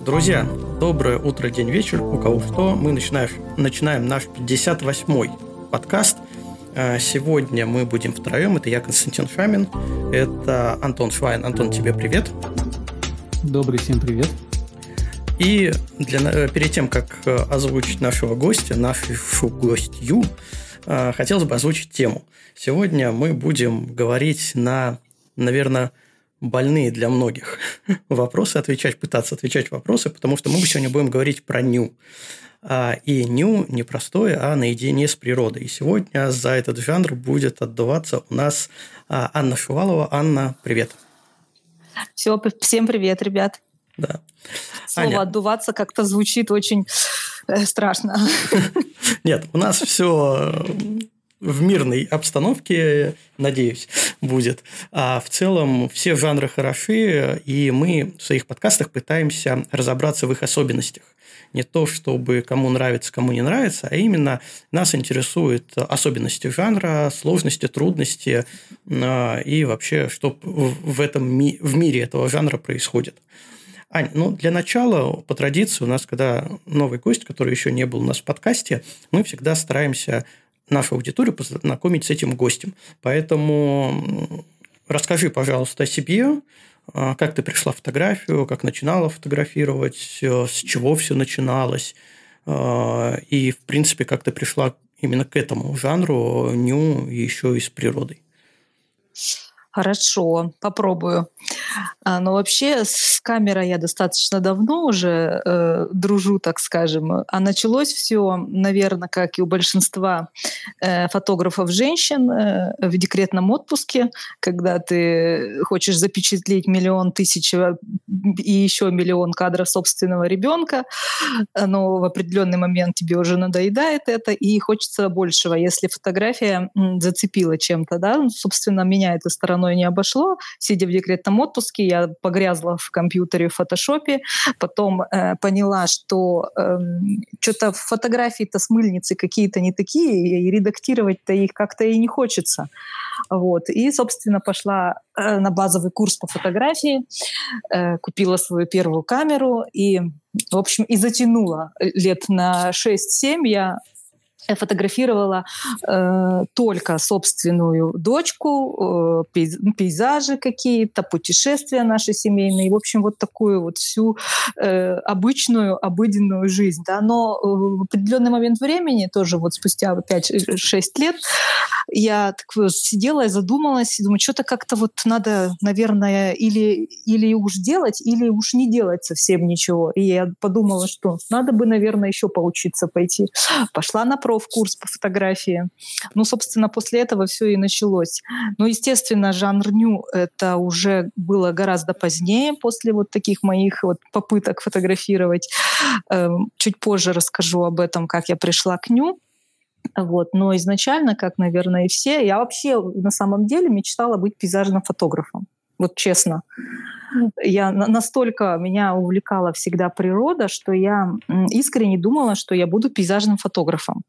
Друзья, доброе утро, день, вечер. У кого что, мы начинаем, начинаем наш 58-й подкаст. А, сегодня мы будем втроем. Это я, Константин Шамин. Это Антон Швайн. Антон, тебе привет. Добрый всем привет. И для, э, перед тем, как э, озвучить нашего гостя, нашу гостью, э, хотелось бы озвучить тему. Сегодня мы будем говорить на, наверное, больные для многих вопросы, отвечать, пытаться отвечать вопросы, потому что мы сегодня будем говорить про ню. А, и ню не простое, а наедине с природой. И сегодня за этот жанр будет отдуваться у нас а, Анна Шувалова. Анна, привет. Все, всем привет, ребят. Да. Слово Аня. отдуваться как-то звучит очень э, страшно. Нет, у нас все в мирной обстановке, надеюсь, будет. А в целом все жанры хороши, и мы в своих подкастах пытаемся разобраться в их особенностях. Не то, чтобы кому нравится, кому не нравится, а именно нас интересуют особенности жанра, сложности, трудности а, и вообще, что в, этом, в мире этого жанра происходит. Ань, ну для начала, по традиции, у нас, когда новый гость, который еще не был у нас в подкасте, мы всегда стараемся нашу аудиторию познакомить с этим гостем. Поэтому расскажи, пожалуйста, о себе, а, как ты пришла в фотографию, как начинала фотографировать, э, с чего все начиналось, а, и, в принципе, как ты пришла именно к этому жанру, ню еще и с природой. Хорошо, попробую. А, но вообще с камерой я достаточно давно уже э, дружу, так скажем. А началось все, наверное, как и у большинства э, фотографов женщин э, в декретном отпуске, когда ты хочешь запечатлеть миллион тысяч э, и еще миллион кадров собственного ребенка, но в определенный момент тебе уже надоедает это и хочется большего. Если фотография зацепила чем-то, да, собственно, меня этой стороной не обошло, сидя в декретном отпуске, я погрязла в компьютере, в фотошопе, потом э, поняла, что э, что-то фотографии-то с мыльницы какие-то не такие, и редактировать-то их как-то и не хочется. Вот. И, собственно, пошла э, на базовый курс по фотографии, э, купила свою первую камеру и, в общем, и затянула лет на 6-7 я фотографировала э, только собственную дочку, э, пейзажи какие-то, путешествия наши семейные, в общем, вот такую вот всю э, обычную, обыденную жизнь. Да. Но э, в определенный момент времени, тоже вот спустя 5-6 лет, я так сидела и задумалась, и думаю, что-то как-то вот надо, наверное, или, или уж делать, или уж не делать совсем ничего. И я подумала, что надо бы, наверное, еще поучиться пойти. Пошла на профкурс по фотографии. Ну, собственно, после этого все и началось. Ну, естественно, жанр ню — это уже было гораздо позднее, после вот таких моих вот попыток фотографировать. Эм, чуть позже расскажу об этом, как я пришла к ню. Вот. Но изначально, как, наверное, и все, я вообще на самом деле мечтала быть пейзажным фотографом. Вот честно. Я настолько меня увлекала всегда природа, что я искренне думала, что я буду пейзажным фотографом.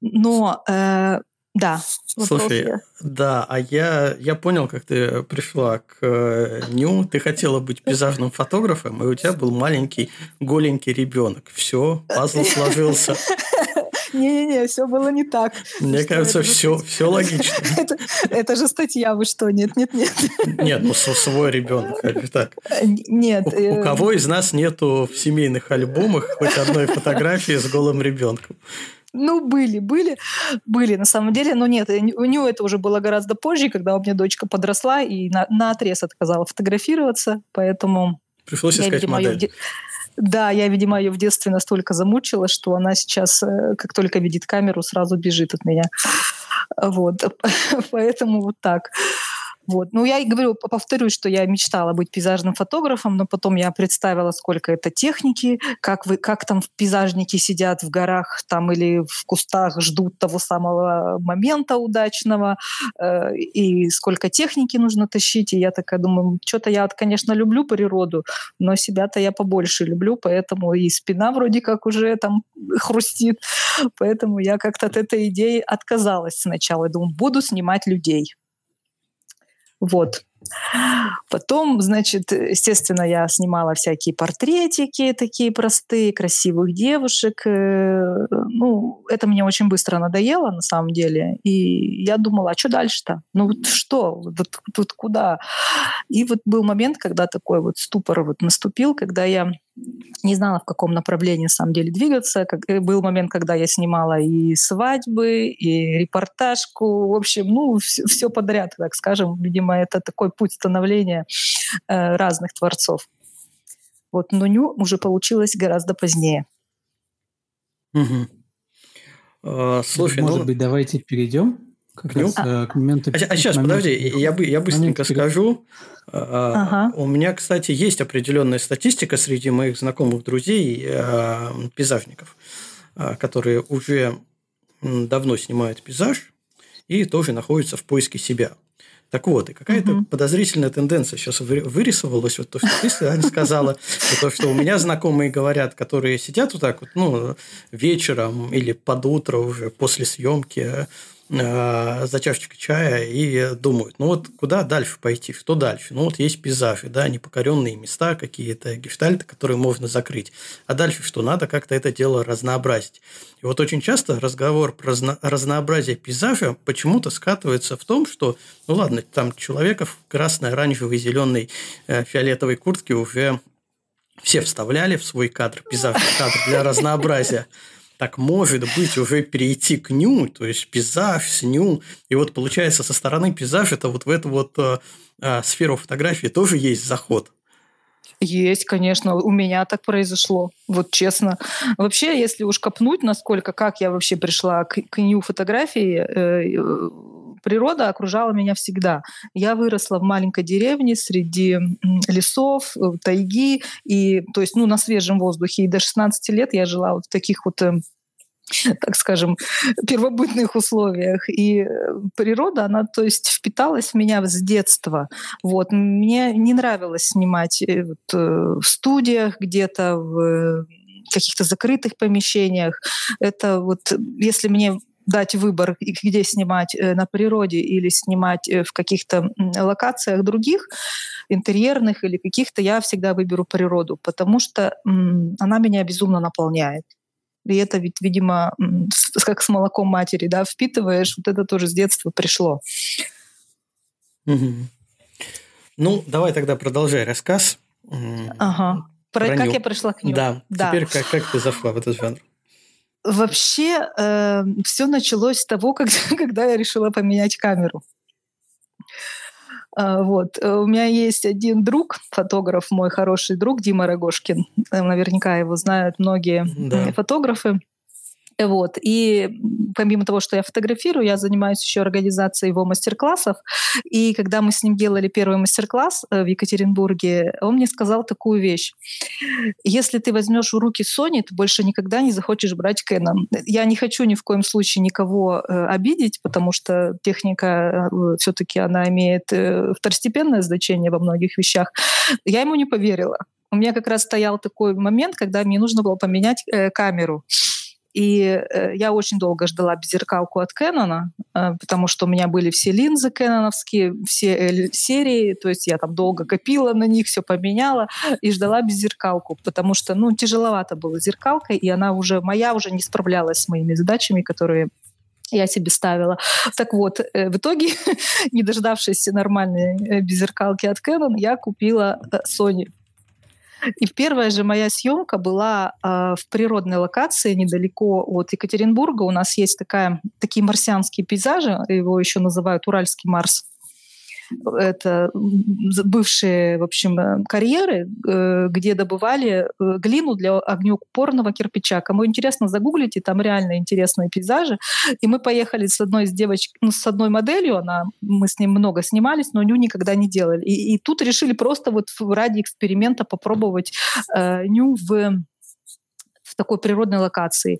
Но э, да. Слушай, вопросы. да, а я, я понял, как ты пришла к э, Ню. Ты хотела быть пейзажным фотографом, и у тебя был маленький голенький ребенок. Все, пазл сложился. Не-не-не, все было не так. Мне кажется, все, все логично. Это, это же статья, вы что? Нет, нет, нет. Нет, ну свой ребенок, как так? Нет. У, у э, кого из нас нету в семейных альбомах хоть одной фотографии с голым ребенком? Ну, были, были, были на самом деле, но нет, у нее это уже было гораздо позже, когда у меня дочка подросла и на, на отрез отказала фотографироваться, поэтому... Пришлось я, искать видимо, модель. Ее... Да, я, видимо, ее в детстве настолько замучила, что она сейчас, э, как только видит камеру, сразу бежит от меня. Вот, поэтому вот так. Вот. Ну, я и говорю, повторюсь, что я мечтала быть пейзажным фотографом, но потом я представила, сколько это техники, как, вы, как там пейзажники сидят в горах там или в кустах, ждут того самого момента удачного, э, и сколько техники нужно тащить. И я такая думаю, что-то я, конечно, люблю природу, но себя-то я побольше люблю, поэтому и спина вроде как уже там хрустит. Поэтому я как-то от этой идеи отказалась сначала. Я думаю, буду снимать людей. Вот. Потом, значит, естественно, я снимала всякие портретики такие простые, красивых девушек. Э, ну, это мне очень быстро надоело, на самом деле. И я думала, а что дальше-то? Ну вот что? Вот тут куда? И вот был момент, когда такой вот ступор вот наступил, когда я не знала, в каком направлении, на самом деле, двигаться. Как, был момент, когда я снимала и свадьбы, и репортажку, в общем, ну, все, все подряд, так скажем. Видимо, это такой путь становления э, разных творцов. Вот, но Ню уже получилось гораздо позднее. Угу. А, слушай, Может ну... быть, давайте перейдем как раз, а, к моменту... А, а сейчас, моменту, подожди, я, бы, я быстренько скажу. А, ага. У меня, кстати, есть определенная статистика среди моих знакомых друзей, э, пейзажников, которые уже давно снимают пейзаж и тоже находятся в поиске себя. Так вот, и какая-то угу. подозрительная тенденция сейчас вырисовалась, вот то, что ты, Аня, сказала, и то, что у меня знакомые говорят, которые сидят вот так вот, ну, вечером или под утро уже после съемки, Э, за чашечкой чая и думают, ну вот куда дальше пойти, что дальше? Ну вот есть пейзажи, да, непокоренные места, какие-то гештальты, которые можно закрыть. А дальше что? Надо как-то это дело разнообразить. И вот очень часто разговор про разнообразие пейзажа почему-то скатывается в том, что, ну ладно, там человека в красной, оранжевой, зеленой, э, фиолетовой куртке уже все вставляли в свой кадр, пейзажный кадр для разнообразия так может быть уже перейти к ню, то есть пейзаж с ню. И вот получается со стороны пейзаж это вот в эту вот э, э, сферу фотографии тоже есть заход. Есть, конечно, у меня так произошло, вот честно. Вообще, если уж копнуть, насколько, как я вообще пришла к, к нью фотографии, э природа окружала меня всегда. Я выросла в маленькой деревне среди лесов, э, тайги, и, то есть, ну, на свежем воздухе. И до 16 лет я жила вот в таких вот э, так скажем, первобытных условиях. И э, природа, она, то есть, впиталась в меня с детства. Вот. Мне не нравилось снимать вот, в студиях где-то, в каких-то закрытых помещениях. Это вот, если мне дать выбор, где снимать э, на природе или снимать э, в каких-то локациях других, интерьерных или каких-то, я всегда выберу природу, потому что она меня безумно наполняет. И это ведь, видимо, как с молоком матери, да, впитываешь, вот это тоже с детства пришло. Угу. Ну, давай тогда продолжай рассказ. Ага. Про, про как ню. я пришла к нему. Да. да. Теперь как, как ты зашла в этот жанр? Вообще э, все началось с того, когда, когда я решила поменять камеру. А, вот. Э, у меня есть один друг, фотограф, мой хороший друг Дима Рогошкин. Э, наверняка его знают многие да. фотографы. Вот. И помимо того, что я фотографирую, я занимаюсь еще организацией его мастер-классов. И когда мы с ним делали первый мастер-класс э, в Екатеринбурге, он мне сказал такую вещь. Если ты возьмешь в руки Sony, ты больше никогда не захочешь брать Canon. Я не хочу ни в коем случае никого э, обидеть, потому что техника э, все-таки она имеет второстепенное значение во многих вещах. Я ему не поверила. У меня как раз стоял такой момент, когда мне нужно было поменять э, камеру. И э, я очень долго ждала беззеркалку от Canon, э, потому что у меня были все линзы кэноновские, все серии, то есть я там долго копила на них, все поменяла и ждала беззеркалку, потому что, ну, тяжеловато было зеркалкой, и она уже, моя уже не справлялась с моими задачами, которые я себе ставила. Так вот, э, в итоге, не дождавшись нормальной беззеркалки от Canon, я купила Sony и первая же моя съемка была э, в природной локации недалеко от Екатеринбурга. У нас есть такая, такие марсианские пейзажи, его еще называют Уральский Марс это бывшие, в общем, э, карьеры, э, где добывали э, глину для огнеупорного кирпича. Кому интересно, загуглите, там реально интересные пейзажи. И мы поехали с одной из девочек, ну, с одной моделью, она, мы с ним много снимались, но ню никогда не делали. И, и тут решили просто вот ради эксперимента попробовать э, ню в в такой природной локации.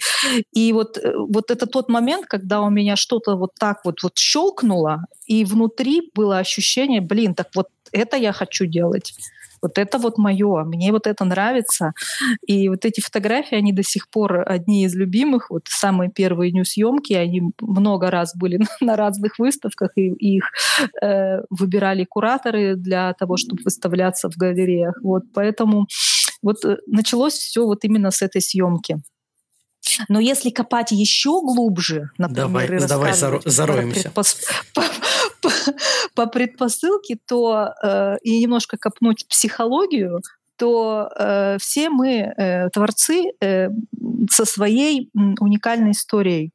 И вот, э, вот это тот момент, когда у меня что-то вот так вот, вот щелкнуло, и внутри было ощущение, блин, так вот это я хочу делать. Вот это вот мое, мне вот это нравится. И вот эти фотографии, они до сих пор одни из любимых. Вот самые первые нью-съемки, они много раз были на разных выставках, и их э, выбирали кураторы для того, чтобы выставляться в галереях. Вот поэтому вот э, началось все вот именно с этой съемки. Но если копать еще глубже, например, давай, и давай зароемся. Предпос... По, по, по предпосылке, то э, и немножко копнуть психологию, то э, все мы э, творцы э, со своей уникальной историей.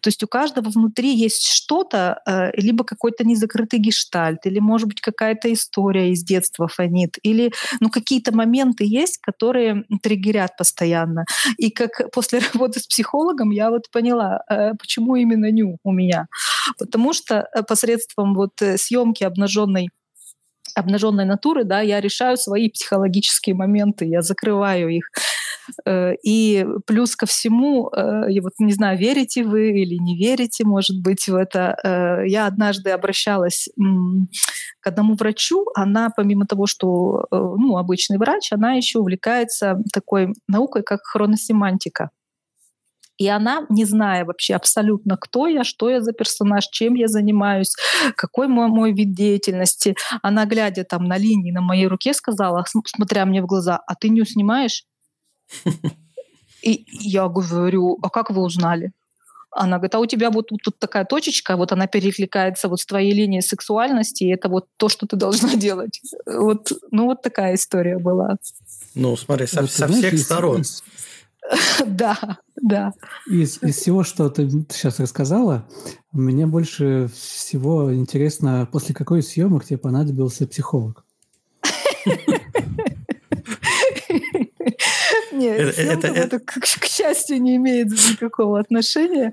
То есть у каждого внутри есть что-то, э, либо какой-то незакрытый гештальт, или, может быть, какая-то история из детства фонит, или ну, какие-то моменты есть, которые триггерят постоянно. И как после работы с психологом я вот поняла, э, почему именно ню у меня. Потому что э, посредством вот э, съемки обнаженной обнаженной натуры, да, я решаю свои психологические моменты, я закрываю их. Э, и плюс ко всему, э, я вот не знаю, верите вы или не верите, может быть, в это. Э, я однажды обращалась к одному врачу. Она, помимо того, что ну, обычный врач, она еще увлекается такой наукой, как хроносемантика. И она, не зная вообще абсолютно, кто я, что я за персонаж, чем я занимаюсь, какой мой, мой вид деятельности, она, глядя там на линии на моей руке, сказала, смотря мне в глаза, а ты не снимаешь? И я говорю, а как вы узнали? Она говорит, а у тебя вот тут, тут такая точечка, вот она перекликается вот с твоей линией сексуальности, и это вот то, что ты должна делать. Вот, ну вот такая история была. Ну, смотри, со, со всех сторон. Да, да. Из, из всего, что ты сейчас рассказала, мне больше всего интересно, после какой съемок тебе понадобился психолог? Нет, это, это, это, к, к счастью, не имеет никакого отношения.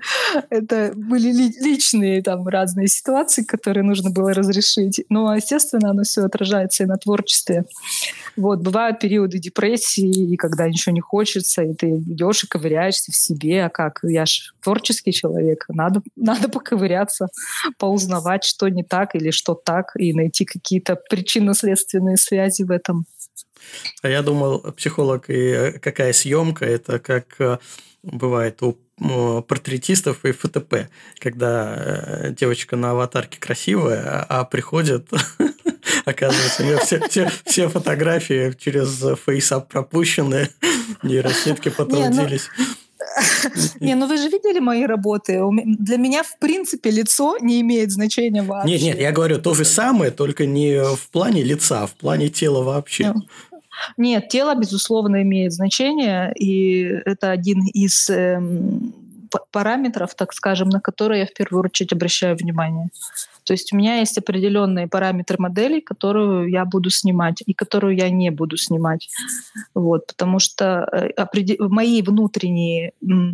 Это были ли, личные там разные ситуации, которые нужно было разрешить. Но, естественно, оно все отражается и на творчестве. Вот, бывают периоды депрессии, и когда ничего не хочется, и ты идешь и ковыряешься в себе, а как? Я же творческий человек, надо, надо поковыряться, поузнавать, что не так или что так, и найти какие-то причинно-следственные связи в этом. А я думал, психолог и э, какая съемка, это как э, бывает у портретистов и ФТП, когда э, девочка на аватарке красивая, а приходит, оказывается, у нее все, все, все фотографии через фейсап пропущены, нейросетки ну, потрудились. Не, ну вы же видели мои работы. Для меня, в принципе, лицо не имеет значения вообще. Нет, нет, я говорю то же самое, только не в плане лица, а в плане тела вообще. Нет, тело, безусловно, имеет значение, и это один из эм, параметров, так скажем, на которые я в первую очередь обращаю внимание. То есть у меня есть определенные параметры модели, которую я буду снимать и которую я не буду снимать. Вот, потому что э, мои внутренние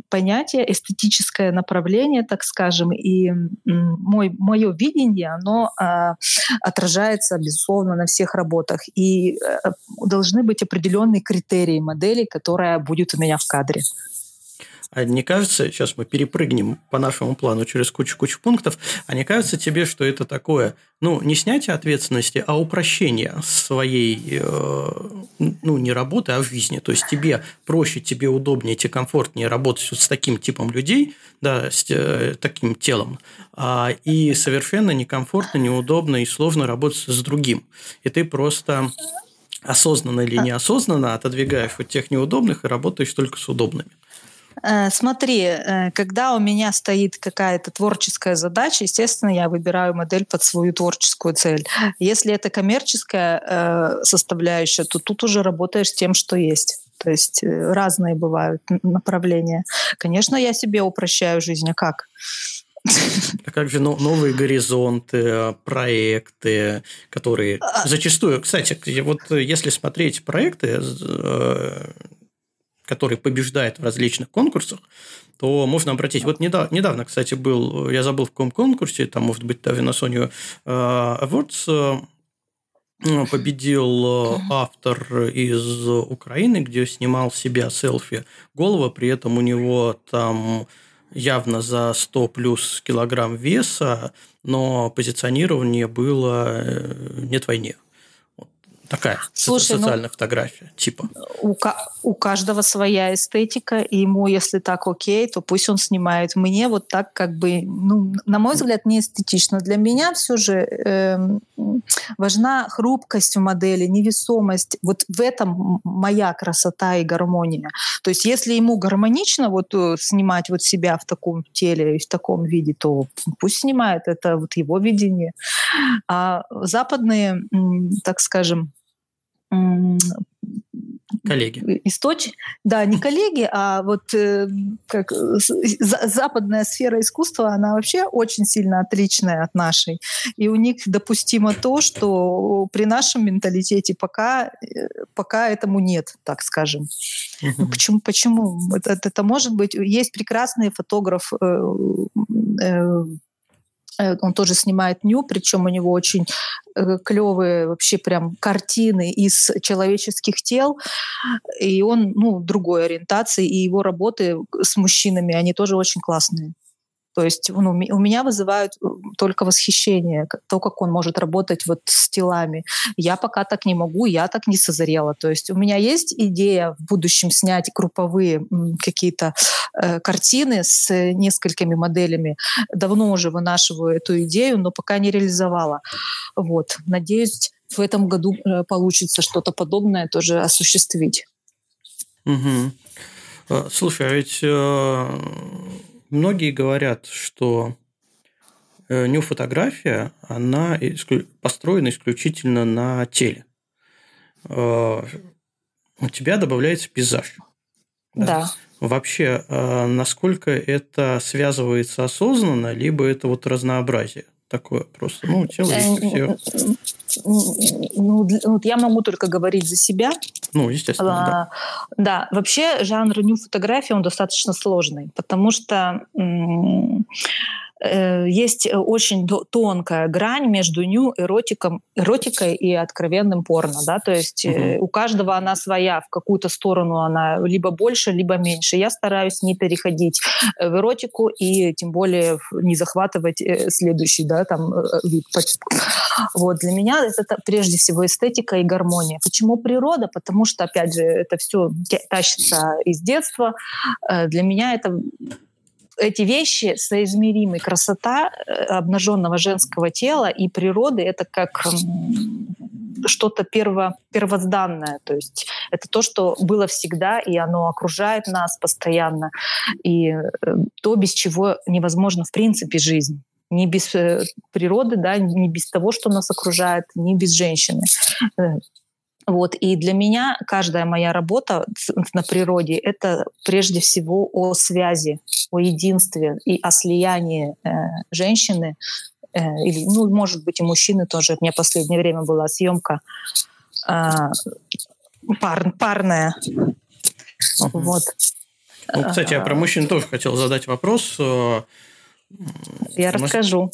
понятия, эстетическое направление, так скажем, и мой, мое видение, оно а, отражается, безусловно, на всех работах. И а, должны быть определенные критерии модели, которая будет у меня в кадре. А не кажется, сейчас мы перепрыгнем по нашему плану через кучу-кучу пунктов, а не кажется тебе, что это такое, ну, не снятие ответственности, а упрощение своей, э, ну, не работы, а жизни. То есть, тебе проще, тебе удобнее, тебе комфортнее работать вот с таким типом людей, да, с э, таким телом, а, и совершенно некомфортно, неудобно и сложно работать с другим. И ты просто осознанно или неосознанно отодвигаешь от тех неудобных и работаешь только с удобными. Э, смотри, э, когда у меня стоит какая-то творческая задача, естественно, я выбираю модель под свою творческую цель. Если это коммерческая э, составляющая, то тут уже работаешь с тем, что есть. То есть разные бывают направления. Конечно, я себе упрощаю жизнь, а как? А как же новые горизонты, проекты, которые а зачастую, кстати, вот если смотреть проекты, который побеждает в различных конкурсах, то можно обратить. Вот недавно, недавно, кстати, был, я забыл в каком конкурсе, там, может быть, даже на Sony Awards э, победил э, автор из Украины, где снимал себя селфи голова, при этом у него там явно за 100 плюс килограмм веса, но позиционирование было э, «нет войне». Такая Слушай, ну, социальная ну, фотография, типа. У, у каждого своя эстетика, и ему, если так окей, то пусть он снимает. Мне вот так как бы, ну, на мой взгляд, не эстетично. Для меня все же э, важна хрупкость в модели, невесомость. Вот в этом моя красота и гармония. То есть если ему гармонично вот э, снимать вот себя в таком теле и в таком виде, то пусть снимает. Это вот его видение. А западные, так скажем, коллеги. Источ... Да, не коллеги, а вот э, как западная сфера искусства, она вообще очень сильно отличная от нашей. И у них допустимо то, что при нашем менталитете пока, э, пока этому нет, так скажем. Ну, почему? Почему? Это, это может быть... Есть прекрасный фотограф э, Э, он тоже снимает ню, причем у него очень э, клевые вообще прям картины из человеческих тел. И он, ну, другой ориентации, и его работы с мужчинами, они тоже очень классные. То есть ну, у меня вызывают э, только восхищение, то, как он может работать вот с телами. Я пока так не могу, я так не созрела. То есть у меня есть идея в будущем снять групповые какие-то э, картины с несколькими моделями. Давно уже вынашиваю эту идею, но пока не реализовала. Вот. Надеюсь, в этом году э, получится что-то подобное тоже осуществить. Угу. Слушай, а ведь Многие говорят, что э, нью-фотография, она построена исключительно на теле. Э, у тебя добавляется пейзаж. Да. да. Вообще, э, насколько это связывается осознанно, либо это вот разнообразие? Такое просто. Ну, тело есть все. Ну, вот я могу только говорить за себя. Ну, естественно, а, да. Да, вообще жанр нью-фотографии, он достаточно сложный, потому что Э, есть э, очень тонкая грань между ню эротиком, эротикой и откровенным порно, да, то есть угу. у каждого она своя, в какую-то сторону она либо больше, либо меньше. Я стараюсь не переходить в эротику и тем более не захватывать следующий, да, там вид. Вот для меня это прежде всего эстетика и гармония. Почему природа? Потому что опять же это все тащится из детства. Для меня это эти вещи соизмеримы. Красота э, обнаженного женского тела и природы — это как что-то перво, первозданное. То есть это то, что было всегда, и оно окружает нас постоянно. И э, то, без чего невозможно в принципе жизнь не без э, природы, да, не без того, что нас окружает, не без женщины. Вот. И для меня каждая моя работа на природе — это прежде всего о связи, о единстве и о слиянии э, женщины, э, или, ну, может быть, и мужчины тоже. У меня в последнее время была съемка э, пар, парная. Uh-huh. Вот. Ну, кстати, я про мужчин тоже хотел задать вопрос. Я Может... расскажу.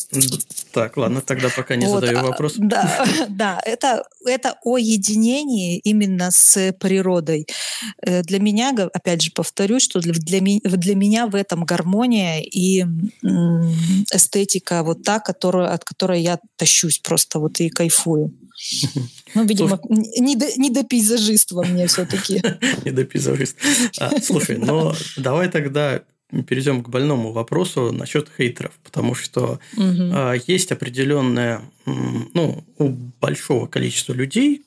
Так, ладно, тогда пока не вот, задаю а, вопрос. Да, да это, это о единении именно с природой. Э, для меня, опять же, повторюсь, что для, для, для меня в этом гармония и эстетика вот та, которая, от которой я тащусь просто вот и кайфую. Ну, видимо, не до, не до пейзажиста мне все-таки. Не до пейзажиста. А, слушай, ну давай тогда перейдем к больному вопросу насчет хейтеров, потому что угу. есть определенное, ну, у большого количества людей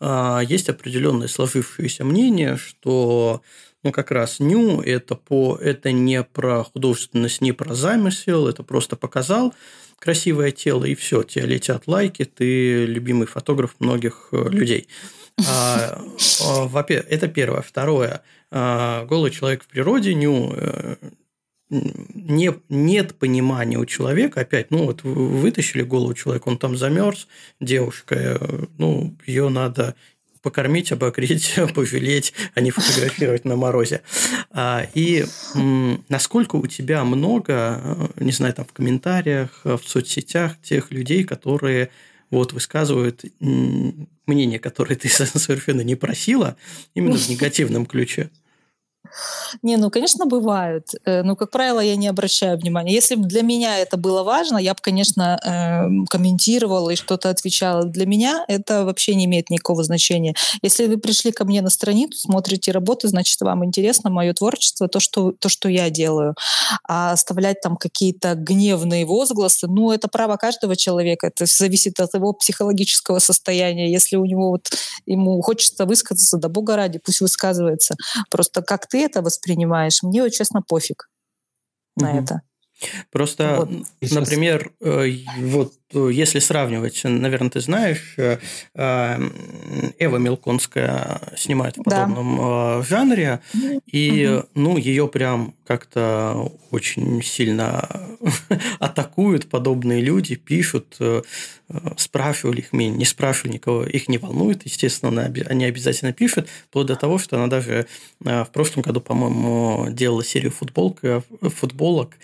э, есть определенное сложившееся мнение, что ну, как раз ню это по это не про художественность, не про замысел, это просто показал красивое тело, и все, тебе летят лайки, ты любимый фотограф многих э, людей. А, а, это первое. Второе. А, голый человек в природе, ню, э, не, нет понимания у человека, опять, ну вот вытащили голову человека, он там замерз, девушка, э, ну, ее надо покормить, обогреть, пожалеть, а не фотографировать на морозе. И насколько у тебя много, э, не знаю, там в комментариях, в соцсетях тех людей, которые вот высказывают мнение, которое ты совершенно не просила, именно в негативном ключе. Не, ну, конечно, бывают. Э, но, как правило, я не обращаю внимания. Если бы для меня это было важно, я бы, конечно, эм, комментировала и что-то отвечала. Для меня это вообще не имеет никакого значения. Если вы пришли ко мне на страницу, смотрите работы, значит, вам интересно мое творчество, то, что, то, что я делаю. А оставлять там какие-то гневные возгласы, ну, это право каждого человека. Это зависит от его психологического состояния. Если у него вот ему хочется высказаться, да бога ради, пусть высказывается. Просто как ты это воспринимаешь, мне, честно, пофиг угу. на это. Просто, вот. например, э, вот э, если сравнивать, наверное, ты знаешь, э, Эва Мелконская снимает в подобном да. жанре, и, угу. ну, ее прям как-то очень сильно атакуют подобные люди, пишут, спрашивали их, не спрашивали никого, их не волнует, естественно, они обязательно пишут, вплоть до того, что она даже в прошлом году, по-моему, делала серию футболок, футболок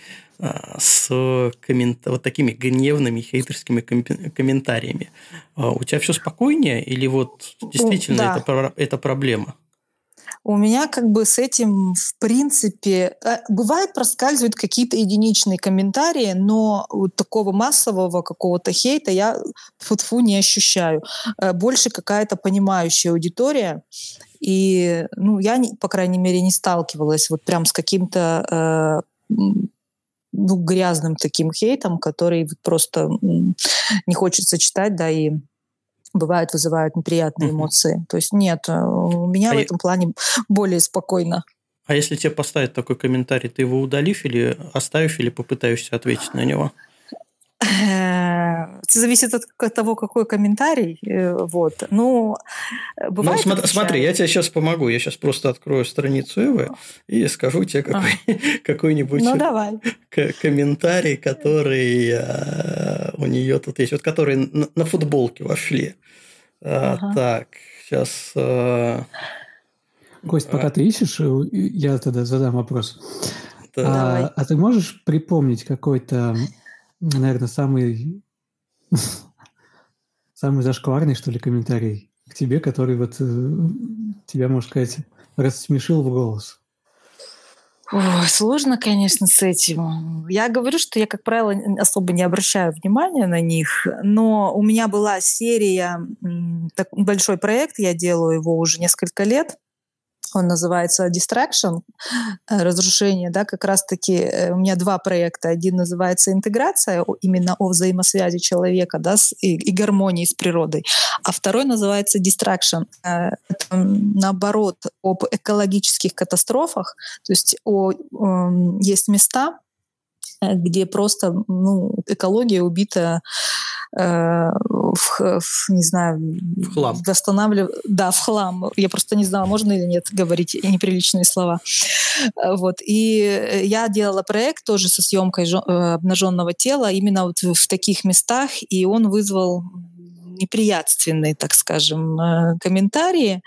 с коммент... вот такими гневными хейтерскими комментариями. А у тебя все спокойнее или вот действительно да. это, это проблема? У меня как бы с этим, в принципе, э, бывает проскальзывают какие-то единичные комментарии, но вот такого массового какого-то хейта я фу не ощущаю. Э, больше какая-то понимающая аудитория. И ну, я, по крайней мере, не сталкивалась вот прям с каким-то э, ну, грязным таким хейтом, который просто не хочется читать, да, и бывает вызывают неприятные эмоции. То есть нет, э, у меня а в этом плане более спокойно. А если тебе поставят такой комментарий, ты его удалишь или оставишь, или попытаешься ответить на него? Это зависит от того, какой комментарий. Э, вот. Ну, э, бывает ну, смотри, смотри, я тебе сейчас помогу. Я сейчас просто открою страницу Эвы и скажу тебе какой, а. какой-нибудь ну, давай. комментарий, который э, у нее тут есть. Вот которые на, на футболке вошли. Ага. Так, сейчас... Кость, пока ты ищешь, я тогда задам вопрос. Да. А, а ты можешь припомнить какой-то наверное, самый, самый зашкварный, что ли, комментарий к тебе, который вот э, тебя, можно сказать, рассмешил в голос. Ой, сложно, конечно, с этим. Я говорю, что я, как правило, особо не обращаю внимания на них, но у меня была серия, так, большой проект, я делаю его уже несколько лет, он называется Distraction, э, разрушение, да, как раз-таки э, у меня два проекта. Один называется интеграция, именно о взаимосвязи человека, да, с, и, и гармонии с природой, а второй называется Distraction. Э, это, наоборот, об экологических катастрофах, то есть о, о, есть места, где просто ну, экология убита э, в, в, не знаю, в хлам. Восстанавливать, да, в хлам. Я просто не знала, можно или нет говорить неприличные слова. Э, вот. И я делала проект тоже со съемкой э, обнаженного тела именно вот в таких местах, и он вызвал неприятственные, так скажем, э, комментарии.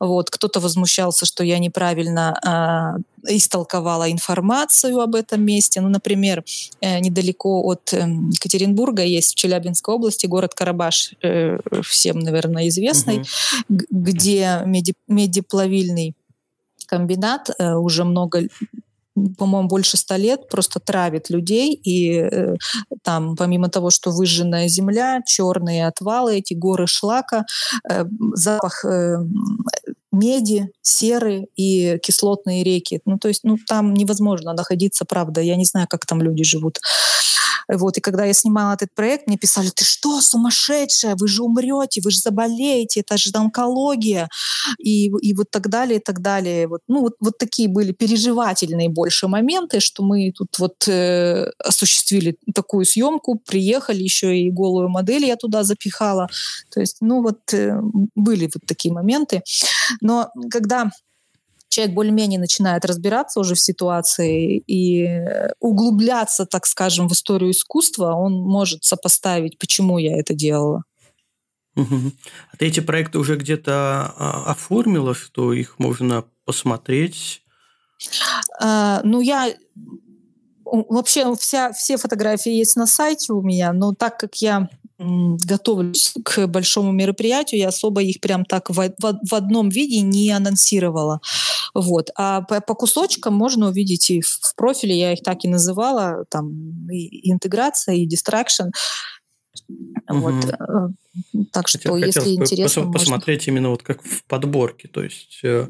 Вот, кто-то возмущался, что я неправильно э, истолковала информацию об этом месте. Ну, например, э, недалеко от э, Екатеринбурга есть в Челябинской области город Карабаш, э, всем, наверное, известный, угу. где меди, медиплавильный комбинат э, уже много по-моему, больше ста лет просто травит людей. И э, там, помимо того, что выжженная земля, черные отвалы, эти горы шлака, э, запах э, меди, серы и кислотные реки. Ну, то есть, ну, там невозможно находиться, правда. Я не знаю, как там люди живут. Вот, и когда я снимала этот проект, мне писали, ты что, сумасшедшая, вы же умрете, вы же заболеете, это же онкология, и, и вот так далее, и так далее. Вот, ну, вот, вот такие были переживательные больше моменты, что мы тут вот э, осуществили такую съемку, приехали, еще и голую модель я туда запихала. То есть, ну, вот э, были вот такие моменты. Но когда человек более-менее начинает разбираться уже в ситуации и углубляться, так скажем, в историю искусства, он может сопоставить, почему я это делала. А ты эти проекты уже где-то а, оформила, что их можно посмотреть? А, ну, я вообще вся, все фотографии есть на сайте у меня, но так как я готовлюсь к большому мероприятию, я особо их прям так в, в, в одном виде не анонсировала. Вот. А по, по кусочкам можно увидеть и в профиле, я их так и называла, там и интеграция, и дистракшн. Угу. Вот. Э, так что, Хотел, если интересно, пос- посмотреть именно вот как в подборке, то есть. Э,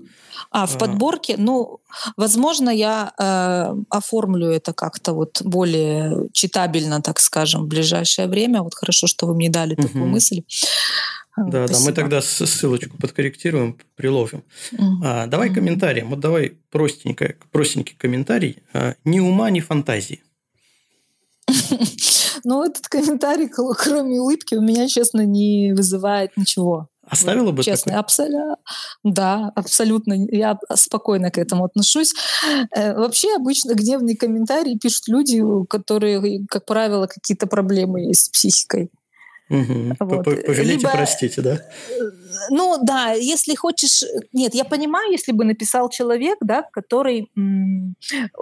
а в а... подборке, ну, возможно, я э, оформлю это как-то вот более читабельно, так скажем, в ближайшее время. Вот хорошо, что вы мне дали угу. такую мысль. Да, Спасибо. да, мы тогда ссылочку подкорректируем, приложим. Угу. А, давай комментарием. Вот давай простенький, простенький комментарий. А, ни ума, ни фантазии. Ну, этот комментарий, кроме улыбки, у меня, честно, не вызывает ничего. Оставила бы Честно, абсолютно. Да, абсолютно. Я спокойно к этому отношусь. Э, вообще обычно гневные комментарии пишут люди, которые, как правило, какие-то проблемы есть с психикой. Угу. Вот. Пожалейте, Либо, простите, да? Ну да, если хочешь... Нет, я понимаю, если бы написал человек, да, который м-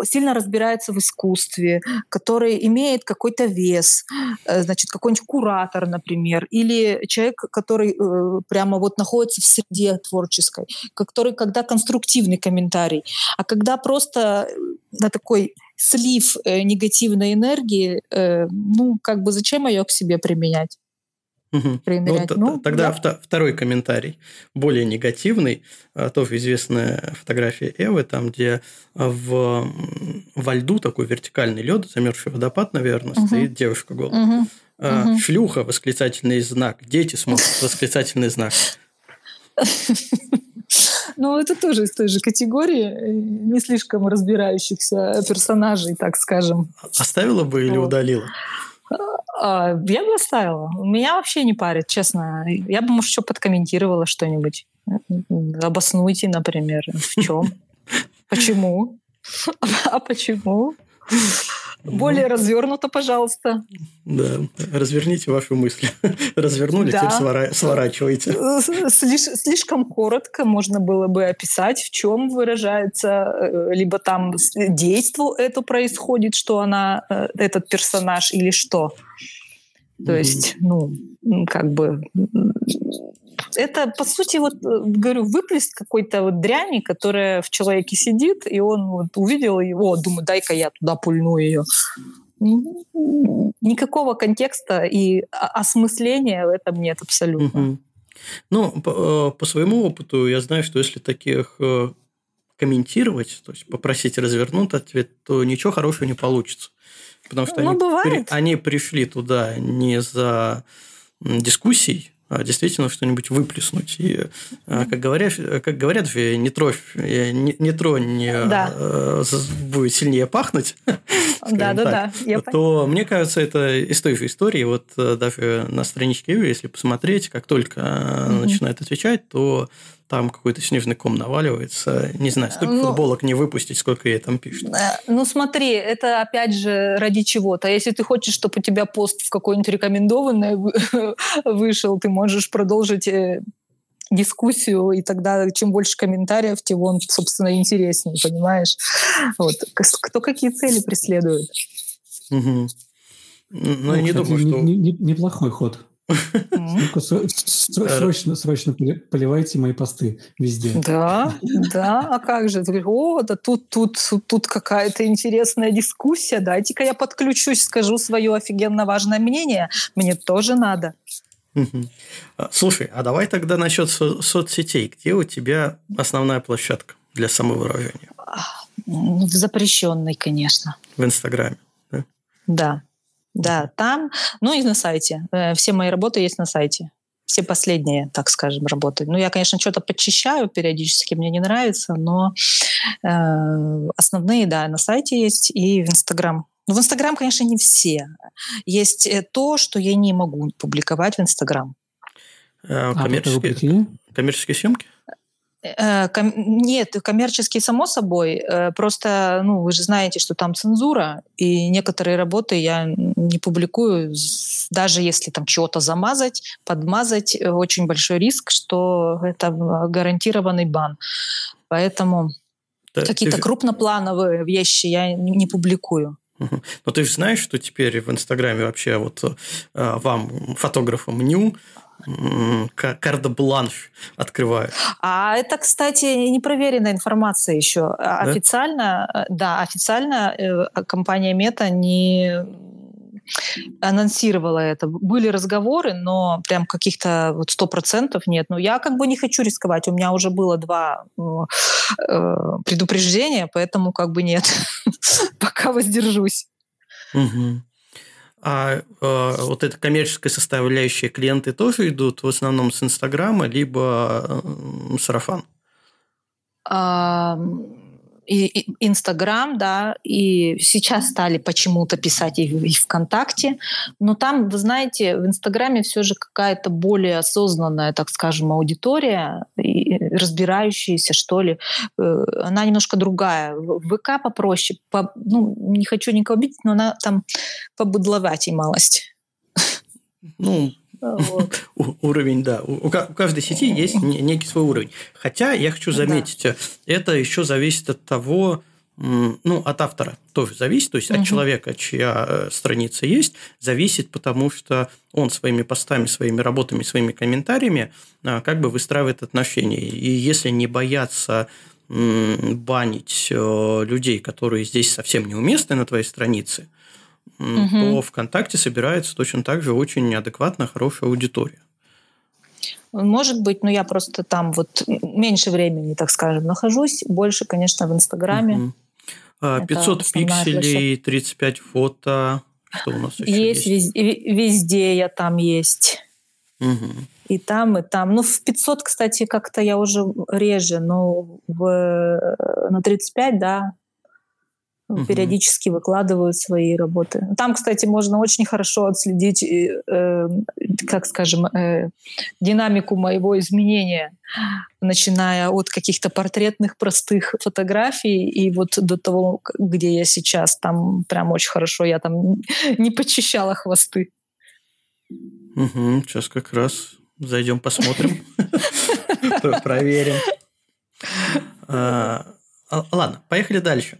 сильно разбирается в искусстве, который имеет какой-то вес, э, значит, какой-нибудь куратор, например, или человек, который э, прямо вот находится в среде творческой, который, когда конструктивный комментарий, а когда просто на такой слив э, негативной энергии, э, ну, как бы зачем ее к себе применять? Угу. Ну, ну, тогда да. второй комментарий, более негативный, а, тоже известная фотография Эвы, там, где в, во льду такой вертикальный лед, замерзший водопад, наверное, угу. стоит девушка голая. Угу. А, Шлюха, восклицательный знак, дети смотрят, восклицательный знак. Ну, это тоже из той же категории э, не слишком разбирающихся персонажей, так скажем. Оставила бы или удалила? А, я бы оставила. Меня вообще не парит, честно. Я бы, может, еще подкомментировала что-нибудь. Обоснуйте, например, в чем. Почему? А почему? Более развернуто, пожалуйста. Да, разверните вашу мысль. Развернули, да. теперь сворачивайте. Слиш, слишком коротко можно было бы описать, в чем выражается, э, либо там действие это происходит, что она, э, этот персонаж, или что. То есть, ну, как бы это, по сути, вот, э, говорю, выплеск какой-то вот дряни, которая в человеке сидит, и он вот увидел его, думаю, дай-ка я туда пульну ее. Никакого контекста и осмысления в этом нет абсолютно. Угу. Ну, по, э, по своему опыту я знаю, что если таких э, комментировать, то есть попросить развернуть ответ, то ничего хорошего не получится. Потому что ну, они, при, они пришли туда не за дискуссией, а, действительно что-нибудь выплеснуть. И, а, как говорят, как говорят не тровь, не, не тронь, да. А, будет сильнее пахнуть, да, да, так, да. то мне кажется, это из той же истории. Вот э, даже на страничке если посмотреть, как только угу. начинает отвечать, то там какой-то снежный ком наваливается. Не знаю, сколько ну, футболок не выпустить, сколько ей там пишут. Э, ну, смотри, это опять же ради чего-то. Если ты хочешь, чтобы у тебя пост в какой-нибудь рекомендованный вышел, ты можешь продолжить э, дискуссию, и тогда чем больше комментариев, тем он, собственно, интереснее, понимаешь? Вот. Кто какие цели преследует? Угу. Ну, ну, я не думаю, что... Неплохой ход. Срочно, срочно поливайте мои посты везде. Да, да, а как же? Ты говоришь, о, да тут, тут, тут какая-то интересная дискуссия, дайте-ка я подключусь, скажу свое офигенно важное мнение, мне тоже надо. А, слушай, а давай тогда насчет со- соцсетей. Где у тебя основная площадка для самовыражения? В запрещенной, конечно. В Инстаграме, да? Да. Да, там, ну и на сайте. Э, все мои работы есть на сайте. Все последние, так скажем, работы. Ну, я, конечно, что-то подчищаю периодически, мне не нравится, но э, основные, да, на сайте есть и в Инстаграм. Ну, в Инстаграм, конечно, не все. Есть э, то, что я не могу публиковать в Инстаграм. А, коммерческие, коммерческие съемки? Э, нет, коммерческие, само собой. Э, просто, ну, вы же знаете, что там цензура, и некоторые работы я не публикую, даже если там чего-то замазать, подмазать, э, очень большой риск, что это гарантированный бан. Поэтому да, какие-то ты... крупноплановые вещи я не публикую. Но ты же знаешь, что теперь в Инстаграме вообще вот вам, фотографам, ню, карда-бланш открывают. А это, кстати, непроверенная информация еще. Да? Официально, э, да, официально э, компания Мета не анонсировала это. Были разговоры, но прям каких-то вот сто процентов нет. Но я как бы не хочу рисковать. У меня уже было два э, предупреждения, поэтому как бы нет. Пока воздержусь. Угу. А э, вот эта коммерческая составляющая клиенты тоже идут в основном с Инстаграма, либо э, сарафан? И Инстаграм, да, и сейчас стали почему-то писать и в ВКонтакте, но там, вы знаете, в Инстаграме все же какая-то более осознанная, так скажем, аудитория, разбирающаяся, что ли, э, она немножко другая. ВК попроще, по, ну, не хочу никого обидеть, но она там побыдловатей малость. Ну, вот. Уровень, да. У каждой сети есть некий свой уровень. Хотя я хочу заметить, да. это еще зависит от того, ну, от автора тоже зависит, то есть угу. от человека, чья э, страница есть, зависит, потому что он своими постами, своими работами, своими комментариями а, как бы выстраивает отношения. И если не бояться банить э, людей, которые здесь совсем неуместны на твоей странице, угу. то ВКонтакте собирается точно так же очень адекватная, хорошая аудитория. Может быть, но я просто там вот меньше времени, так скажем, нахожусь. Больше, конечно, в Инстаграме. Угу. 500 пикселей, 35 фото. Что у нас еще есть? Есть везде, везде я там есть. Угу. И там, и там. Ну, в 500, кстати, как-то я уже реже, но в, на 35, да, угу. периодически выкладываю свои работы. Там, кстати, можно очень хорошо отследить, э, как скажем, э, динамику моего изменения, начиная от каких-то портретных простых фотографий и вот до того, где я сейчас. Там прям очень хорошо. Я там не почищала хвосты. Угу, сейчас как раз зайдем посмотрим, проверим. А, а, ладно, поехали дальше.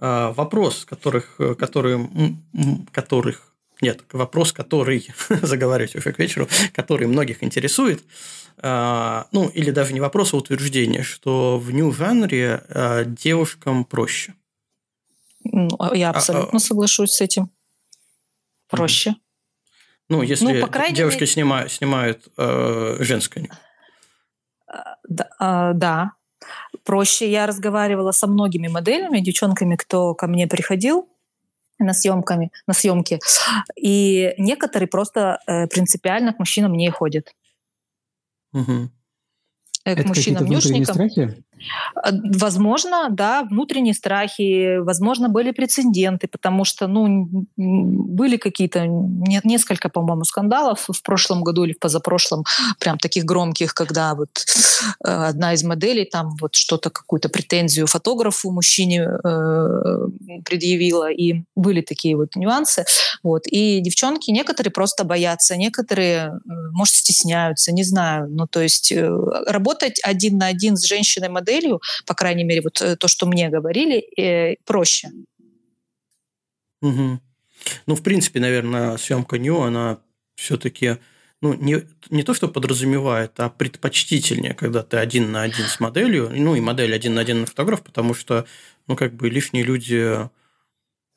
А, вопрос, которых, который, которых нет, вопрос, который, заговариваюсь уже к вечеру, который многих интересует, а, ну, или даже не вопрос, а утверждение, что в нью-жанре а, девушкам проще. Ну, я абсолютно а, соглашусь с этим. Проще. Ну, если ну, по крайней девушки мере... снимают, снимают э, женское. Да, да, проще. Я разговаривала со многими моделями, девчонками, кто ко мне приходил на съемками, на съемки, и некоторые просто э, принципиально к мужчинам не ходят. Угу. Э, к Это мужчинам-нюшникам. Э, возможно, да, внутренние страхи, возможно, были прецеденты, потому что, ну, были какие-то, несколько, по-моему, скандалов в прошлом году или в позапрошлом, прям таких громких, когда вот э, одна из моделей там вот что-то, какую-то претензию фотографу, мужчине э, предъявила, и были такие вот нюансы. Вот. И девчонки, некоторые просто боятся, некоторые, может, стесняются, не знаю. Ну, то есть работать один на один с женщиной-моделью моделью, по крайней мере, вот э, то, что мне говорили, э, проще. Угу. Ну, в принципе, наверное, съемка Нью, она все-таки ну, не, не то, что подразумевает, а предпочтительнее, когда ты один на один с моделью, ну, и модель один на один на фотограф, потому что, ну, как бы лишние люди,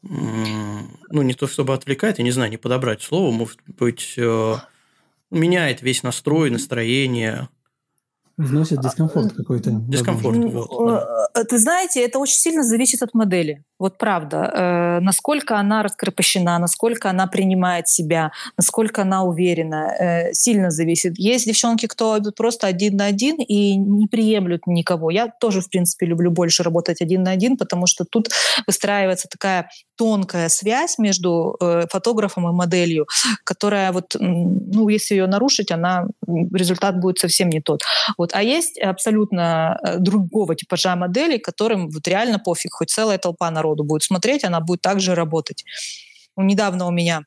ну, не то чтобы отвлекает, я не знаю, не подобрать слово, может быть, э, меняет весь настрой, настроение, Вносит дискомфорт какой-то. Дискомфорт. Вот, да. Ты знаете, это очень сильно зависит от модели. Вот правда. Э, насколько она раскрепощена, насколько она принимает себя, насколько она уверена, э, сильно зависит. Есть девчонки, кто просто один на один и не приемлют никого. Я тоже, в принципе, люблю больше работать один на один, потому что тут выстраивается такая тонкая связь между э, фотографом и моделью, которая вот, ну, если ее нарушить, она результат будет совсем не тот. Вот. А есть абсолютно э, другого типажа модели, которым вот реально пофиг, хоть целая толпа народа народу будет смотреть, она будет также работать. Недавно у меня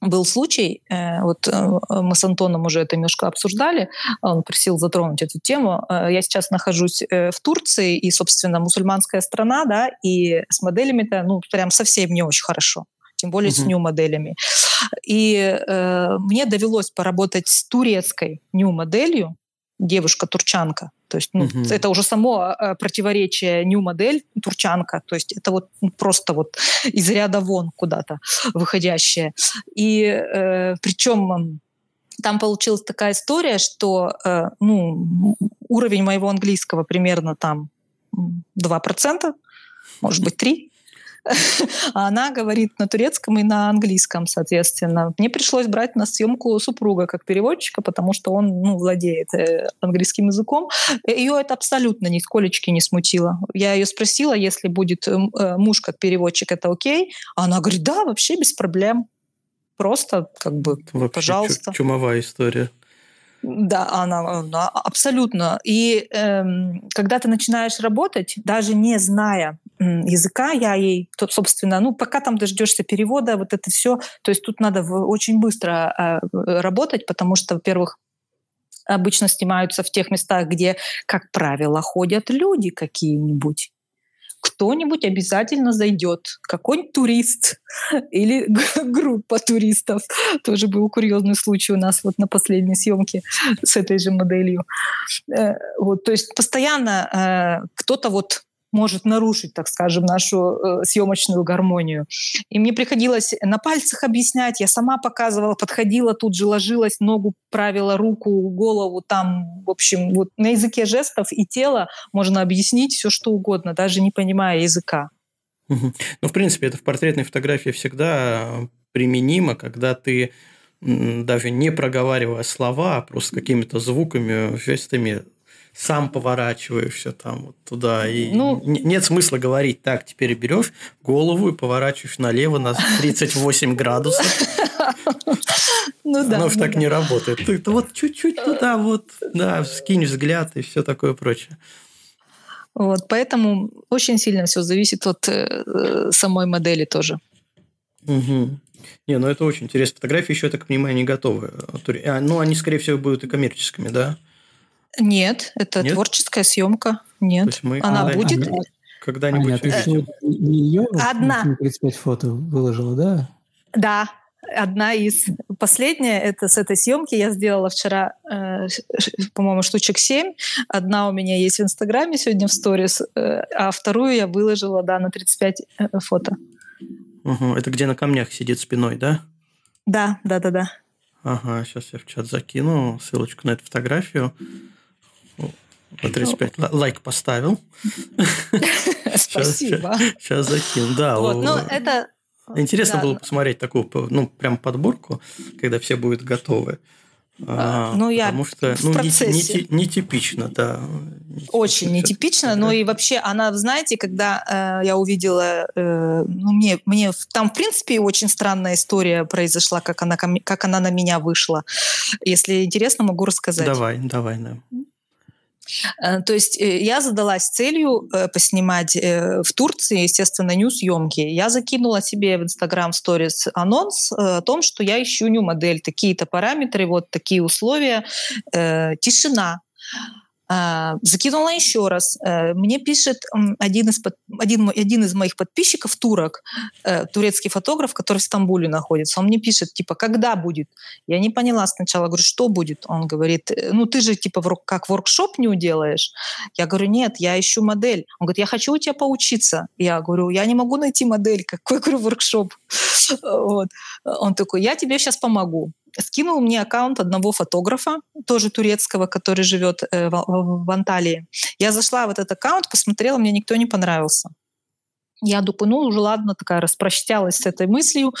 был случай, э, вот э, мы с Антоном уже это немножко обсуждали, он просил затронуть эту тему. Э, я сейчас нахожусь в Турции, и, собственно, мусульманская страна, да, и с моделями-то, ну, прям совсем не очень хорошо тем более угу. с нью-моделями. И э, мне довелось поработать с турецкой нью-моделью, девушка-турчанка. То есть ну, угу. это уже само э, противоречие нью-модель турчанка. То есть это вот ну, просто вот из ряда вон куда-то выходящее. И э, причем там получилась такая история, что э, ну, уровень моего английского примерно там 2%, может быть, 3%. А она говорит на турецком и на английском, соответственно. Мне пришлось брать на съемку супруга как переводчика, потому что он ну, владеет э, английским языком. Ее это абсолютно нисколечки не смутило. Я ее спросила, если будет э, муж как переводчик, это окей? Она говорит, да, вообще без проблем. Просто как бы, Вообще пожалуйста. Чумовая история. Да, она, она абсолютно. И эм, когда ты начинаешь работать, даже не зная языка, я ей, собственно, ну, пока там дождешься перевода, вот это все, то есть тут надо очень быстро э, работать, потому что, во-первых, обычно снимаются в тех местах, где, как правило, ходят люди какие-нибудь кто-нибудь обязательно зайдет, какой-нибудь турист или группа туристов. Тоже был курьезный случай у нас вот на последней съемке с этой же моделью. Э, вот, то есть постоянно э, кто-то вот может нарушить, так скажем, нашу э, съемочную гармонию. И мне приходилось на пальцах объяснять, я сама показывала, подходила, тут же ложилась, ногу правила, руку, голову, там, в общем, вот на языке жестов и тела можно объяснить все, что угодно, даже не понимая языка. Ну, в принципе, это в портретной фотографии всегда применимо, когда ты даже не проговаривая слова, а просто какими-то звуками, жестами сам поворачиваешься там вот туда. И ну, нет смысла говорить, так, теперь берешь голову и поворачиваешь налево на 38 градусов. Ну да. Оно же так не работает. Ты вот чуть-чуть туда вот, да, скинь взгляд и все такое прочее. Вот, поэтому очень сильно все зависит от э, самой модели тоже. Угу. Не, ну это очень интересно. Фотографии еще, я так понимаю, не готовы. А, ну, они, скорее всего, будут и коммерческими, да? Нет, это Нет? творческая съемка. Нет, мы она будет. Когда-нибудь Аня, ты не ее Одна. 35 фото выложила, да? Да, одна из. Последняя, это с этой съемки я сделала вчера, э, по-моему, штучек 7. Одна у меня есть в Инстаграме сегодня в сторис, э, а вторую я выложила, да, на 35 э, фото. Угу. Это где на камнях сидит спиной, да? Да, да, да, да. Ага, сейчас я в чат закину ссылочку на эту фотографию. На 35 лайк поставил. Спасибо. Сейчас закину. Да, вот, ну это... Интересно было посмотреть такую, ну, прям подборку, когда все будут готовы. А, а, ну, я потому что в ну, процессе. нетипично, да. Очень нетипично, но и вообще она, знаете, когда э, я увидела, э, ну, мне, мне там, в принципе, очень странная история произошла, как она, как она на меня вышла. Если интересно, могу рассказать. Давай, давай, да. Э, то есть э, я задалась целью э, поснимать в Турции, естественно, нью-съемки. Я закинула себе в Instagram Stories анонс о том, что я ищу нью-модель, такие-то параметры, вот такие условия, тишина. А, закинула еще раз. Э, мне пишет один из, один, один из моих подписчиков, турок, э, турецкий фотограф, который в Стамбуле находится. Он мне пишет, типа, когда будет? Я не поняла сначала. Говорю, что будет? Он говорит, «Э, ну ты же, типа, как воркшоп не уделаешь. Я говорю, нет, я ищу модель. Он говорит, я хочу у тебя поучиться. Я говорю, я не могу найти модель. Какой, говорю, воркшоп? Вот. Он такой, я тебе сейчас помогу скинул мне аккаунт одного фотографа, тоже турецкого, который живет э, в, в, Анталии. Я зашла в этот аккаунт, посмотрела, мне никто не понравился. Я думаю, ну уже ладно, такая распрощалась с этой мыслью.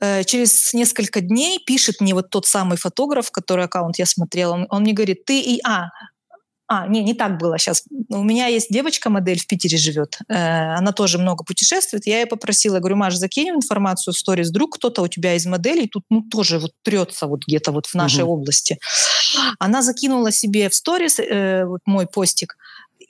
Э, через несколько дней пишет мне вот тот самый фотограф, который аккаунт я смотрела, он, он мне говорит, ты и а, а, не, не так было сейчас. У меня есть девочка-модель в Питере живет. Э, она тоже много путешествует. Я ее попросила, говорю, Маш, закинь информацию в сторис. Вдруг кто-то у тебя из моделей тут ну, тоже вот трется вот где-то вот в нашей угу. области. Она закинула себе в сторис э, вот мой постик.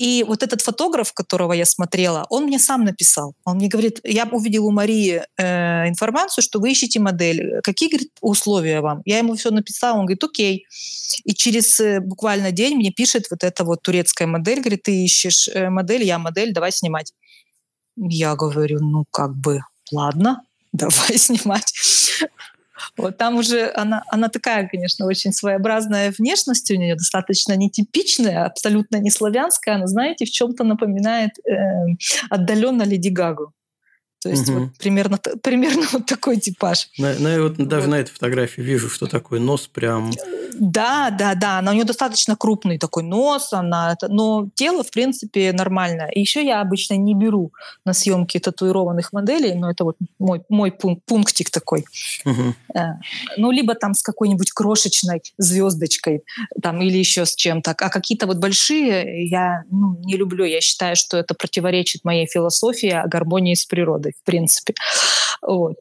И вот этот фотограф, которого я смотрела, он мне сам написал. Он мне говорит, я увидел у Марии э, информацию, что вы ищете модель. Какие, говорит, условия вам? Я ему все написала, он говорит, окей. И через э, буквально день мне пишет вот эта вот турецкая модель, говорит, ты ищешь э, модель, я модель, давай снимать. Я говорю, ну как бы, ладно, давай снимать. Вот там уже она, она такая, конечно, очень своеобразная внешность у нее, достаточно нетипичная, абсолютно не славянская. Она, знаете, в чем-то напоминает э, отдаленно Леди Гагу. То есть угу. вот примерно, примерно вот такой типаж. На, на, вот, даже вот. на этой фотографии вижу, что такой нос прям... Да, да, да. Она, у нее достаточно крупный такой нос, она, но тело, в принципе, нормальное. И еще я обычно не беру на съемки татуированных моделей, но это вот мой, мой пункт, пунктик такой. Угу. Ну, либо там с какой-нибудь крошечной звездочкой там, или еще с чем-то. А какие-то вот большие я ну, не люблю. Я считаю, что это противоречит моей философии о гармонии с природой в принципе. Вот.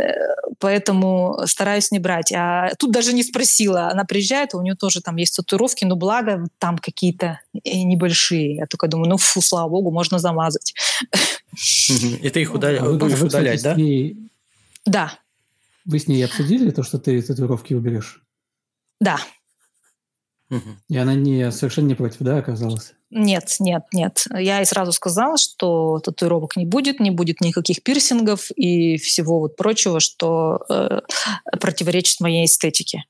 Э, поэтому стараюсь не брать. А тут даже не спросила. Она приезжает, у нее тоже там есть татуировки, но благо там какие-то небольшие. Я только думаю, ну фу, слава богу, можно замазать. И ты их а будешь удалять, да? Да. Вы с ней обсудили то, что ты татуировки уберешь? Да. И она не, совершенно не против, да, оказалась? Нет, нет, нет. Я ей сразу сказала, что татуировок не будет, не будет никаких пирсингов и всего вот прочего, что э, противоречит моей эстетике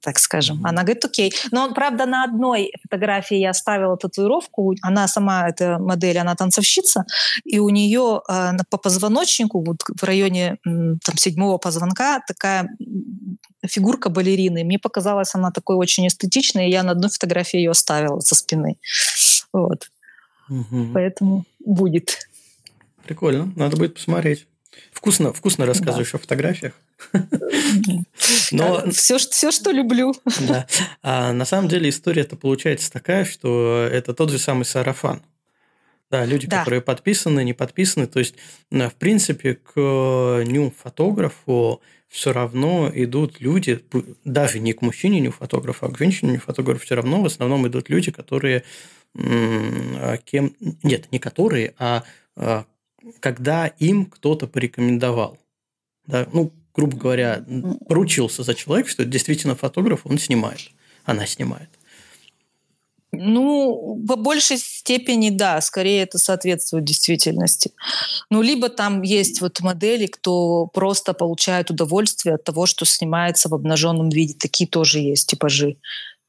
так скажем. Она говорит, окей. Но, правда, на одной фотографии я оставила татуировку. Она сама, эта модель, она танцовщица, и у нее э, по позвоночнику, вот в районе там, седьмого позвонка, такая фигурка балерины. Мне показалась она такой очень эстетичной, и я на одной фотографии ее оставила со спины. Вот. Угу. Поэтому будет. Прикольно, надо будет посмотреть. Вкусно, вкусно рассказываешь да. о фотографиях. Но все, все, что люблю. Да. А на самом деле история-то получается такая, что это тот же самый сарафан. Да, люди, да. которые подписаны, не подписаны. То есть, в принципе, к ню-фотографу все равно идут люди, даже не к мужчине ню-фотографу, а к женщине ню-фотографу все равно в основном идут люди, которые а кем... Нет, не которые, а, а когда им кто-то порекомендовал. Да? Ну, грубо говоря, поручился за человека, что это действительно фотограф, он снимает, она снимает. Ну, по большей степени, да, скорее это соответствует действительности. Ну, либо там есть вот модели, кто просто получает удовольствие от того, что снимается в обнаженном виде. Такие тоже есть типажи.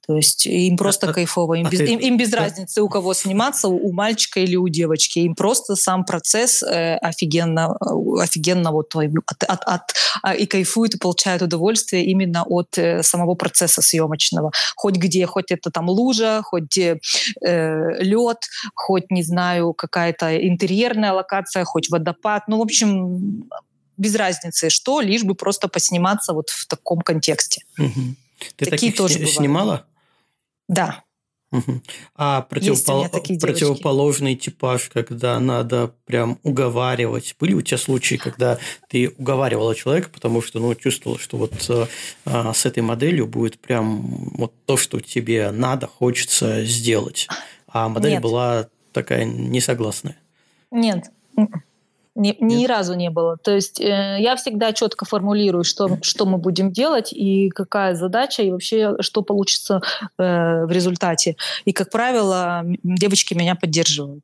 То есть им просто а, кайфово, им, а без, ты... им, им без разницы, у кого сниматься, у, мальчика или у девочки. Им просто сам процесс э, офигенно, э, офигенно вот от, от, от, а, и кайфуют и получают удовольствие именно от э, самого процесса съемочного. Хоть где, хоть это там лужа, хоть э, лед, хоть, не знаю, какая-то интерьерная локация, хоть водопад. Ну, в общем, без разницы, что, лишь бы просто посниматься вот в таком контексте. Угу. Ты Такие таких тоже снимала? Да. Угу. А противопол... противоположный типаж, когда надо прям уговаривать. Были у тебя случаи, когда ты уговаривала человека, потому что ну, чувствовала, что вот а, с этой моделью будет прям вот то, что тебе надо, хочется сделать. А модель Нет. была такая несогласная. Нет. Ни, ни разу не было. То есть э, я всегда четко формулирую, что, что мы будем делать и какая задача, и вообще, что получится э, в результате. И, как правило, девочки меня поддерживают.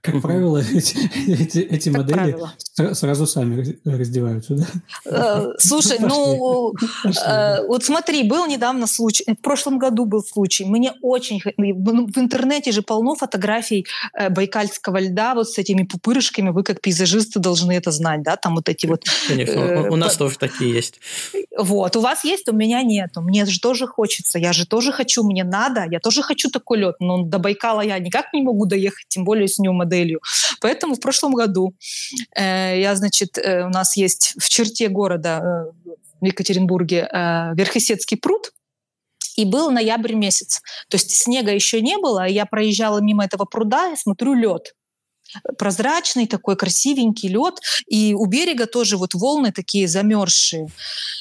Как правило, эти, эти, эти модели правило. сразу сами раздеваются, да? Э, слушай, ну, э, вот смотри, был недавно случай, в прошлом году был случай, мне очень... Ну, в интернете же полно фотографий э, байкальского льда вот с этими пупырышками, вы как пейзажисты должны это знать, да, там вот эти вот... Конечно, у нас тоже такие есть. Вот, у вас есть, у меня нет. Мне же тоже хочется, я же тоже хочу, мне надо, я тоже хочу такой лед, но до Байкала я никак не могу доехать, тем более с ним моделью. Поэтому в прошлом году э, я, значит, э, у нас есть в черте города э, в Екатеринбурге э, Верхесецкий пруд, и был ноябрь месяц. То есть снега еще не было, я проезжала мимо этого пруда и смотрю лед прозрачный такой красивенький лед, и у берега тоже вот волны такие замерзшие.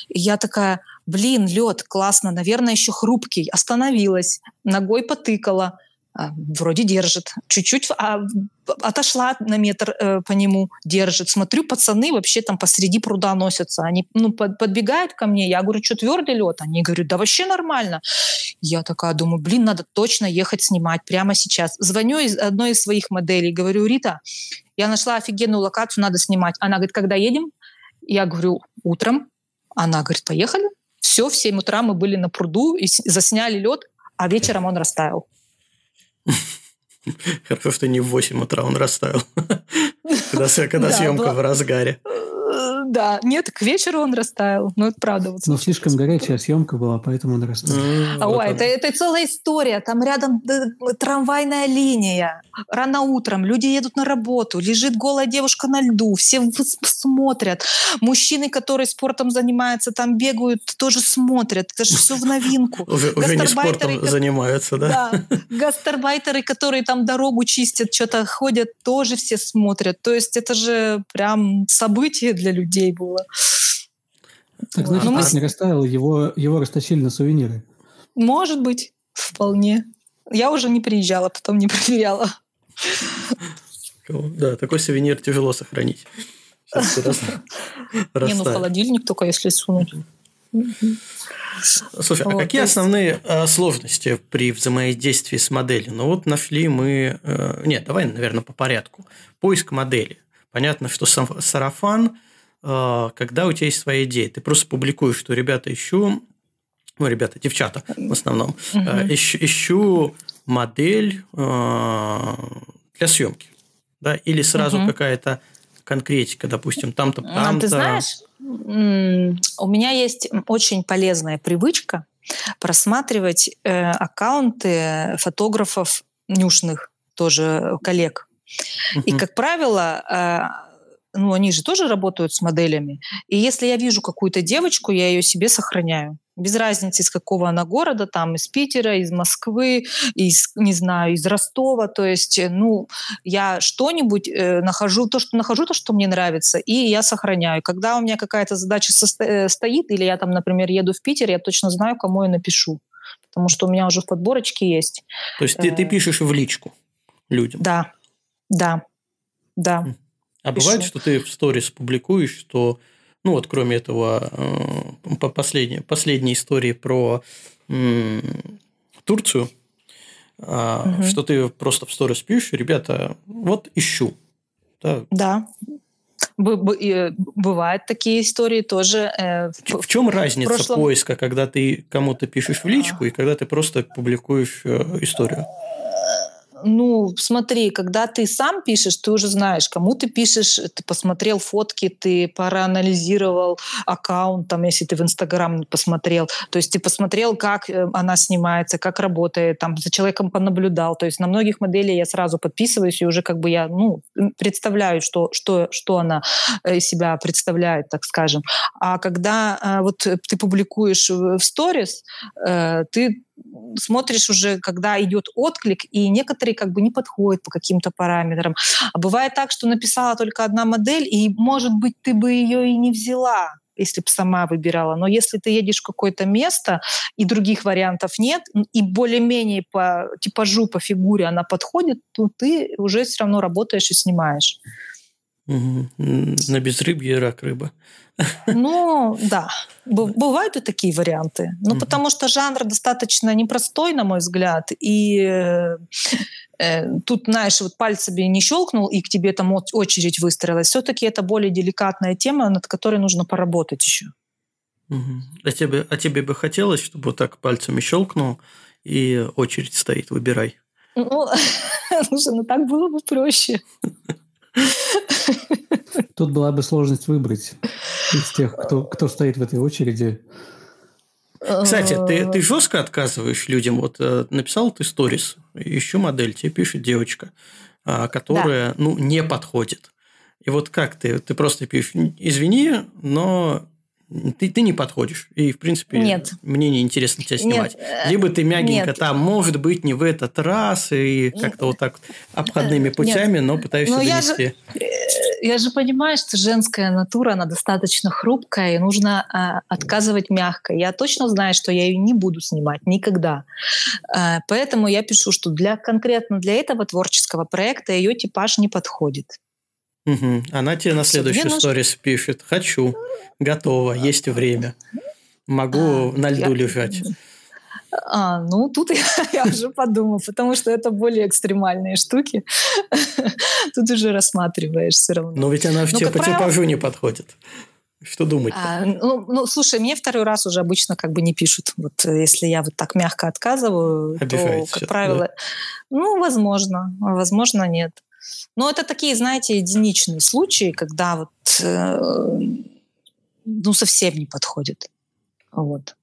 Я такая, блин, лед, классно, наверное, еще хрупкий. Остановилась, ногой потыкала, вроде держит. Чуть-чуть а, отошла на метр э, по нему, держит. Смотрю, пацаны вообще там посреди пруда носятся. Они ну, под, подбегают ко мне. Я говорю, что твердый лед? Они говорят, да вообще нормально. Я такая думаю, блин, надо точно ехать снимать прямо сейчас. Звоню из одной из своих моделей, говорю, Рита, я нашла офигенную локацию, надо снимать. Она говорит, когда едем? Я говорю, утром. Она говорит, поехали. Все, в 7 утра мы были на пруду и засняли лед, а вечером он растаял. Хорошо, что не в 8 утра он растаял, когда съемка в разгаре. Да, нет, к вечеру он растаял. Ну, это правда. Вот, Но слишком горячая съемка была, поэтому он растаял. А, вот ой, это, это целая история. Там рядом трамвайная линия. Рано утром люди едут на работу. Лежит голая девушка на льду. Все смотрят. Мужчины, которые спортом занимаются, там бегают, тоже смотрят. Это же все в новинку. Уже не спортом занимаются, да? Да. Гастарбайтеры, которые там дорогу чистят, что-то ходят, тоже все смотрят. То есть это же прям событие для людей людей было. Так значит, ну, не растаял, его, его растащили на сувениры. Может быть, вполне. Я уже не приезжала, потом не проверяла. Да, такой сувенир тяжело сохранить. Не, ну холодильник только если сунуть. Слушай, а какие основные а, сложности при взаимодействии с моделью? Ну вот нашли мы... Э, нет, давай, наверное, по порядку. Поиск модели. Понятно, что сарафан когда у тебя есть своя идея. Ты просто публикуешь, что ребята ищу, ну, ребята, девчата в основном, угу. ищу, ищу модель а, для съемки. Да? Или сразу угу. какая-то конкретика, допустим, там-то, там-то. Ты знаешь, у меня есть очень полезная привычка просматривать э, аккаунты фотографов нюшных, тоже коллег. Uh-huh. И, как правило, э, ну, они же тоже работают с моделями. И если я вижу какую-то девочку, я ее себе сохраняю. Без разницы, из какого она города, там, из Питера, из Москвы, из, не знаю, из Ростова. То есть, э, ну, я что-нибудь э, нахожу, то, что нахожу, то, что мне нравится, и я сохраняю. Когда у меня какая-то задача состо- э, стоит, или я там, например, еду в Питер, я точно знаю, кому я напишу. Потому что у меня уже в подборочке есть. То есть, ты, ты пишешь в личку людям? Да, да, да. А пишу. бывает, что ты в сторис публикуешь, что, ну вот кроме этого, э, по последней, последней истории про Турцию, угу. что ты просто в сторис пишешь, ребята, вот ищу. Да. да. Бывают такие истории тоже. Э, в, в чем разница прошлом... поиска, когда ты кому-то пишешь в личку и когда ты просто публикуешь э, историю? Ну, смотри, когда ты сам пишешь, ты уже знаешь, кому ты пишешь, ты посмотрел фотки, ты проанализировал аккаунт, там, если ты в Инстаграм посмотрел, то есть ты посмотрел, как э, она снимается, как работает, там, за человеком понаблюдал. То есть на многих моделей я сразу подписываюсь, и уже как бы я, ну, представляю, что, что, что она э, из себя представляет, так скажем. А когда э, вот ты публикуешь в сторис, ты смотришь уже, когда идет отклик, и некоторые как бы не подходят по каким-то параметрам. А бывает так, что написала только одна модель, и, может быть, ты бы ее и не взяла, если бы сама выбирала. Но если ты едешь в какое-то место, и других вариантов нет, и более-менее по типажу, по фигуре она подходит, то ты уже все равно работаешь и снимаешь. Угу. На безрыбье рак рыба. Ну, да. Бывают и такие варианты. Ну, угу. потому что жанр достаточно непростой, на мой взгляд. И э, э, тут, знаешь, вот пальцами не щелкнул, и к тебе там очередь выстроилась. Все-таки это более деликатная тема, над которой нужно поработать еще. Угу. А, тебе, а тебе бы хотелось, чтобы вот так пальцами щелкнул, и очередь стоит, выбирай? Ну, ну так было бы проще. Тут была бы сложность выбрать из тех, кто, кто стоит в этой очереди. Кстати, ты, ты жестко отказываешь людям. Вот э, написал ты сторис, ищу модель, тебе пишет девочка, а, которая да. ну, не подходит. И вот как ты? Ты просто пишешь, извини, но ты, ты не подходишь. И, в принципе, Нет. мне не интересно тебя снимать. Нет. Э, Либо ты мягенько Нет. там, может быть, не в этот раз, и как-то вот так обходными путями, Нет. но пытаешься но донести. Я же я же понимаю, что женская натура, она достаточно хрупкая, и нужно э, отказывать мягко. Я точно знаю, что я ее не буду снимать никогда. Э, поэтому я пишу, что для конкретно для этого творческого проекта ее типаж не подходит. Угу. Она тебе на следующий сторис нужно... пишет. Хочу, готово, есть время. Могу а, на льду я... лежать. А, ну, тут я, я уже подумал, потому что это более экстремальные штуки. Тут уже рассматриваешь все равно. Но ведь она в ну, тебе по правило... типажу не подходит. Что думать? А, ну, ну, слушай, мне второй раз уже обычно как бы не пишут. Вот э, если я вот так мягко отказываю, то, как правило, да? ну, возможно, возможно, нет. Но это такие, знаете, единичные случаи, когда вот э, ну, совсем не подходит. Вот.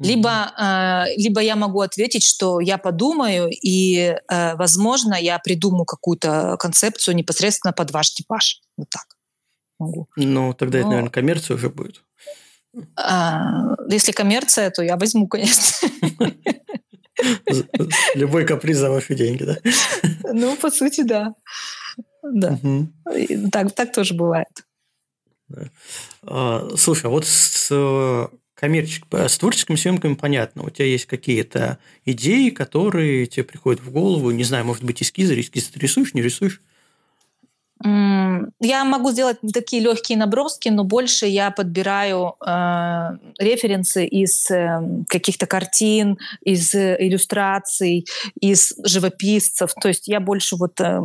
Либо, э, либо я могу ответить, что я подумаю, и, э, возможно, я придумаю какую-то концепцию непосредственно под ваш типаж. Вот так могу. Ну, тогда Но... это, наверное, коммерция уже будет. А, если коммерция, то я возьму, конечно. Любой каприз за ваши деньги, да? Ну, по сути, да. Да. Так, так тоже бывает. А, слушай, а вот с коммерческим, э, с творческими съемками понятно. У тебя есть какие-то идеи, которые тебе приходят в голову. Не знаю, может быть, эскизы, эскизы ты рисуешь, не рисуешь? Я могу сделать такие легкие наброски, но больше я подбираю э, референсы из э, каких-то картин, из э, иллюстраций, из живописцев. То есть я больше вот э,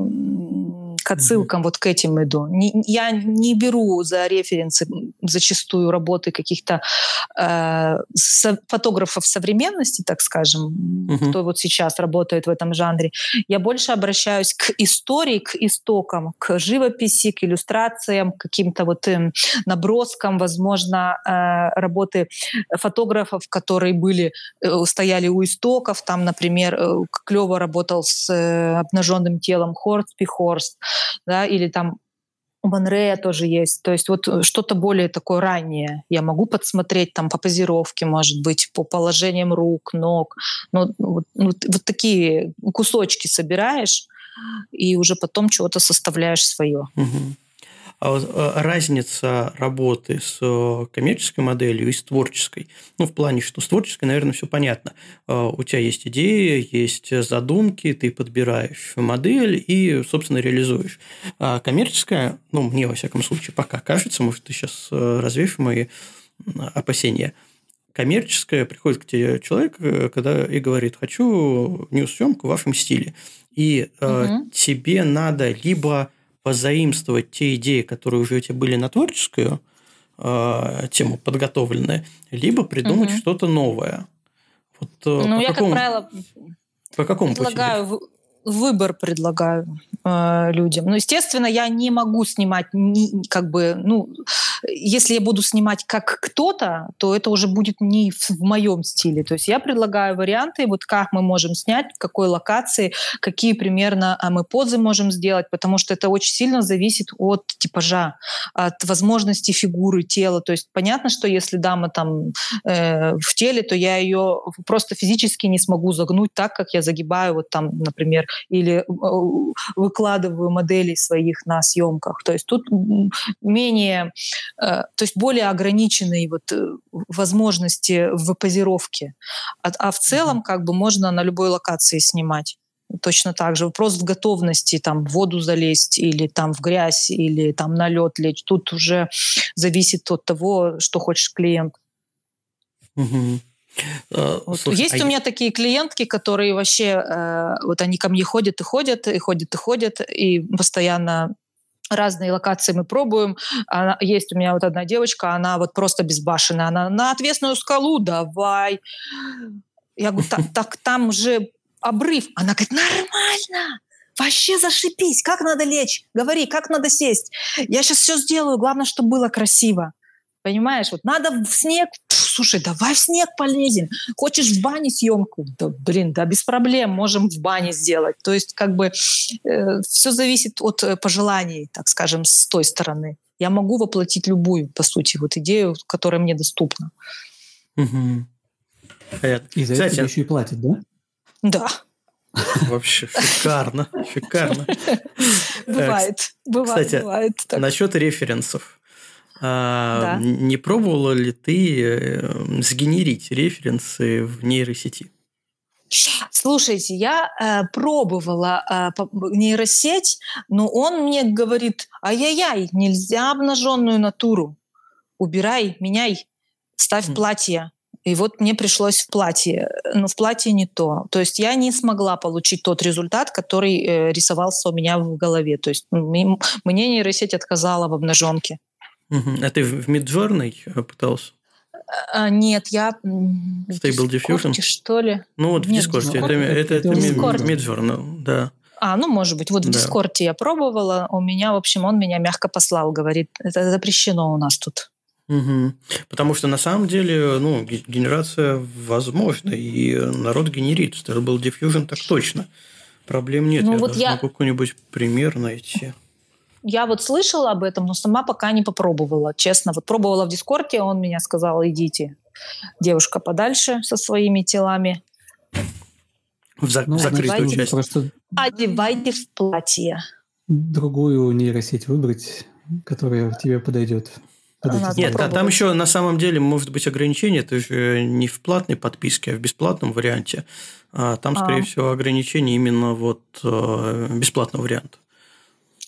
к отсылкам, mm-hmm. вот к этим иду. Не, я не беру за референсы зачастую работы каких-то э, со, фотографов современности, так скажем, mm-hmm. кто вот сейчас работает в этом жанре. Я больше обращаюсь к истории, к истокам, к живописи, к иллюстрациям, к каким-то вот э, наброскам, возможно, э, работы фотографов, которые были, э, стояли у истоков. Там, например, э, клево работал с э, обнаженным телом Хорст Пихорст да, или там у тоже есть. То есть вот э, что-то более такое раннее я могу подсмотреть там по позировке, может быть, по положениям рук, ног. Ну, вот, вот, вот такие кусочки собираешь и уже потом чего-то составляешь свое. Угу. А э, разница работы с э, коммерческой моделью и с творческой, ну, в плане, что с творческой, наверное, все понятно. Э, у тебя есть идея, есть задумки, ты подбираешь модель и, собственно, реализуешь. А коммерческая, ну, мне, во всяком случае, пока кажется, может, ты сейчас развеешь мои опасения – коммерческая, приходит к тебе человек, когда и говорит, хочу ньюс-съемку в вашем стиле. И угу. э, тебе надо либо позаимствовать те идеи, которые уже у тебя были на творческую э, тему подготовленные, либо придумать угу. что-то новое. Вот, э, ну, я, какому, как правило, по какому предлагаю пути? Выбор предлагаю э, людям. Ну, естественно, я не могу снимать, ни, как бы, ну, если я буду снимать как кто-то, то это уже будет не в, в моем стиле. То есть я предлагаю варианты, вот как мы можем снять, в какой локации, какие примерно а, мы позы можем сделать, потому что это очень сильно зависит от типажа, от возможности фигуры тела. То есть понятно, что если дама там э, в теле, то я ее просто физически не смогу загнуть так, как я загибаю вот там, например, или э, выкладываю моделей своих на съемках. То есть тут менее, э, то есть более ограниченные вот э, возможности в позировке. А, а в целом как бы можно на любой локации снимать точно так же. Вопрос в готовности там в воду залезть или там в грязь или там на лед лечь. Тут уже зависит от того, что хочет клиент. Угу. Э, вот Слушай, есть а у меня такие клиентки, которые вообще, э, вот они ко мне ходят и ходят, и ходят и ходят, и постоянно разные локации мы пробуем. Она, есть у меня вот одна девочка, она вот просто безбашенная. Она на отвесную скалу, давай. Я говорю, так, так там уже обрыв. Она говорит, нормально. Вообще зашипись, как надо лечь, говори, как надо сесть. Я сейчас все сделаю, главное, чтобы было красиво. Понимаешь, вот надо в снег, слушай, давай в снег полезем. Хочешь в бане съемку? Да, блин, да без проблем, можем в бане сделать. То есть как бы э, все зависит от э, пожеланий, так скажем, с той стороны. Я могу воплотить любую, по сути, вот идею, которая мне доступна. Угу. И за Кстати, это еще и платят, да? Да. Вообще шикарно, шикарно. Бывает, бывает, Кстати, бывает. так. насчет референсов. А, Да. Не пробовала ли ты э, сгенерить референсы в нейросети? Слушайте, я э, пробовала э, нейросеть, но он мне говорит, ай-яй-яй, нельзя обнаженную натуру. Убирай, меняй, ставь Мгм. платье. И вот мне пришлось в платье. Но в платье не то. То есть я не смогла получить тот результат, который э, рисовался у меня в голове. То есть мне нейросеть отказала в обнаженке. А ты в Midjourney э, пытался? А, нет, я... Stable Diffusion? Что ли? Ну, вот в Нет, Discord. Discord. Это, это, это Discord. Midjourney, да. А, ну, может быть. Вот в Да. Дискорде я пробовала. У меня, в общем, он меня мягко послал. Говорит, это запрещено у нас тут. Мгм. Потому что на самом деле, ну, ге- генерация возможна, и народ генерит. Stable Diffusion так точно. Проблем нет. Ну, я вот даже я- могу какой-нибудь пример найти. Я вот слышала об этом, но сама пока не попробовала. Честно, вот пробовала в Дискорде, он меня сказал, идите, девушка, подальше со своими телами. В, за- Ну, в закрытую часть. Просто Одевайте в платье. другую нейросеть выбрать, которая тебе подойдет. под эти Надо задачи. Нет, та- там еще на самом деле может быть ограничение. Это же не в платной подписке, а в бесплатном варианте. А Там, скорее А. всего, ограничение именно вот э, бесплатного варианта.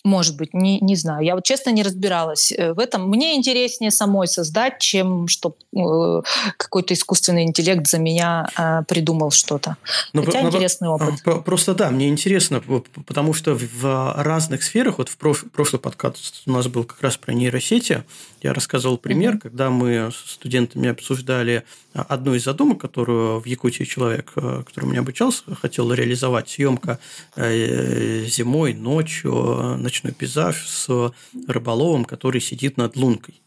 Может быть, не, не знаю. Я вот честно не разбиралась э, в этом. Мне интереснее самой создать, чем чтобы какой-то искусственный интеллект за меня э, придумал что-то. Но Хотя про- но интересный опыт. Про- Просто да, мне интересно, потому что в разных сферах, вот в прош- прошлый подкаст у нас был как раз про нейросети, я рассказывал пример, Мгм. когда мы с студентами обсуждали одну из задумок, которую в Якутии человек, э, который у меня обучался, хотел реализовать, съемка э, зимой, ночью, ночной пейзаж с рыболовом, который сидит над лункой.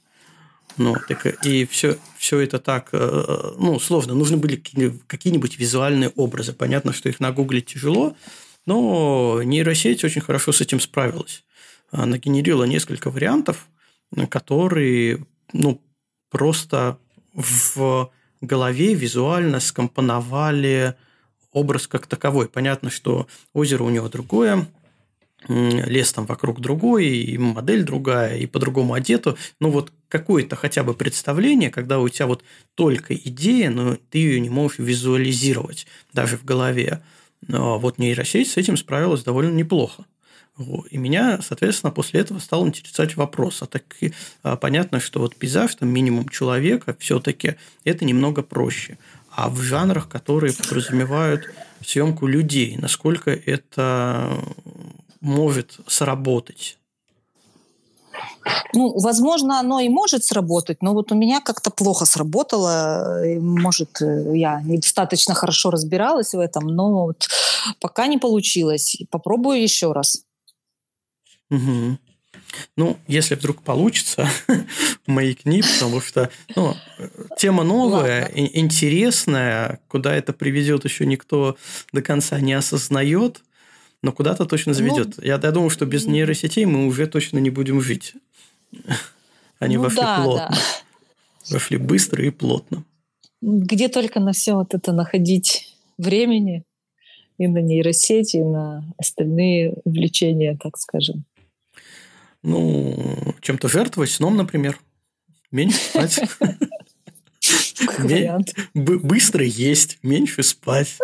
Ну, так и все, все это так, э, ну, сложно. Нужны были какие- какие-нибудь визуальные образы. Понятно, что их нагуглить тяжело, но нейросеть очень хорошо с этим справилась. Она генерила несколько вариантов, которые, ну, просто в голове визуально скомпоновали образ как таковой. Понятно, что озеро у него другое, лес там вокруг другой, и модель другая, и по-другому одето. Ну, вот какое-то хотя бы представление, когда у тебя вот только идея, но ты ее не можешь визуализировать даже в голове. Но вот нейросеть с этим справилась довольно неплохо. И меня, соответственно, после этого стал интересовать вопрос. А так а, понятно, что вот пейзаж, там минимум человека, все-таки это немного проще. А в жанрах, которые подразумевают съемку людей, насколько это может сработать? Ну, возможно, оно и может сработать, но вот у меня как-то плохо сработало. Может, я недостаточно хорошо разбиралась в этом, но вот пока не получилось. Попробую еще раз. Мгм. Ну, если вдруг получится, маякни, потому что ну, тема новая, Ладно. интересная, куда это приведет, еще никто до конца не осознает, но куда-то точно Ну, заведет. я, я думаю, что без нейросетей мы уже точно не будем жить. Они Ну вошли да, плотно. Вошли быстро и плотно. Где только на все вот это находить времени и на нейросети, и на остальные увлечения, так скажем. Ну, чем-то жертвовать, сном, например. Меньше спать. Быстро есть, меньше спать.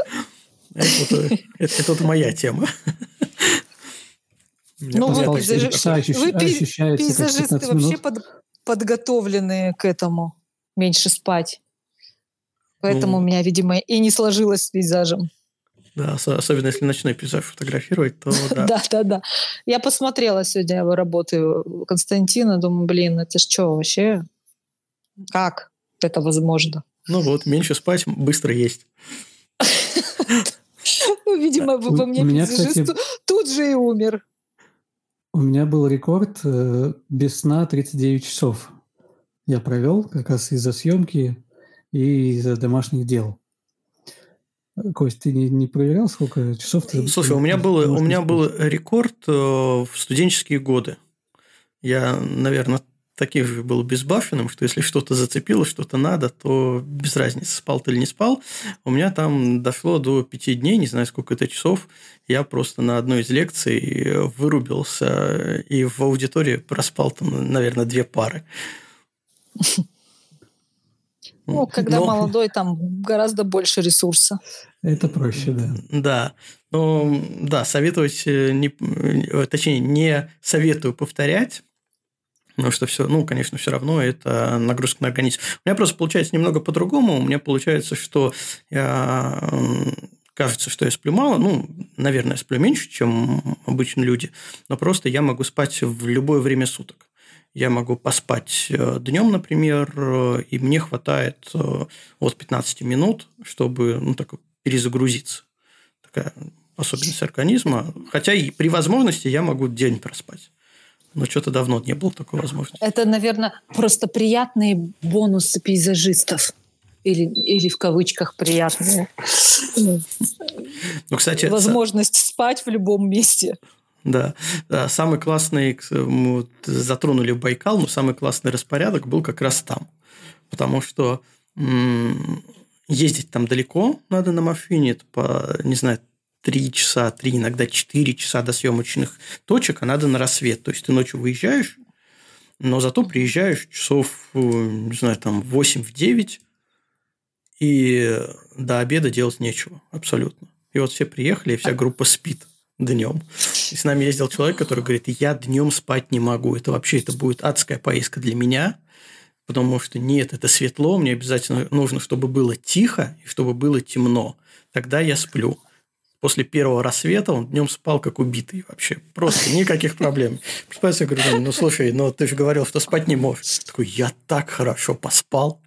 Это, э, моя тема. Ну, вы Пейзажисты 15 вообще минут. под- подготовлены к этому. Меньше спать. Поэтому Ну. у меня, видимо, и не сложилось с пейзажем. Да, ос- особенно если ночной пейзаж фотографировать, то да. Да, да, да. Я посмотрела сегодня его работы Константина, думаю, блин, это ж что вообще? Как это возможно? Ну вот, меньше спать, быстро есть. Ну, видимо, У- во мне пейзажист тут же и умер. У меня был рекорд э, без сна 39 часов. Я провел как раз из-за съемки и из-за домашних дел. Э, Кость, ты не, не проверял, сколько часов ты... Слушай, у меня был, у меня был рекорд э, в студенческие годы. Я, наверное, таким же был безбашенным, что если что-то зацепило, что-то надо, то без разницы, спал ты или не спал. У меня там дошло до пяти дней, не знаю, сколько это часов. Я просто на одной из лекций вырубился и в аудитории проспал там, наверное, две пары. Ну, когда Но... молодой, там гораздо больше ресурса. Это проще, да. Да. Ну, да, советовать, э, не, э, точнее, не советую повторять, потому что все, ну, конечно, все равно это нагрузка на организм. У меня просто получается немного по-другому. У меня получается, что я кажется, что я сплю мало. Ну, наверное, сплю меньше, чем обычно люди. Но просто я могу спать в любое время суток. Я могу поспать э, днем, например, и мне хватает от 15 минут, чтобы ну, так, перезагрузиться. Такая особенность организма. Хотя и при возможности я могу день проспать. Но что-то давно не было такой возможности. Это, наверное, просто приятные бонусы пейзажистов. Или, или в кавычках приятные. Ну, кстати, Возможность спать в любом месте. Да. да. Самый классный, мы затронули Байкал, но самый классный распорядок был как раз там. Потому что ездить там далеко надо на машине, это по, не знаю, 3 часа, 3, иногда 4 часа до съемочных точек, а надо на рассвет. То есть ты ночью выезжаешь, но зато приезжаешь часов, не знаю, там 8-9, и до обеда делать нечего абсолютно. И вот все приехали, и вся группа спит днем. И с нами ездил человек, который говорит, я днем спать не могу. Это вообще это будет адская поездка для меня, потому что нет, это светло, мне обязательно нужно, чтобы было тихо и чтобы было темно. Тогда я сплю после первого рассвета он днем спал как убитый вообще. Просто никаких проблем. Просыпаюсь, я говорю, ну слушай, ну ты же говорил, что спать не можешь. Такой, я так хорошо поспал.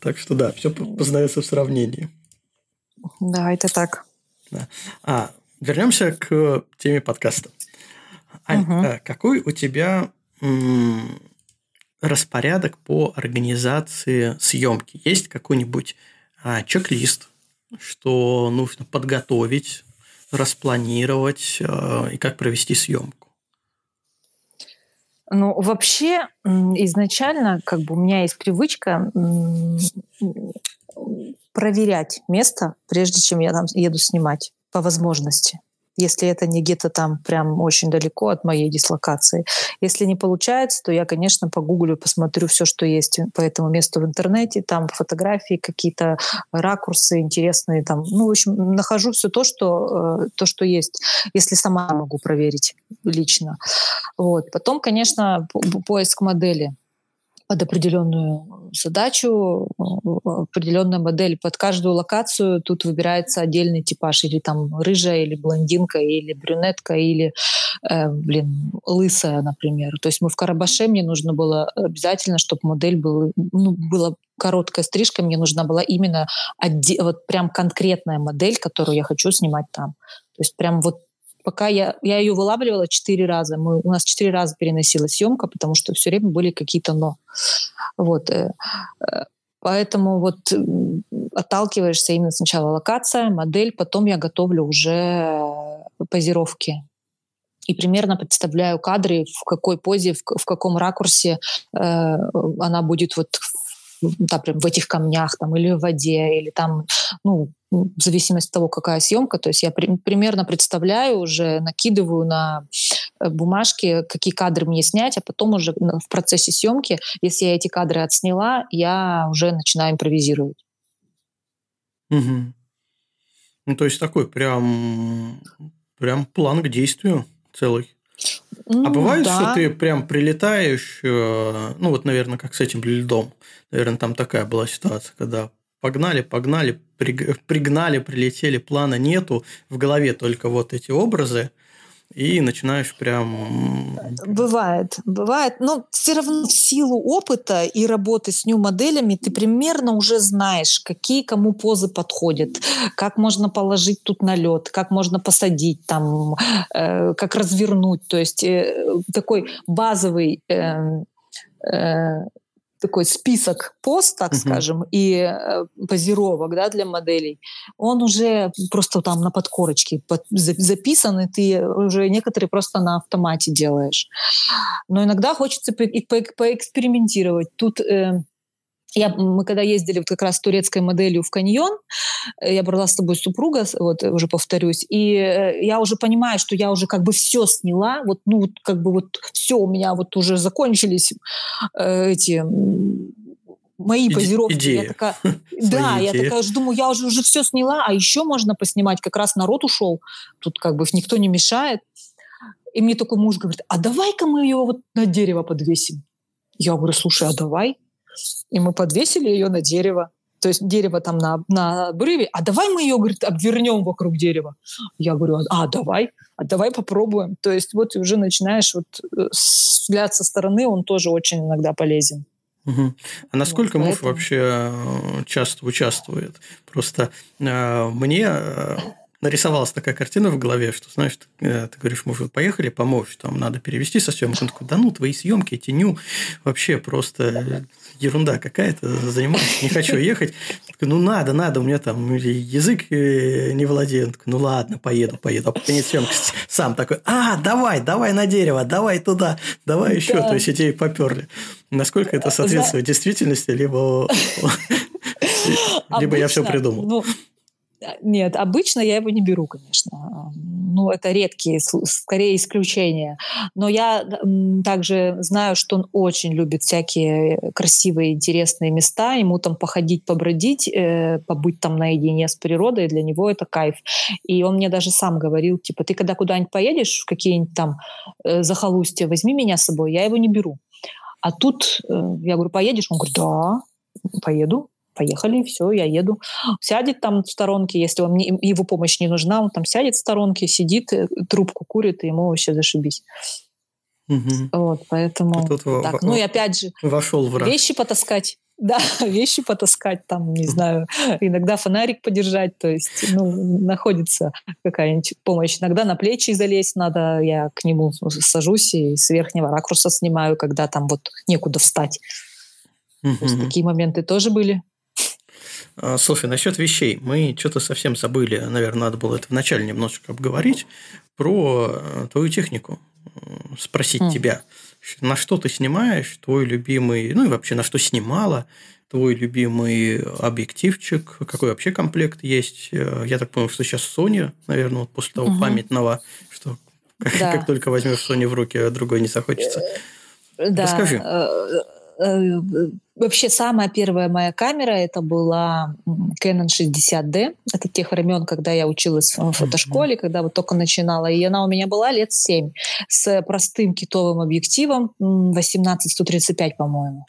Так что да, все познается в сравнении. Да, это так. Да. А, вернемся к теме подкаста. Ань, угу. какой у тебя м- распорядок по организации съемки? Есть какой-нибудь а, чек-лист, что нужно подготовить, распланировать э, и как провести съемку? Ну, вообще, изначально, как бы у меня есть привычка проверять место, прежде чем я там еду снимать, по возможности если это не где-то там прям очень далеко от моей дислокации. Если не получается, то я, конечно, погуглю, посмотрю все, что есть по этому месту в интернете, там фотографии, какие-то ракурсы интересные, там, ну, в общем, нахожу все то, что, э, то, что есть, если сама могу проверить лично. Вот. Потом, конечно, поиск модели под определенную задачу, определенная модель. Под каждую локацию тут выбирается отдельный типаж. Или там рыжая, или блондинка, или брюнетка, или, э, блин, лысая, например. То есть мы в Карабаше, мне нужно было обязательно, чтобы модель была, ну, была короткая стрижка, мне нужна была именно отде- вот прям конкретная модель, которую я хочу снимать там. То есть прям вот пока я, я ее вылавливала четыре раза. Мы, у нас четыре раза переносила съемка, потому что все время были какие-то но. Вот. Э, э, поэтому вот отталкиваешься именно сначала локация, модель, потом я готовлю уже позировки. И примерно представляю кадры, в какой позе, в, в каком ракурсе э, она будет вот да, прям в этих камнях там, или в воде, или там, ну, в зависимости от того, какая съемка. То есть я при, примерно представляю, уже накидываю на э, бумажки, какие кадры мне снять, а потом уже в процессе съемки, если я эти кадры отсняла, я уже начинаю импровизировать. Угу. Ну, то есть такой прям, прям план к действию целый. Ну, а бывает, да. что ты прям прилетаешь, э, ну вот, наверное, как с этим льдом. Наверное, там такая была ситуация, когда погнали, погнали, пригнали, прилетели, плана нету, в голове только вот эти образы, и начинаешь прям... Бывает, бывает. Но все равно в силу опыта и работы с нью-моделями ты примерно уже знаешь, какие кому позы подходят, как можно положить тут налет, как можно посадить там, э, как развернуть. То есть э, такой базовый э, э, такой список пост, так uh-huh. скажем, и э, позировок да, для моделей, он уже просто там на подкорочке под, записан, и ты уже некоторые просто на автомате делаешь. Но иногда хочется по, по, поэкспериментировать. Тут э, я, мы когда ездили вот как раз с турецкой моделью в каньон, э, я брала с собой супруга, вот уже повторюсь, и э, я уже понимаю, что я уже как бы все сняла, вот, ну, вот, как бы вот все у меня вот уже закончились э, эти мои Иде- позировки. Идея. Я такая, да, я такая уже думаю, я уже, уже все сняла, а еще можно поснимать, как раз народ ушел, тут как бы никто не мешает. И мне такой муж говорит, а давай-ка мы ее вот на дерево подвесим. Я говорю, слушай, а давай. И мы подвесили ее на дерево. То есть дерево там на, на обрыве, а давай мы ее, говорит, обвернем вокруг дерева. Я говорю, а давай, а давай попробуем. То есть вот уже начинаешь вот э, взгляд со стороны, он тоже очень иногда полезен. Угу. А насколько вот, муж вообще э, часто участвует? Просто э, мне э, нарисовалась такая картина в голове, что, знаешь, ты, э, ты говоришь, может, поехали, поможешь, там надо перевести со съемок. Он такой, да ну, твои съемки, теню, вообще просто ерунда какая-то, занимаюсь, не хочу ехать. Такой, ну, надо, надо, у меня там язык э, не владеет. такой, ну, ладно, поеду, поеду. А по конец съемки сам такой, а, давай, давай на дерево, давай туда, давай еще. Да. То есть, идеи поперли. Насколько это соответствует да. действительности, либо, либо я все придумал. А, нет, обычно я его не беру, конечно. Ну, это редкие, скорее исключения. Но я также знаю, что он очень любит всякие красивые, интересные места. Ему там походить, побродить, э, побыть там наедине с природой, для него это кайф. И он мне даже сам говорил, типа, ты когда куда-нибудь поедешь, в какие-нибудь там э, захолустья, возьми меня с собой. Я его не беру. А тут э, я говорю, поедешь? Он говорит, да, поеду поехали, все, я еду. Сядет там в сторонке, если не, его помощь не нужна, он там сядет в сторонке, сидит, э, трубку курит, и ему вообще зашибись. Угу. Вот, поэтому Тут так. В, ну и опять же, вошел в вещи потаскать. Да, вещи потаскать, там, не знаю, иногда фонарик подержать, то есть, ну, находится какая-нибудь помощь. Иногда на плечи залезть надо, я к нему сажусь и с верхнего ракурса снимаю, когда там вот некуда встать. Угу. То есть, такие моменты тоже были. А, слушай, насчет вещей. Мы что-то совсем забыли, наверное, надо было это вначале немножечко обговорить, про э, твою технику. Спросить mm. тебя, на что ты снимаешь, твой любимый, ну и вообще на что снимала, твой любимый объективчик, какой вообще комплект есть. Э, я так понял, что сейчас Sony, наверное, вот после того угу. памятного, что как, да. как только возьмешь Sony в руки, а другой не захочется. Э, да. Расскажи. Э, вообще самая первая моя камера это была Canon 60D. Это тех времен, когда я училась в фотошколе, mm-hmm. когда вот только начинала. И она у меня была лет 7 с простым китовым объективом 18-135, по-моему.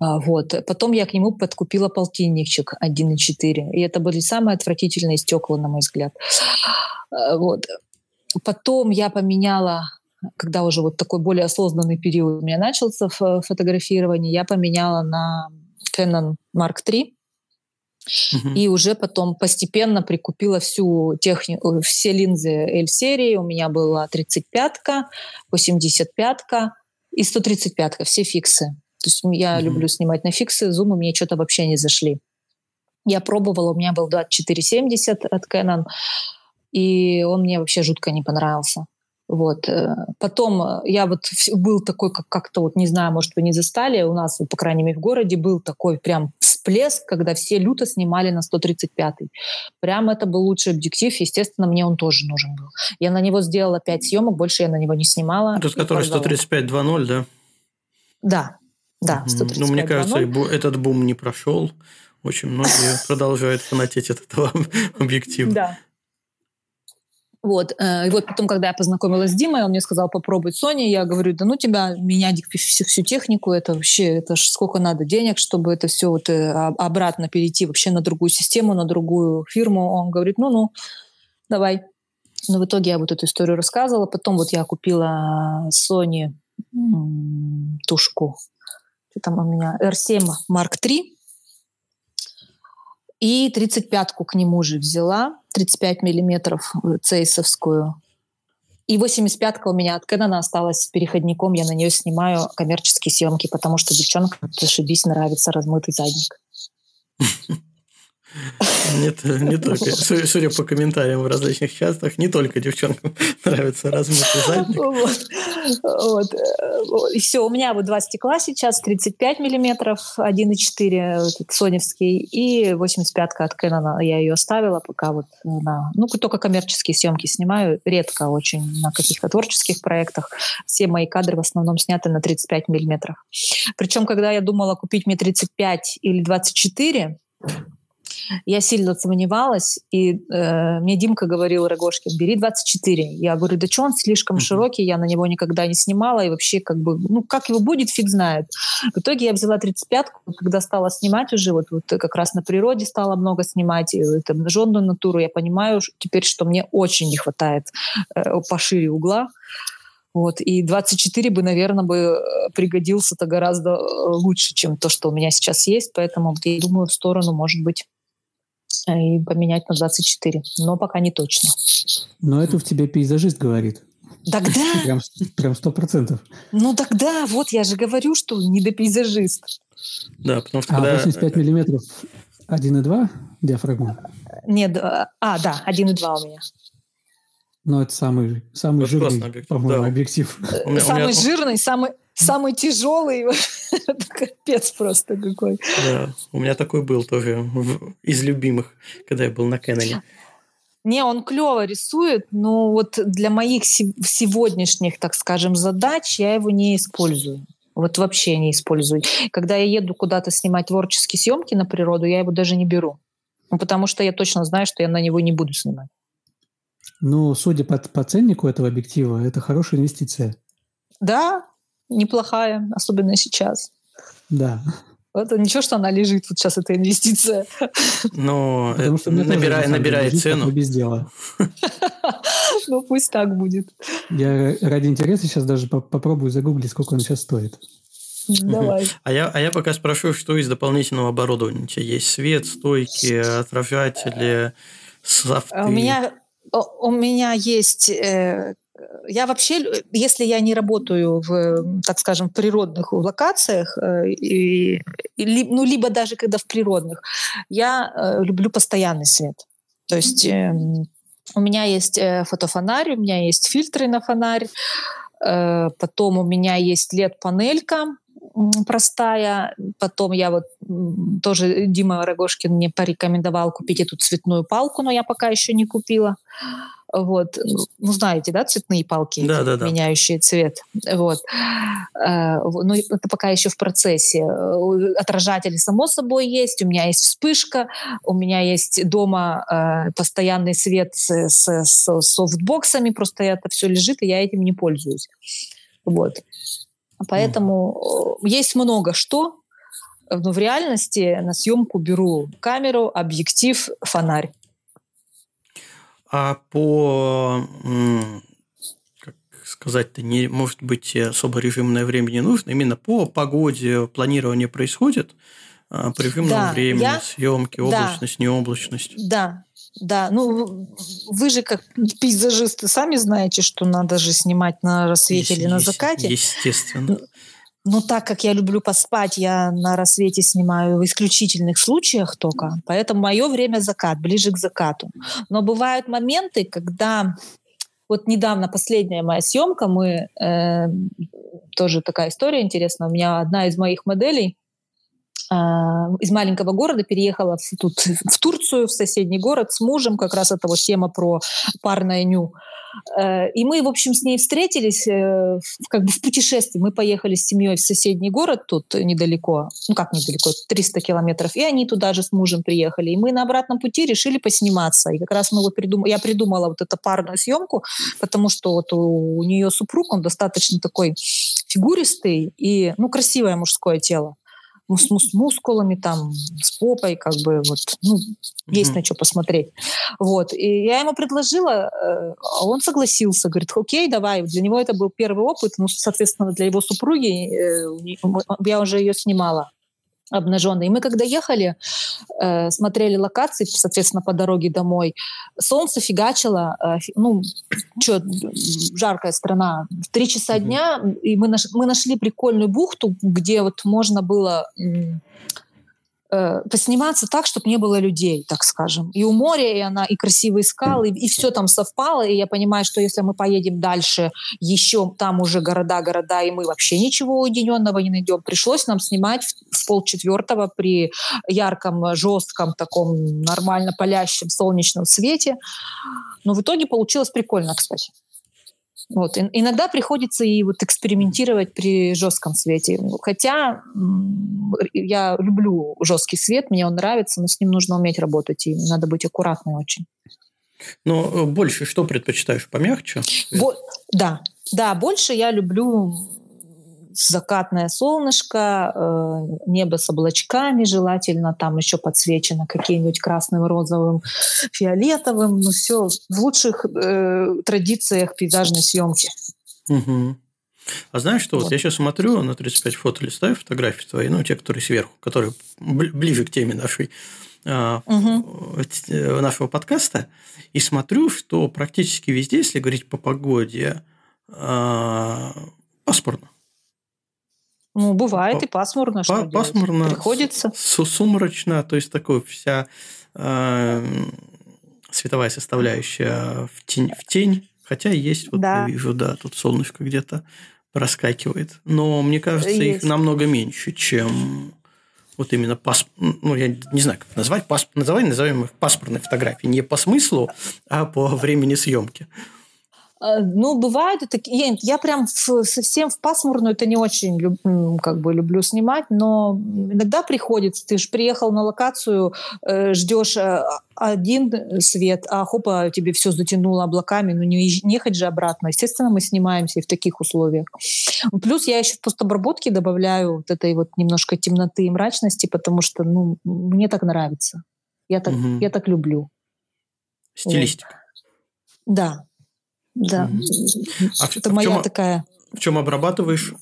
А, вот. Потом я к нему подкупила полтинничек 1.4. И это были самые отвратительные стекла, на мой взгляд. А, вот. Потом я поменяла когда уже вот такой более осознанный период у меня начался в фотографировании, я поменяла на Canon Mark III. И уже потом постепенно прикупила всю технику, все линзы L-серии. У меня была 35-ка, 85-ка и 135-ка, все фиксы. То есть я uh-huh. люблю снимать на фиксы, зумы мне что-то вообще не зашли. Я пробовала, у меня был 2470 от Canon, и он мне вообще жутко не понравился. Вот. Э, потом э, я вот был такой, как- как-то вот, не знаю, может, вы не застали, у нас, по крайней мере, в городе был такой прям всплеск, когда все люто снимали на 135-й. Прям это был лучший объектив, естественно, мне он тоже нужен был. Я на него сделала 5 съемок, больше я на него не снимала. Тот, который 135-2.0, да? Да, да, 135 Ну, мне кажется, этот бум не прошел. Очень многие продолжают фанатеть от этого объектива. Да. Вот. Э, и вот потом, когда я познакомилась с Димой, он мне сказал, попробуй Sony. Я говорю, да ну тебя менять всю, всю технику, это вообще, это ж сколько надо денег, чтобы это все вот э, обратно перейти вообще на другую систему, на другую фирму. Он говорит, ну-ну, давай. Но в итоге я вот эту историю рассказывала. Потом вот я купила Sony тушку. Что там у меня? R7 Mark III и 35-ку к нему же взяла, 35 миллиметров э, цейсовскую. И 85-ка у меня от Canon осталась с переходником. Я на нее снимаю коммерческие съемки, потому что девчонкам, зашибись, нравится размытый задник. Нет, не только. Судя по комментариям в различных чатах, не только девчонкам нравится размытый задник. Вот. Вот. И все, у меня вот два стекла сейчас, 35 миллиметров, 1,4 соневский, и 85-ка от Canon. Я ее оставила, пока вот на... Ну, только коммерческие съемки снимаю, редко очень на каких-то творческих проектах. Все мои кадры в основном сняты на 35 миллиметров. Причем, когда я думала купить мне 35 или 24, я сильно сомневалась, и э, мне Димка говорил, Рогошкин, бери 24. Я говорю, да что он слишком широкий, я на него никогда не снимала, и вообще как бы, ну как его будет, фиг знает. В итоге я взяла 35-ку, когда стала снимать уже, вот, вот как раз на природе стала много снимать, и, там, жженную натуру, я понимаю теперь, что мне очень не хватает э, пошире угла. Вот. И 24 бы, наверное, бы э, пригодился-то гораздо э, лучше, чем то, что у меня сейчас есть. Поэтому я думаю, в сторону, может быть, и поменять на 24. Но пока не точно. Но это в тебе пейзажист говорит. Тогда... Прям, прям сто процентов. Ну тогда, вот я же говорю, что не до пейзажист. Да, потому что а когда... 85 миллиметров 1,2 диафрагма? Нет, а, да, 1,2 у меня. Но это самый, самый это жирный, объектив, по-моему, да. объектив. Самый меня... жирный, самый, самый тяжелый. это капец просто какой. Да, у меня такой был тоже из любимых, когда я был на Кэноне. Не, он клево рисует, но вот для моих сегодняшних, так скажем, задач я его не использую. Вот вообще не использую. Когда я еду куда-то снимать творческие съемки на природу, я его даже не беру. Ну, потому что я точно знаю, что я на него не буду снимать. Ну, судя по, по ценнику этого объектива, это хорошая инвестиция. Да, неплохая, особенно сейчас. Да. Это ничего, что она лежит, вот сейчас эта инвестиция. Но это набирает, набирает цену. Без дела. Ну, пусть так будет. Я ради интереса сейчас даже попробую загуглить, сколько он сейчас стоит. Давай. А я, а я пока спрошу, что из дополнительного оборудования у тебя есть? Свет, стойки, отражатели, софты? У меня, у меня есть э, я вообще, если я не работаю в, так скажем, природных локациях, э, и, и, ну, либо даже когда в природных, я э, люблю постоянный свет. То есть э, у меня есть фотофонарь, у меня есть фильтры на фонарь, потом у меня есть LED-панелька, простая. Потом я вот тоже Дима Рогошкин мне порекомендовал купить эту цветную палку, но я пока еще не купила. Вот, ну знаете, да, цветные палки, да, да, да. меняющие цвет. Вот, э, ну это пока еще в процессе. Отражатели само собой есть, у меня есть вспышка, у меня есть дома э, постоянный свет с, с, с софтбоксами, просто это все лежит и я этим не пользуюсь. Вот. Поэтому mm. есть много что, но в реальности на съемку беру камеру, объектив, фонарь. А по, как сказать-то, не, может быть, особо режимное время не нужно, именно по погоде планирование происходит, а, по режимному да, времени, я... съемки, облачность, да, необлачность. Да, да, ну вы же как пейзажисты сами знаете, что надо же снимать на рассвете есть, или на закате. Естественно. Но так как я люблю поспать, я на рассвете снимаю в исключительных случаях только. Поэтому мое время закат, ближе к закату. Но бывают моменты, когда вот недавно последняя моя съемка, мы э, тоже такая история интересная. У меня одна из моих моделей из маленького города переехала в, тут, в Турцию, в соседний город с мужем, как раз это вот тема про парное ню. Э, и мы, в общем, с ней встретились э, как бы в путешествии. Мы поехали с семьей в соседний город тут недалеко, ну как недалеко, 300 километров, и они туда же с мужем приехали. И мы на обратном пути решили посниматься. И как раз мы вот придум... я придумала вот эту парную съемку, потому что вот у, у нее супруг, он достаточно такой фигуристый и, ну, красивое мужское тело с, с мускулами, там, с попой, как бы, вот, ну, есть mm-hmm. на что посмотреть. Вот. И я ему предложила, а он согласился, говорит, окей, давай. Для него это был первый опыт, ну, соответственно, для его супруги, э, я уже ее снимала обнаженной. И мы когда ехали, э, смотрели локации, соответственно, по дороге домой, солнце фигачило, э, ну, что, жаркая страна, в три часа mm-hmm. дня, и мы, наш, мы нашли прикольную бухту, где вот можно было э, посниматься так, чтобы не было людей, так скажем. И у моря, и она, и красивые скалы, и, и все там совпало. И я понимаю, что если мы поедем дальше, еще там уже города, города, и мы вообще ничего уединенного не найдем. Пришлось нам снимать в, в полчетвертого при ярком, жестком, таком нормально палящем солнечном свете. Но в итоге получилось прикольно, кстати. Вот. И, иногда приходится и вот экспериментировать при жестком свете. Хотя я люблю жесткий свет, мне он нравится, но с ним нужно уметь работать, и надо быть аккуратной очень. Но э, больше что предпочитаешь, помягче? Бо- да, да, больше я люблю закатное солнышко, э, небо с облачками, желательно там еще подсвечено каким-нибудь красным, розовым, фиолетовым. Ну все в лучших э, традициях пейзажной съемки. Угу. А знаешь что, вот. вот я сейчас смотрю на 35 фото листаю фотографии твои, ну, те, которые сверху, которые ближе к теме нашей, угу. нашего подкаста, и смотрю, что практически везде, если говорить по погоде, а, пасмурно. Ну, бывает и пасмурно. Что пасмурно. Делать? Приходится. Сумрачно, то есть такое вся э, световая составляющая в тень, в тень. Хотя есть, вот да. я вижу, да, тут солнышко где-то проскакивает. Но мне кажется, есть. их намного меньше, чем вот именно пас... ну, я не знаю, как назвать, пас... называй, назовем их паспортной фотографии. Не по смыслу, а по времени съемки. Э, ну, бывают такие... Я прям в, совсем в пасмурную это не очень люб, как бы люблю снимать, но иногда приходится. Ты же приехал на локацию, э, ждешь э, один свет, а хопа, тебе все затянуло облаками, ну не, не ехать же обратно. Естественно, мы снимаемся и в таких условиях. Плюс я еще в постобработке добавляю вот этой вот немножко темноты и мрачности, потому что, ну, мне так нравится. Я так, угу. я так люблю. Стилистика. Вот. Да, да. А это моя чем, такая. В чем обрабатываешь?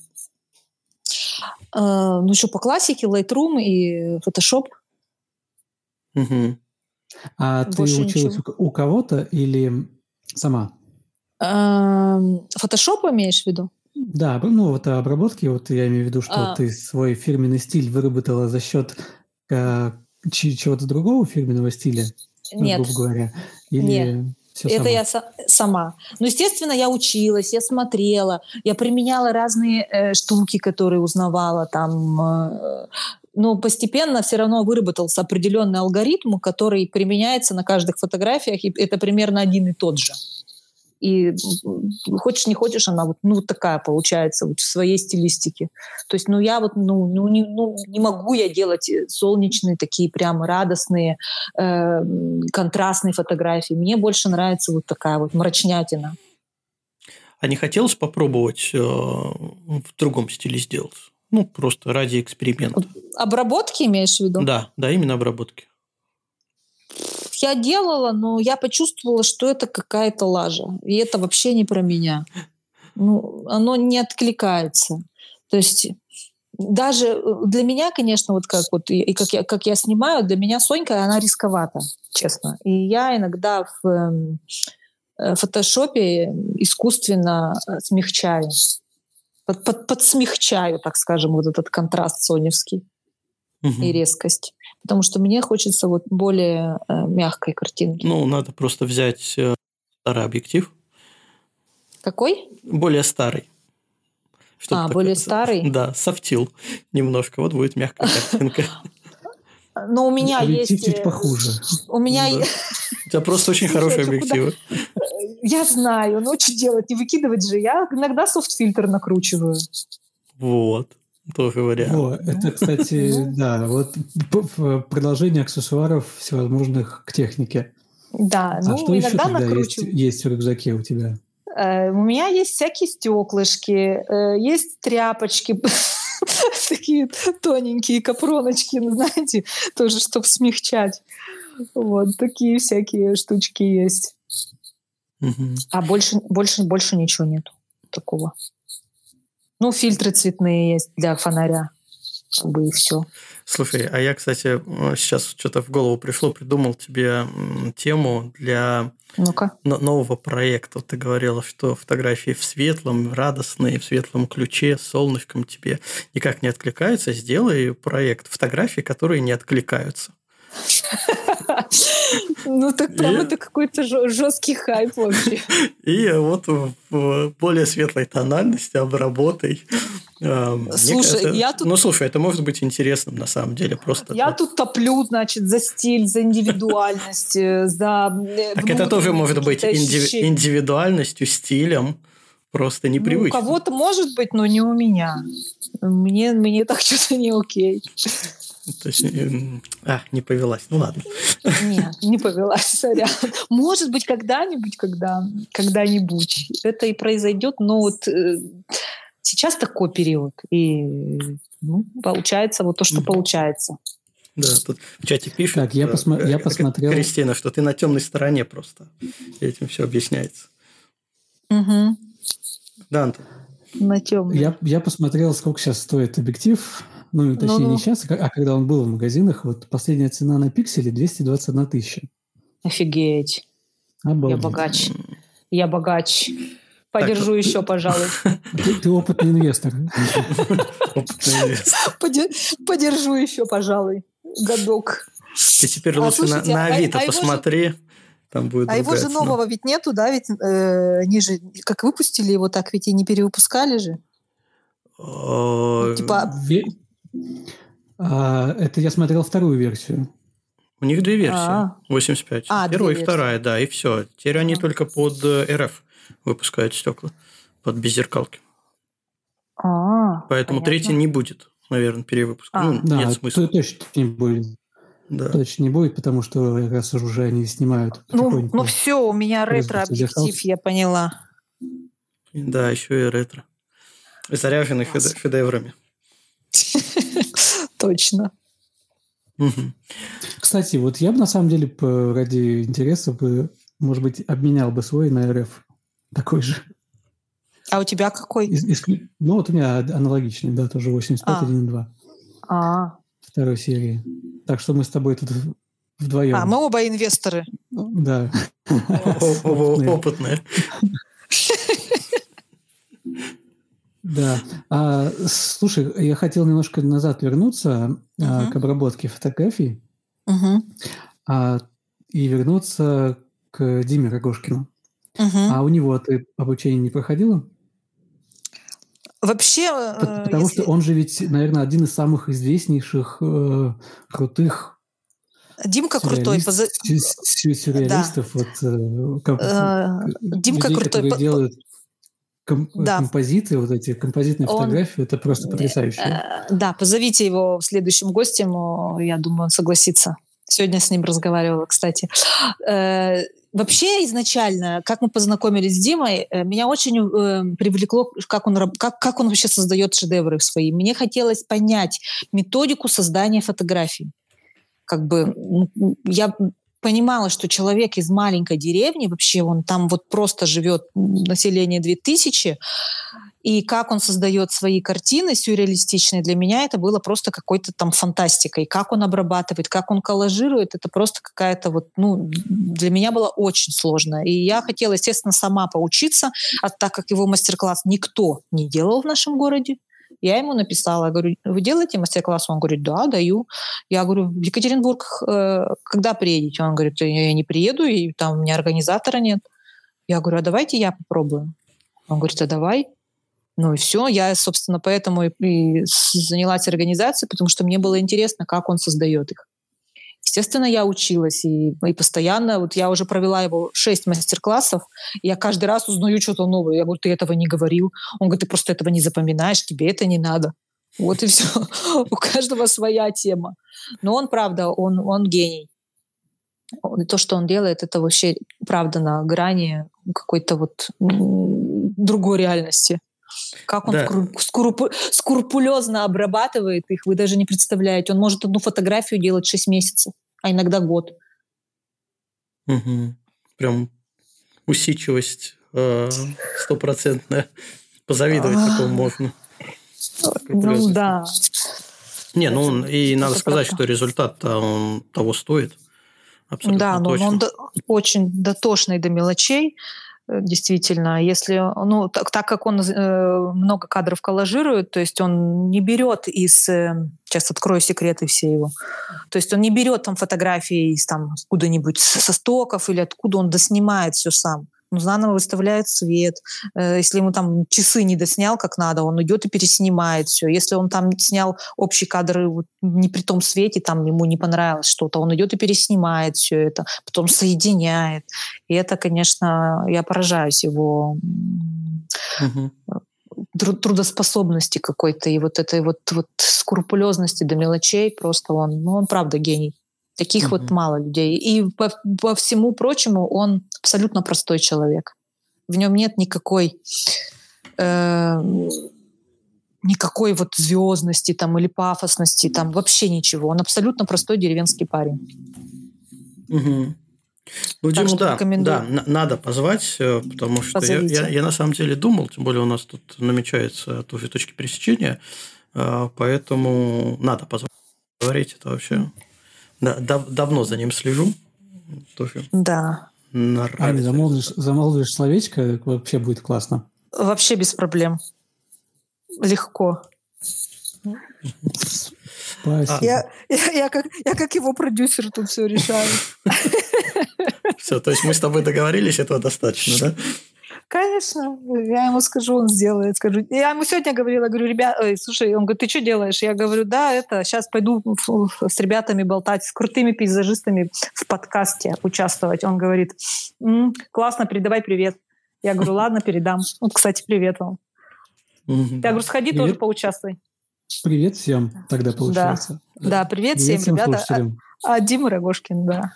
Uh, ну, еще по классике, Lightroom и Photoshop. Угу. А Больше ты училась ничего. у кого-то или сама? Фотошоп имеешь в виду? Да, ну вот обработки, вот я имею в виду, что а. ты свой фирменный стиль выработала за счет э, чего-то другого фирменного стиля, Нет. грубо говоря, или Нет. Все это сама. я сама. Ну, естественно, я училась, я смотрела, я применяла разные э, штуки, которые узнавала там. Э, но постепенно все равно выработался определенный алгоритм, который применяется на каждых фотографиях, и это примерно один и тот же. И хочешь не хочешь, она вот, ну, вот такая получается вот в своей стилистике. То есть, ну, я вот, ну, ну, не, ну, не могу я делать э, солнечные такие прямо радостные, э, контрастные фотографии. Мне больше нравится вот такая вот мрачнятина. А не хотелось попробовать э, в другом стиле сделать? Ну, просто ради эксперимента. Обработки имеешь в виду? Да, да, именно обработки я делала, но я почувствовала, что это какая-то лажа. И это вообще не про меня. Ну, оно не откликается. То есть даже э, для меня, конечно, вот как вот и как я, как я снимаю, для меня Сонька, она рисковата, честно. И я иногда в эм, э, фотошопе искусственно э, смягчаю, под, под, подсмягчаю, так скажем, вот этот контраст соневский угу. и резкость потому что мне хочется вот более э, мягкой картинки. Ну, надо просто взять э, старый объектив. Какой? Более старый. Чтобы а, более старый? Да, софтил немножко. Вот будет мягкая картинка. Но у меня есть... чуть э, похуже. У меня... У тебя просто очень хороший объектив. Я знаю, но что делать? Не выкидывать же. Я иногда софт-фильтр накручиваю. Вот тоже вариант. О, это, кстати, да, вот продолжение аксессуаров всевозможных к технике. Да, а ну, что иногда еще тогда есть, есть в рюкзаке у тебя? Э, у меня есть всякие стеклышки, э, есть тряпочки, такие тоненькие капроночки, ну, знаете, тоже, чтобы смягчать. Вот такие всякие штучки есть. А больше, больше, больше ничего нет такого. Ну, фильтры цветные есть для фонаря. как бы и все. Слушай, а я, кстати, сейчас что-то в голову пришло, придумал тебе тему для Ну-ка. нового проекта. Ты говорила, что фотографии в светлом, радостные, в светлом ключе, с солнышком тебе никак не откликаются. Сделай проект фотографий, которые не откликаются. Ну, так прям это какой-то жесткий хайп вообще. И вот в более светлой тональности обработай. Слушай, я тут... Ну, слушай, это может быть интересным на самом деле. Просто я тут топлю, значит, за стиль, за индивидуальность, э, за... Э, так это тоже может быть индивидуальностью, стилем. Просто непривычно. Ну, у кого-то может быть, но не у меня. Мне, мне так что-то не окей. То есть, а, не повелась. Ну ладно. Нет, не повелась, сорян. Может быть, когда-нибудь, когда, когда-нибудь это и произойдет, но вот э, сейчас такой период, и ну, получается вот то, что получается. Да, тут в чате пишут. Так, я, посмо... я посмотрел. Кристина, что ты на темной стороне просто. Этим все объясняется. Угу. Да, Антон. На темной. Я, я посмотрел, сколько сейчас стоит объектив ну, точнее, ну, не сейчас, а когда он был в магазинах, вот последняя цена на пикселе 221 тысяча. Офигеть. Обалдеть. Я богач. Я богач. Подержу так, еще, пожалуй. Ты, ты опытный инвестор. Подержу еще, пожалуй, годок. Ты теперь лучше на, а, Авито а, посмотри. Там будет а его же нового ведь нету, да? Ведь э, они же как выпустили его, так ведь и не перевыпускали же. Типа а, это я смотрел вторую версию. У них две версии. А-а. 85. А, Первая и вторая, да, и все. Теперь они только под э, РФ выпускают стекла. Под беззеркалки. А, Поэтому третий не будет, наверное, перевыпуск. А. Ну, да, нет смысла. точно не будет. Да. Точно не будет, потому что как раз уже они снимают. Ну, ну все, у меня ретро-объектив, я поняла. Да, еще и ретро. Заряженный шедеврами. Точно. Кстати, вот я бы на самом деле ради интереса бы, может быть, обменял бы свой на РФ такой же. А у тебя какой? Из, из, ну, вот у меня аналогичный, да, тоже 85.1.2. А. а. Второй серии. Так что мы с тобой тут вдвоем. А, мы оба инвесторы. Да. Опытные. Да. А, слушай, я хотел немножко назад вернуться uh-huh. а, к обработке фотографий uh-huh. а, и вернуться к Диме Рогошкину. Uh-huh. А у него ты обучение не проходила? Вообще... Э, потому если... что он же ведь, наверное, один из самых известнейших э, крутых Димка крутой. Поза... Сюрреалистов. Да. Вот, э, как, э, Димка людей, крутой. Которые делают ком- да. композиты, вот эти композитные он... фотографии, это просто потрясающе. Э, да, позовите его следующим гостем, я думаю, он согласится. Сегодня с ним разговаривала, кстати. Э, вообще изначально, как мы познакомились с Димой, э, меня очень привлекло, как он, как, как он вообще создает шедевры свои. Мне хотелось понять методику создания фотографий. Как бы я понимала, что человек из маленькой деревни, вообще он там вот просто живет, население 2000, и как он создает свои картины сюрреалистичные, для меня это было просто какой-то там фантастикой. Как он обрабатывает, как он коллажирует, это просто какая-то вот, ну, для меня было очень сложно. И я хотела, естественно, сама поучиться, а так как его мастер-класс никто не делал в нашем городе, я ему написала, говорю, вы делаете мастер-класс? Он говорит, да, даю. Я говорю, в Екатеринбург э, когда приедете? Он говорит, я не приеду, и там у меня организатора нет. Я говорю, а давайте я попробую. Он говорит, а давай. Ну и все, я, собственно, поэтому и, и занялась организацией, потому что мне было интересно, как он создает их. Естественно, я училась и, и постоянно, вот я уже провела его шесть мастер-классов, я каждый раз узнаю что-то новое. Я говорю, ты этого не говорил. Он говорит, ты просто этого не запоминаешь, тебе это не надо. Вот и все. У каждого своя тема. Но он, правда, он, он гений. И то, что он делает, это вообще, правда, на грани какой-то вот другой реальности. Как он да. скрупу- скрупулезно обрабатывает их, вы даже не представляете. Он может одну фотографию делать 6 месяцев, а иногда год. Угу. Прям усидчивость э, стопроцентная. Позавидовать такому можно. Ну да. Не, ну он, и надо сказать, что результат он того стоит. Абсолютно да, но он до, очень дотошный до мелочей. Э, действительно, если, ну, так, так как он э, много кадров коллажирует, то есть он не берет из, э, сейчас открою секреты все его, то есть он не берет там фотографии из там куда-нибудь со стоков или откуда он доснимает все сам он заново выставляет свет. Э, если ему там часы не доснял как надо, он идет и переснимает все. Если он там снял общий кадр не при том свете, там ему не понравилось что-то, он идет и переснимает все это, потом соединяет. И это, конечно, я поражаюсь его угу трудоспособности какой-то и вот этой вот, вот скрупулезности до мелочей просто он, ну он правда гений. Таких mm-hmm. вот мало людей. И по, по всему прочему он абсолютно простой человек. В нем нет никакой э, никакой вот звездности там или пафосности, там вообще ничего. Он абсолютно простой деревенский парень. Угу. Ну, так Диму, да, да, надо позвать, э, потому что я, я, я на самом деле думал, тем более у нас тут намечается тоже точки пересечения, э, поэтому надо позвать. Говорить это вообще да, дав, давно за ним слежу. Тоже да. Али, замолвишь, замолвишь словечко, вообще будет классно. Вообще без проблем. Легко. Спасибо. Я, я, я, как, я как его продюсер тут все решаю. Все, то есть мы с тобой договорились, этого достаточно, да? Конечно, я ему скажу, он сделает. Скажу. Я ему сегодня говорила, говорю, ребят, ой, слушай, он говорит, ты что делаешь? Я говорю, да, это, сейчас пойду с ребятами болтать, с крутыми пейзажистами в подкасте участвовать. Он говорит, М, классно, передавай привет. Я говорю, ладно, передам. Вот, кстати, привет вам. Я говорю, сходи привет. тоже поучаствуй. Привет всем тогда получается. Да, да привет, привет всем, ребята. А, а Дима Рогошкин, да.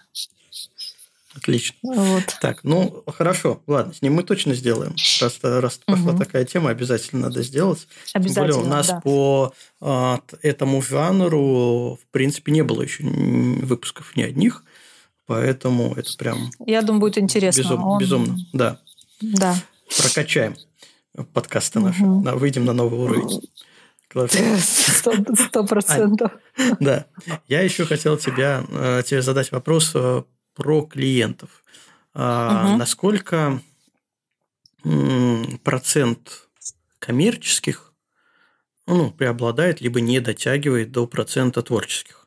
Отлично. Вот. Так, ну хорошо, ладно, с ним мы точно сделаем. Раз, раз угу. пошла такая тема, обязательно надо сделать. Обязательно. Тем более у нас да. по а, этому жанру, в принципе, не было еще выпусков ни одних, поэтому это прям. Я думаю, будет интересно. Безум, Он... Безумно, да. Да. Прокачаем подкасты наши, угу. выйдем на новый уровень. Сто процентов. Да. Я еще хотел тебя, э, тебе задать вопрос э, про клиентов. угу. Насколько процент коммерческих ну, преобладает, либо не дотягивает до процента творческих?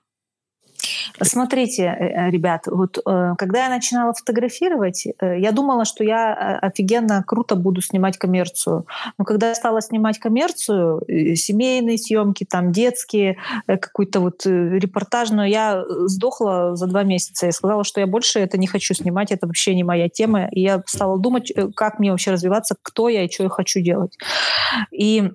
Смотрите, э, э, ребят, вот э, когда я начинала фотографировать, я думала, что я офигенно круто буду снимать коммерцию. Но когда я стала снимать коммерцию, семейные съемки, там детские, какую-то вот репортажную, я сдохла за два месяца. Я сказала, что я больше это не хочу снимать, это вообще не моя тема. И я стала думать, как мне вообще развиваться, кто я и что я хочу делать. И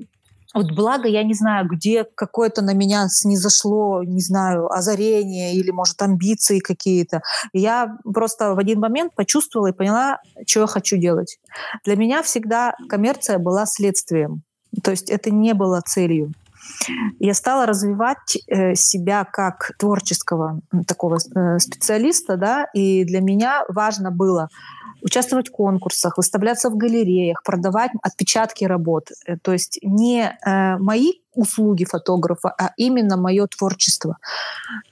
вот благо, я не знаю, где какое-то на меня снизошло, не знаю, озарение или, может, амбиции какие-то. Я просто в один момент почувствовала и поняла, что я хочу делать. Для меня всегда коммерция была следствием. То есть это не было целью. Я стала развивать э, себя как творческого такого э, специалиста, да, и для меня важно было участвовать в конкурсах, выставляться в галереях, продавать отпечатки работ. Э, то есть не мои услуги фотографа, а именно мое творчество.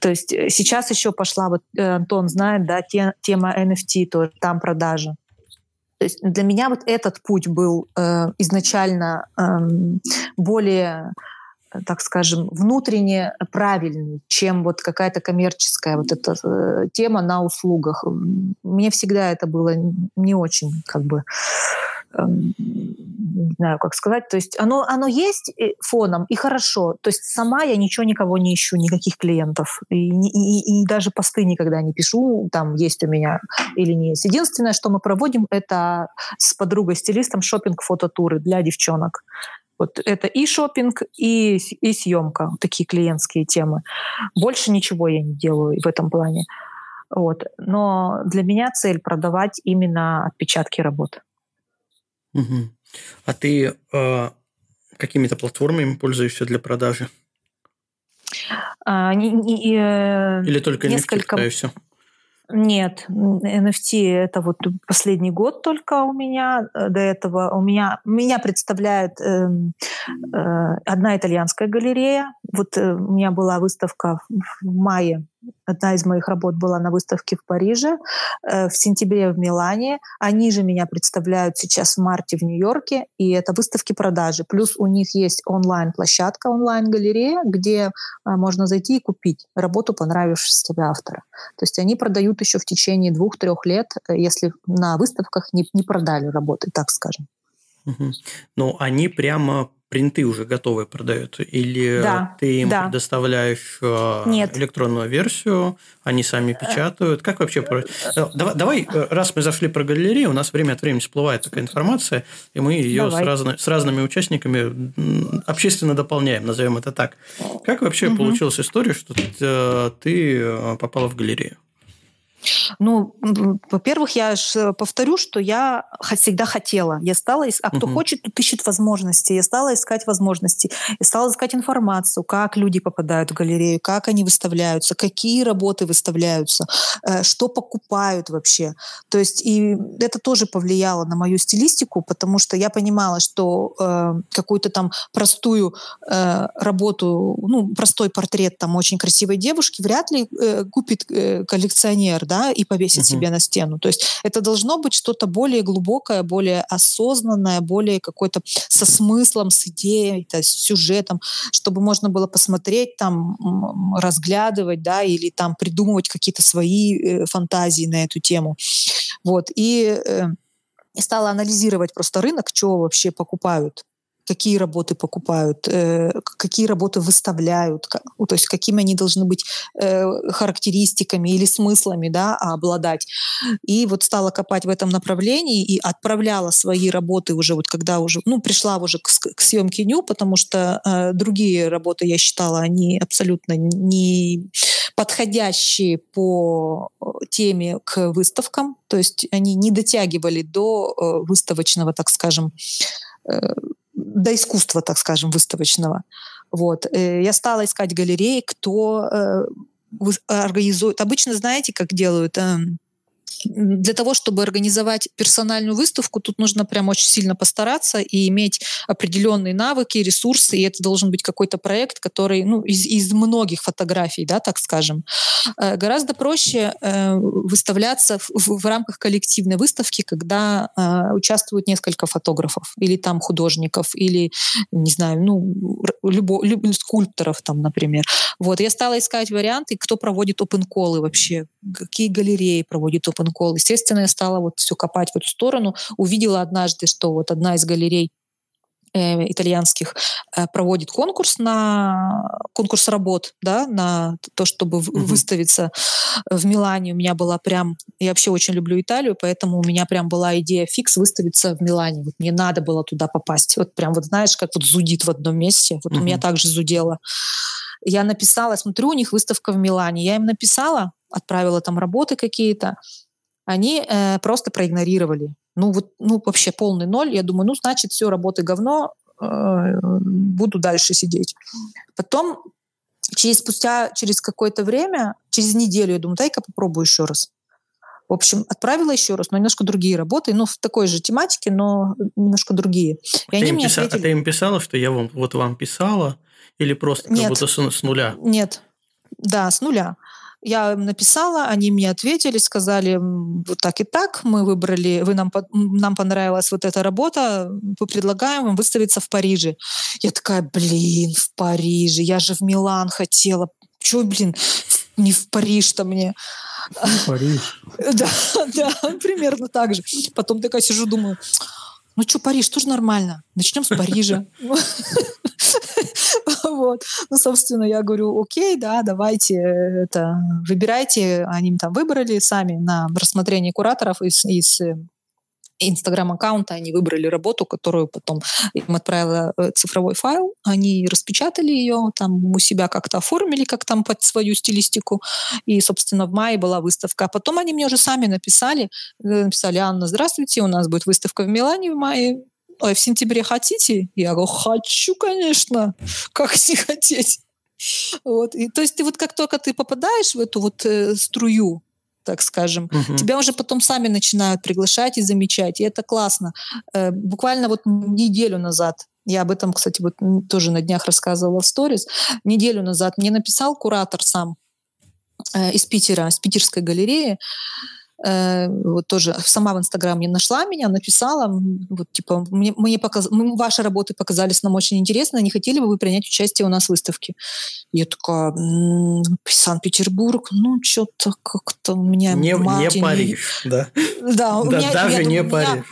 То есть сейчас еще пошла, вот Антон знает, да, те, тема NFT, то там продажи. То есть для меня вот этот путь был э, изначально э, более так скажем, внутренне правильный, чем вот какая-то коммерческая вот эта э, тема на услугах. Мне всегда это было не очень как бы эм, не знаю, как сказать. То есть оно, оно есть э, фоном, и хорошо. То есть сама я ничего никого не ищу, никаких клиентов. И, и, и даже посты никогда не пишу, там есть у меня или не есть. Единственное, что мы проводим, это с подругой-стилистом шопинг фототуры для девчонок. Вот это и шопинг, и, и съемка, такие клиентские темы. Больше ничего я не делаю в этом плане. Вот. Но для меня цель продавать именно отпечатки работ. Угу. А ты э, какими-то платформами пользуешься для продажи? А, не, не, э, Или только несколько... и все? Нет, NFT это вот последний год только у меня. Э, до этого у меня меня представляет э, э, одна итальянская галерея. Вот э, у меня была выставка в мае Одна из моих работ была на выставке в Париже, э, в сентябре в Милане. Они же меня представляют сейчас в марте в Нью-Йорке, и это выставки продажи. Плюс у них есть онлайн-площадка, онлайн-галерея, где э, можно зайти и купить работу понравившегося тебе автора. То есть они продают еще в течение двух-трех лет, э, если на выставках не, не продали работы, так скажем. Ну, они прямо принты уже готовые продают? Или да, ты им да. предоставляешь э, Нет. электронную версию, они сами э, печатают? Как вообще? Э, давай, давай, раз мы зашли про галерею, у нас время от времени всплывает такая информация, и мы ее с, разно, с разными участниками общественно дополняем, назовем это так. Как вообще угу. получилась история, что ты попала в галерею? Ну, во-первых, я повторю, что я всегда хотела. Я стала, а кто угу. хочет, тот ищет возможности. Я стала искать возможности. Я стала искать информацию, как люди попадают в галерею, как они выставляются, какие работы выставляются, э, что покупают вообще. То есть и это тоже повлияло на мою стилистику, потому что я понимала, что э, какую-то там простую э, работу, ну, простой портрет там очень красивой девушки вряд ли э, купит э, коллекционер, да, и повесить угу. себе на стену. То есть это должно быть что-то более глубокое, более осознанное, более какое-то со смыслом, с идеей, есть с сюжетом, чтобы можно было посмотреть там, разглядывать, да, или там придумывать какие-то свои э, фантазии на эту тему. Вот. И э, стала анализировать просто рынок, что вообще покупают какие работы покупают, э, какие работы выставляют, то есть какими они должны быть э, характеристиками или смыслами да, обладать. И вот стала копать в этом направлении и отправляла свои работы уже, вот когда уже, ну, пришла уже к, к съемке ню, потому что э, другие работы, я считала, они абсолютно не подходящие по теме к выставкам, то есть они не дотягивали до выставочного, так скажем, до искусства, так скажем, выставочного. Вот. Э, я стала искать галереи, кто э, организует. Обычно знаете, как делают? Для того, чтобы организовать персональную выставку, тут нужно прям очень сильно постараться и иметь определенные навыки, ресурсы, и это должен быть какой-то проект, который, ну, из, из многих фотографий, да, так скажем. Э, гораздо проще э, выставляться в, в, в рамках коллективной выставки, когда э, участвуют несколько фотографов или там художников, или, не знаю, ну, любо, люб, скульпторов там, например. Вот, я стала искать варианты, кто проводит open-колы вообще, какие галереи проводят open Call. Естественно, я стала вот все копать в эту сторону. Увидела однажды, что вот одна из галерей э, итальянских э, проводит конкурс на конкурс работ, да, на то, чтобы mm-hmm. выставиться в Милане. У меня была прям, я вообще очень люблю Италию, поэтому у меня прям была идея фикс выставиться в Милане. Вот мне надо было туда попасть. Вот прям вот знаешь, как вот зудит в одном месте. Вот mm-hmm. у меня также зудело. Я написала, смотрю, у них выставка в Милане. Я им написала, отправила там работы какие-то они э, просто проигнорировали. Ну вот, ну вообще полный ноль. Я думаю, ну значит все, работы говно, э, буду дальше сидеть. Потом через спустя через какое-то время, через неделю, я думаю, дай-ка попробую еще раз. В общем, отправила еще раз, но немножко другие работы, ну, в такой же тематике, но немножко другие. И ты они мне писала, ответили... А ты им писала, что я вам, вот вам писала? Или просто Нет. как будто с, с нуля? Нет. Да, с нуля. Я им написала, они мне ответили, сказали вот так и так, мы выбрали, вы нам, нам понравилась вот эта работа, мы предлагаем вам выставиться в Париже. Я такая, блин, в Париже, я же в Милан хотела. Чего, блин, не в Париж-то мне. Париж. Да, да, примерно так же. Потом такая сижу, думаю, ну что, Париж, тоже нормально. Начнем с Парижа. Вот. Ну, собственно, я говорю, окей, да, давайте это, выбирайте. Они там выбрали сами на рассмотрение кураторов из, из э, Инстаграм-аккаунта, они выбрали работу, которую потом им отправила э, цифровой файл, они распечатали ее, там у себя как-то оформили, как там под свою стилистику, и, собственно, в мае была выставка. А потом они мне уже сами написали, э, написали, Анна, здравствуйте, у нас будет выставка в Милане в мае, а в сентябре хотите? Я говорю, хочу, конечно. Как не хотеть? Вот. И, то есть ты вот как только ты попадаешь в эту вот э, струю, так скажем, угу. тебя уже потом сами начинают приглашать и замечать, и это классно. Э, буквально вот неделю назад я об этом, кстати, вот тоже на днях рассказывала в сторис. Неделю назад мне написал куратор сам э, из Питера, из питерской галереи, э, вот тоже сама в Инстаграм не нашла меня, написала, вот типа, мне, мне показ... ваши работы показались нам очень интересны, не хотели бы вы принять участие у нас в выставке? Я такая, Санкт-Петербург, ну, что-то как-то у меня... Не, не Париж, да? Да, у меня, даже не Париж.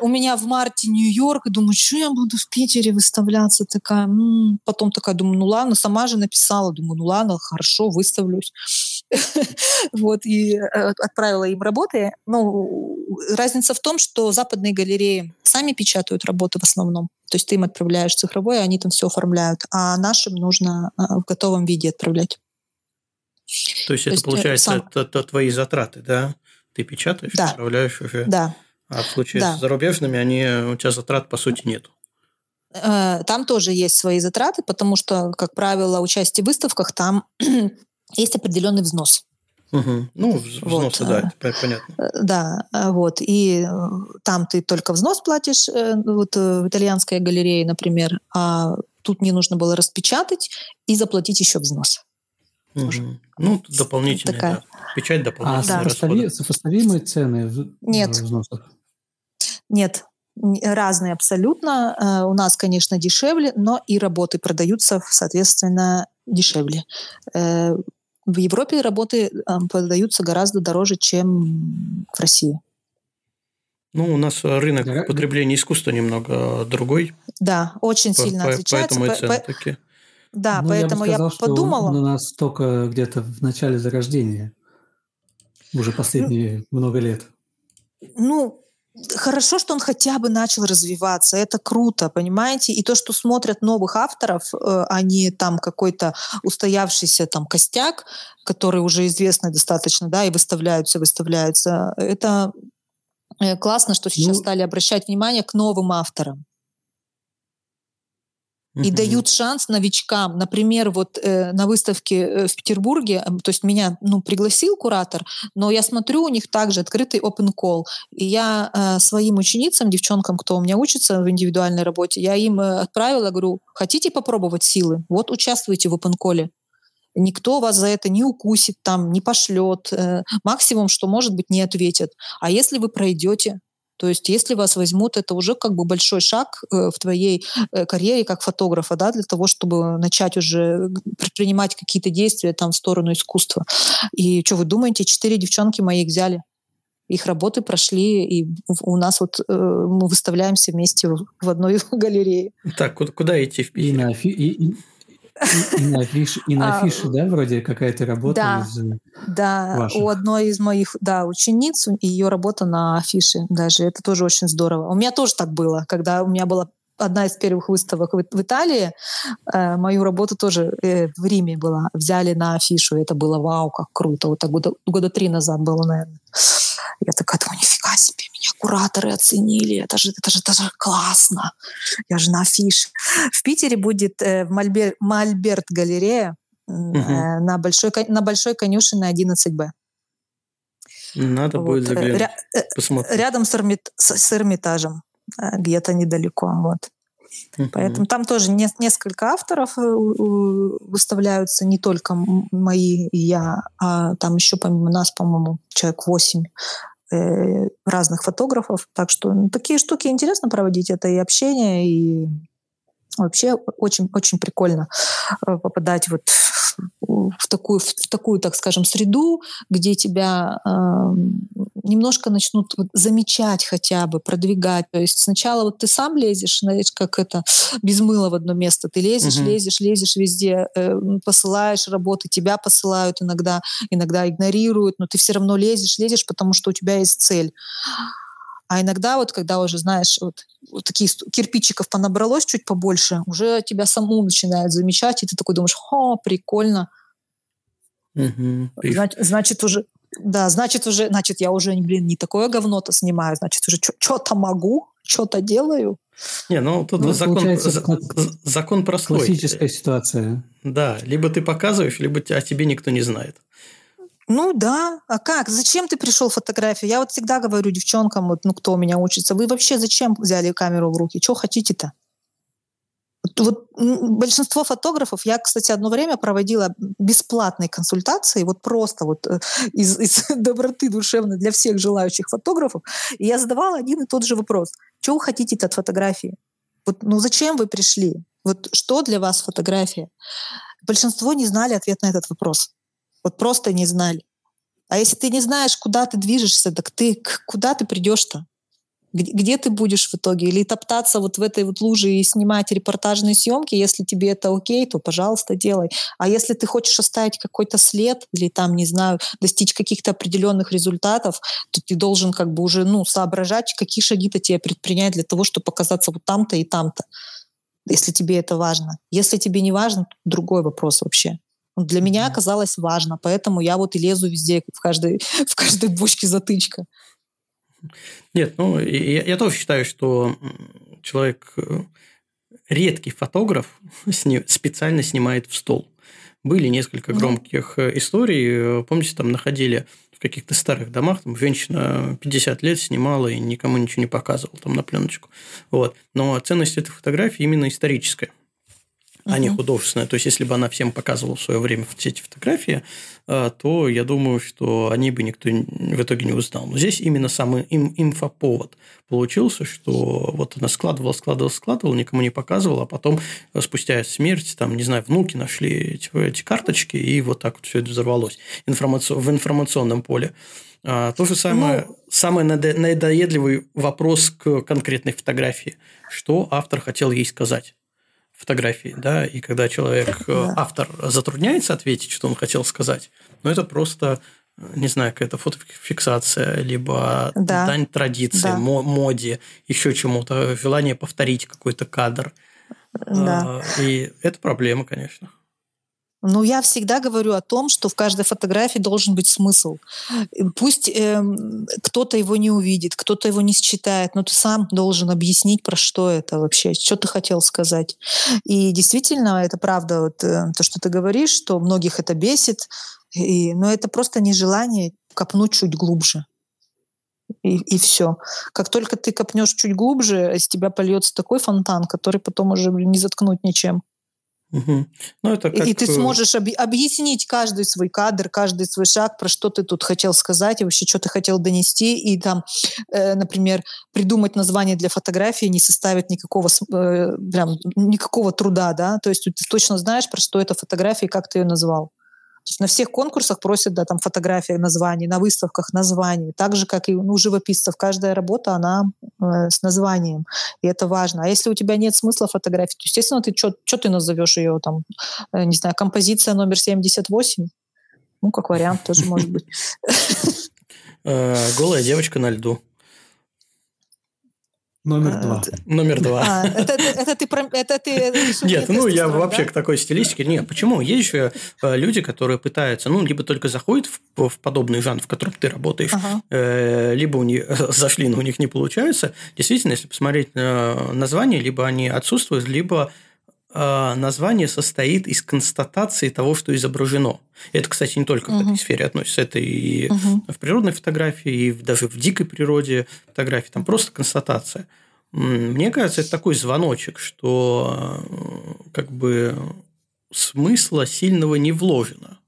У меня в марте Нью-Йорк, и думаю, что я буду в Питере выставляться, такая, м-м. потом такая, думаю, ну ладно, сама же написала, думаю, ну ладно, хорошо, выставлюсь. Вот, и э, отправила им работы. Ну, разница в том, что западные галереи сами печатают работы в основном. То есть ты им отправляешь цифровой, они там все оформляют, а нашим нужно э, в готовом виде отправлять. То есть То это есть, э, получается сам... это, это твои затраты, да? Ты печатаешь, да. отправляешь уже. Да. А в случае да. с зарубежными они у тебя затрат по сути нет. Там тоже есть свои затраты, потому что, как правило, участие в выставках там есть определенный взнос. Угу. Ну, взносы, вот. да, это понятно. Э, да, э, вот. И э, там ты только взнос платишь, вот в итальянской галерее, например, а тут мне нужно было распечатать и заплатить еще взнос. Угу. Ну, дополнительная, Такая. да. Печать а дополнительная. А сопостави, сопоставимые цены в, Нет. взносов? Нет, разные абсолютно. У нас, конечно, дешевле, но и работы продаются, соответственно, дешевле. В Европе работы продаются гораздо дороже, чем в России. Ну, у нас рынок да. потребления искусства немного другой. Да, очень сильно по, отличается. Поэтому и цены по, такие. Да, ну, поэтому я, бы сказал, я подумала. Что у нас только где-то в начале зарождения, уже последние ну, много лет. Ну, хорошо, что он хотя бы начал развиваться. Это круто, понимаете? И то, что смотрят новых авторов, э, а не там какой-то устоявшийся там костяк, который уже известный достаточно, да, и выставляются, выставляются. Это э, классно, что сейчас ну, стали обращать внимание к новым авторам и дают шанс новичкам. Например, вот э, на выставке э, в Петербурге, э, то есть меня ну, пригласил куратор, но я смотрю, у них также открытый open call. И я э, своим ученицам, девчонкам, кто у меня учится в индивидуальной работе, я им э, отправила, говорю, хотите попробовать силы? Вот участвуйте в open call. Никто вас за это не укусит, там, не пошлет. Э, максимум, что может быть, не ответят. А если вы пройдете, то есть если вас возьмут, это уже как бы большой шаг э, в твоей э, карьере как фотографа, да, для того, чтобы начать уже предпринимать какие-то действия там в сторону искусства. И что вы думаете, четыре девчонки моих взяли? Их работы прошли, и у нас вот э, мы выставляемся вместе в одной галерее. Так, куда, куда идти в Питере? И, и, и, и, и на афише, и на а, афише, да, вроде какая-то работа да, из э, Да, ваших. у одной из моих, да, учениц, ее работа на афише даже, это тоже очень здорово. У меня тоже так было, когда у меня была одна из первых выставок в, Италии, э, мою работу тоже э, в Риме была, взяли на афишу, это было вау, как круто, вот так года, года три назад было, наверное. Я такая думаю, нифига себе, меня кураторы оценили, это же, это же, это же классно, я же на афише. В Питере будет э, в Мальбер, Мальберт галерея угу. на, большой, на Большой конюшине 11Б. Надо вот. будет заглянуть, Ря- посмотреть. Рядом с, Эрмит, с, с Эрмитажем, где-то недалеко. Вот. Поэтому там тоже не, несколько авторов э, выставляются, не только мои и я, а там еще помимо нас, по-моему, человек восемь э, разных фотографов. Так что ну, такие штуки интересно проводить. Это и общение, и вообще очень-очень прикольно э, попадать вот в такую, в такую, так скажем, среду, где тебя э, немножко начнут вот, замечать хотя бы, продвигать. То есть сначала вот ты сам лезешь, знаешь, как это, без мыла в одно место. Ты лезешь, угу. лезешь, лезешь везде, э, посылаешь работы, тебя посылают иногда, иногда игнорируют, но ты все равно лезешь, лезешь, потому что у тебя есть цель. А иногда вот, когда уже, знаешь, вот, вот такие кирпичиков понабралось чуть побольше, уже тебя саму начинают замечать, и ты такой думаешь, о, прикольно. Угу. Значит, значит, уже, да, значит, уже, значит, я уже, блин, не такое говно-то снимаю, значит, уже что-то могу, что-то делаю. Не, ну тут ну, закон, за, закон простой. Классическая ситуация. Да, либо ты показываешь, либо о тебе никто не знает. Ну да, а как? Зачем ты пришел фотографию? Я вот всегда говорю девчонкам, вот, ну кто у меня учится, вы вообще зачем взяли камеру в руки? Что хотите-то? Вот большинство фотографов, я, кстати, одно время проводила бесплатные консультации, вот просто вот э, из, из доброты душевной для всех желающих фотографов, и я задавала один и тот же вопрос. Что вы хотите от фотографии? Вот, ну зачем вы пришли? Вот что для вас фотография? Большинство не знали ответ на этот вопрос. Вот просто не знали. А если ты не знаешь, куда ты движешься, так ты куда ты придешь-то? Где, где ты будешь в итоге? Или топтаться вот в этой вот луже и снимать репортажные съемки, если тебе это окей, то, пожалуйста, делай. А если ты хочешь оставить какой-то след или там, не знаю, достичь каких-то определенных результатов, то ты должен как бы уже, ну, соображать, какие шаги-то тебе предпринять для того, чтобы показаться вот там-то и там-то, если тебе это важно. Если тебе не важно, другой вопрос вообще. Для меня оказалось важно, поэтому я вот и лезу везде, в каждой, в каждой бочке затычка. Нет, ну, я, я тоже считаю, что человек, э, редкий фотограф, сни, специально снимает в стол. Были несколько громких ну. историй. Помните, там находили в каких-то старых домах, там женщина 50 лет снимала и никому ничего не показывала там на пленочку. Вот. Но ценность этой фотографии именно историческая а не художественная. То есть, если бы она всем показывала в свое время все эти фотографии, а, то я думаю, что они бы никто в итоге не узнал. Но здесь именно самый им, инфоповод получился, что вот она складывала, складывала, складывала, никому не показывала, а потом э, спустя смерть, там, не знаю, внуки нашли эти, эти карточки, и вот так вот все это взорвалось информацион, в информационном поле. А, то же самое, ну, самый надоедливый вопрос к конкретной фотографии. Что автор хотел ей сказать? Фотографии, да, и когда человек, э, да. автор, затрудняется ответить, что он хотел сказать, ну, это просто не знаю, какая-то фотофиксация, либо да. дань традиции, да. моде, еще чему-то, желание повторить какой-то кадр. Да. А, и это проблема, конечно. Ну, я всегда говорю о том, что в каждой фотографии должен быть смысл. Пусть э, кто-то его не увидит, кто-то его не считает, но ты сам должен объяснить, про что это вообще, что ты хотел сказать. И действительно, это правда, вот, э, то, что ты говоришь, что многих это бесит, и, но это просто нежелание копнуть чуть глубже. И, и все. Как только ты копнешь чуть глубже, из тебя польется такой фонтан, который потом уже не заткнуть ничем. Угу. Ну, это как... И ты э, сможешь об... объяснить каждый свой кадр, каждый свой шаг, про что ты тут хотел сказать, и вообще, что ты хотел донести. И там, э, например, придумать название для фотографии не составит никакого, э, прям, никакого труда, да. То есть ты точно знаешь, про что эта фотография и как ты ее назвал. То есть на всех конкурсах просят да, там фотографии, названий, на выставках названий. Так же, как и ну, живописцев. Каждая работа, она э, с названием. И это важно. А если у тебя нет смысла фотографии, то, естественно, ты что ты назовешь ее там, э, не знаю, композиция номер 78? Ну, как вариант тоже может быть. Э, голая девочка на льду. Номер два. Номер два. А, это, это ты про это ты Нет, ну я вообще к такой стилистике. Нет, почему? Есть еще э, люди, которые пытаются, ну, либо только заходят в, в подобный жанр, в котором ты работаешь, ага. э, либо у них зашли, но у них не получается. Действительно, если посмотреть на название, либо они отсутствуют, либо э, название состоит из констатации того, что изображено. Это, кстати, не только угу. к этой сфере относится, это и угу. в природной фотографии, и даже в дикой природе фотографии. Там просто констатация. Мне кажется, это такой звоночек, что э, как бы смысла сильного не вложено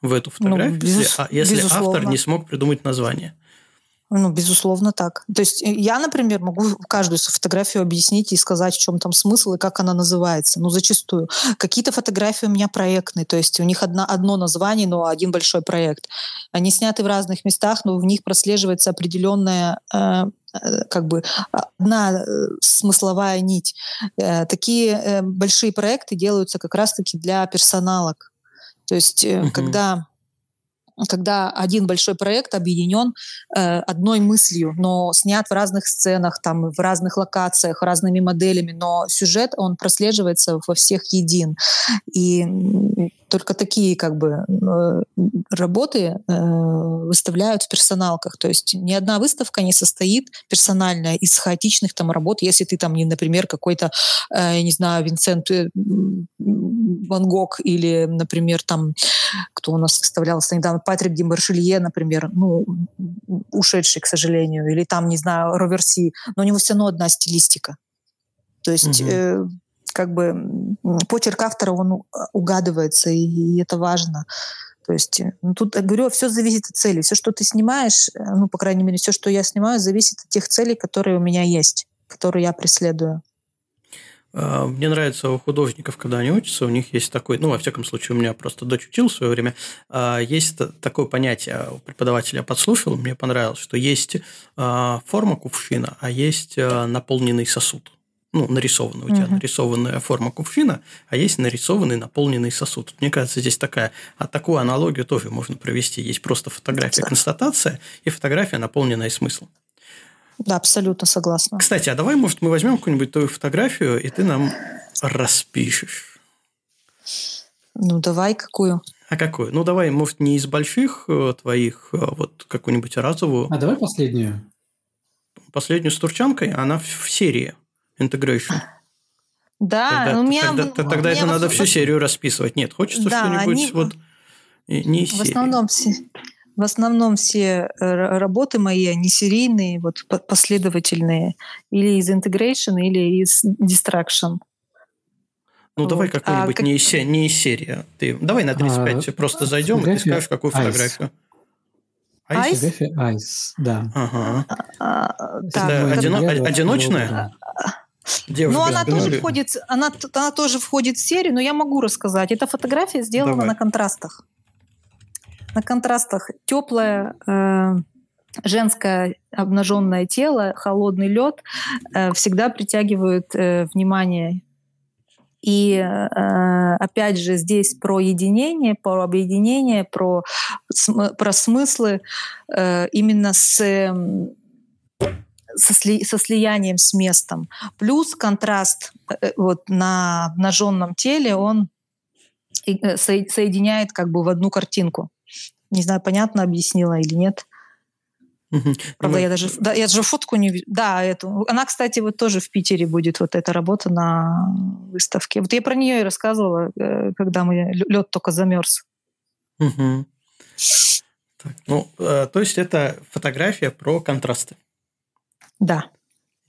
в эту ну, фотографию, ну, без, если, если автор не смог придумать название. Ну, безусловно, так. То есть э, я, например, могу каждую фотографию объяснить и сказать, в чем там смысл и как она называется. Ну, зачастую. Какие-то фотографии у меня проектные, то есть у них одна, одно название, но один большой проект. Они сняты в разных местах, но в них прослеживается определенная э, э как бы одна э, смысловая нить. Такие большие проекты делаются как раз-таки для персоналок. То есть, угу. когда когда один большой проект объединен э, одной мыслью, но снят в разных сценах, там, в разных локациях, разными моделями, но сюжет, он прослеживается во всех един. И только такие как бы э, работы э, выставляют в персоналках. То есть ни одна выставка не состоит персональная из хаотичных там работ. Если ты там, не, например, какой-то, э, я не знаю, Винсент Ван Гог или, например, там, кто у нас выставлялся недавно, Патрик Демаршелье, например, ну, ушедший, к сожалению, или там, не знаю, Роверси, но у него все равно одна стилистика. То есть угу. э, как бы почерк автора, он угадывается, и это важно. То есть, ну, тут, я говорю, все зависит от цели. Все, что ты снимаешь, э, ну, по крайней мере, все, что я снимаю, зависит от тех целей, которые у меня есть, которые я преследую. А, мне нравится у художников, когда они учатся, у них есть такой, ну, во всяком случае, у меня просто дочь учил в свое время, а, есть такое понятие, у преподавателя подслушал, мне понравилось, что есть а, форма кувшина, а есть наполненный сосуд ну, нарисованная у тебя, угу. нарисованная форма кувшина, а есть нарисованный наполненный сосуд. Мне кажется, здесь такая, а такую аналогию тоже можно провести. Есть просто фотография констатация и фотография, наполненная смыслом. Да, абсолютно согласна. Кстати, а давай, может, мы возьмем какую-нибудь твою фотографию, и ты нам распишешь. Ну, давай какую? А какую? Ну, давай, может, не из больших э, твоих, а вот какую-нибудь разовую. А давай последнюю. Последнюю с турчанкой, она в серии integration. Да, тогда, у меня... Тогда, тогда меня это надо всю серию расписывать. Нет, хочется да, что-нибудь они... вот не из в основном все, в основном все э, работы мои, они серийные, вот последовательные, или из integration, или из distraction. Ну, вот. давай какую-нибудь а, как... не, из, не из серии. Ты, давай на 35 а, просто зайдем, и ты скажешь, какую фотографию. Айс? Фотография айс, да. Ага. А, так, это одино... одиночная? Девушка, ну, она тоже входит, она, она тоже входит в серию, но я могу рассказать. Эта фотография сделана Давай. на контрастах. На контрастах теплое э, женское обнаженное тело, холодный лед э, всегда притягивают э, внимание. И э, опять же здесь про единение, про объединение, про, про смыслы э, именно с со, сли, со слиянием с местом. Плюс контраст э, вот на обнаженном теле, он э, соединяет как бы в одну картинку. Не знаю, понятно объяснила или нет. Правда, я даже, да, я даже фотку не вижу. Да, эту. Она, кстати, вот тоже в Питере будет вот эта работа на выставке. Вот я про нее и рассказывала, э, когда мы лед только замерз. Угу. Так, ну, то есть это фотография про контрасты. Да.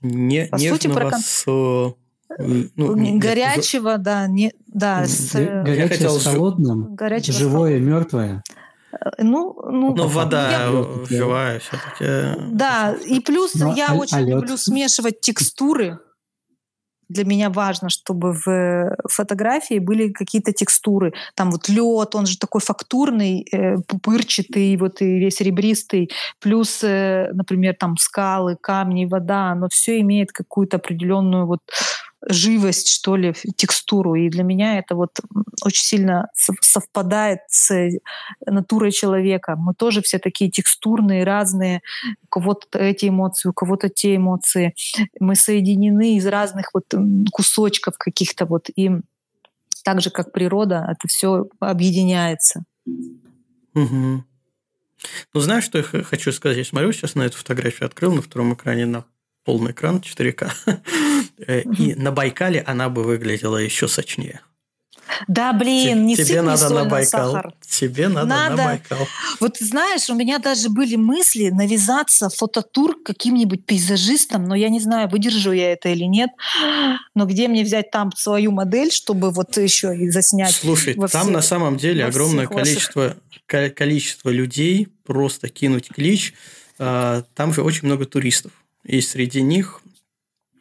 Не, По сути, про с... Э, ну, горячего, нет, да, не, да, с, э, горячее с холодным, горячего живое, с... мертвое. Э, ну, ну, Но вода я... живая все-таки. Да, и плюс Но, я а, очень а люблю смешивать текстуры для меня важно, чтобы в фотографии были какие-то текстуры. Там вот лед, он же такой фактурный, э, пупырчатый, вот и весь ребристый. Плюс, э, например, там скалы, камни, вода, оно все имеет какую-то определенную вот живость, что ли, текстуру. И для меня это вот очень сильно совпадает с натурой человека. Мы тоже все такие текстурные, разные. У кого-то эти эмоции, у кого-то те эмоции. Мы соединены из разных вот кусочков каких-то вот. И так же, как природа, это все объединяется. Угу. Ну, знаешь, что я хочу сказать? Я смотрю сейчас на эту фотографию, открыл на втором экране на полный экран 4К. Э, и на Байкале она бы выглядела еще сочнее. Да, блин, не Тебе надо на Байкал. Сахар. Тебе надо, надо на Байкал. Вот знаешь, у меня даже были мысли навязаться фототур каким-нибудь пейзажистом, но я не знаю, выдержу я это или нет. Но где мне взять там свою модель, чтобы вот еще и заснять? Слушай, там всех, на самом деле огромное количество, ваших... количество людей, просто кинуть клич. А, там же очень много туристов. И среди них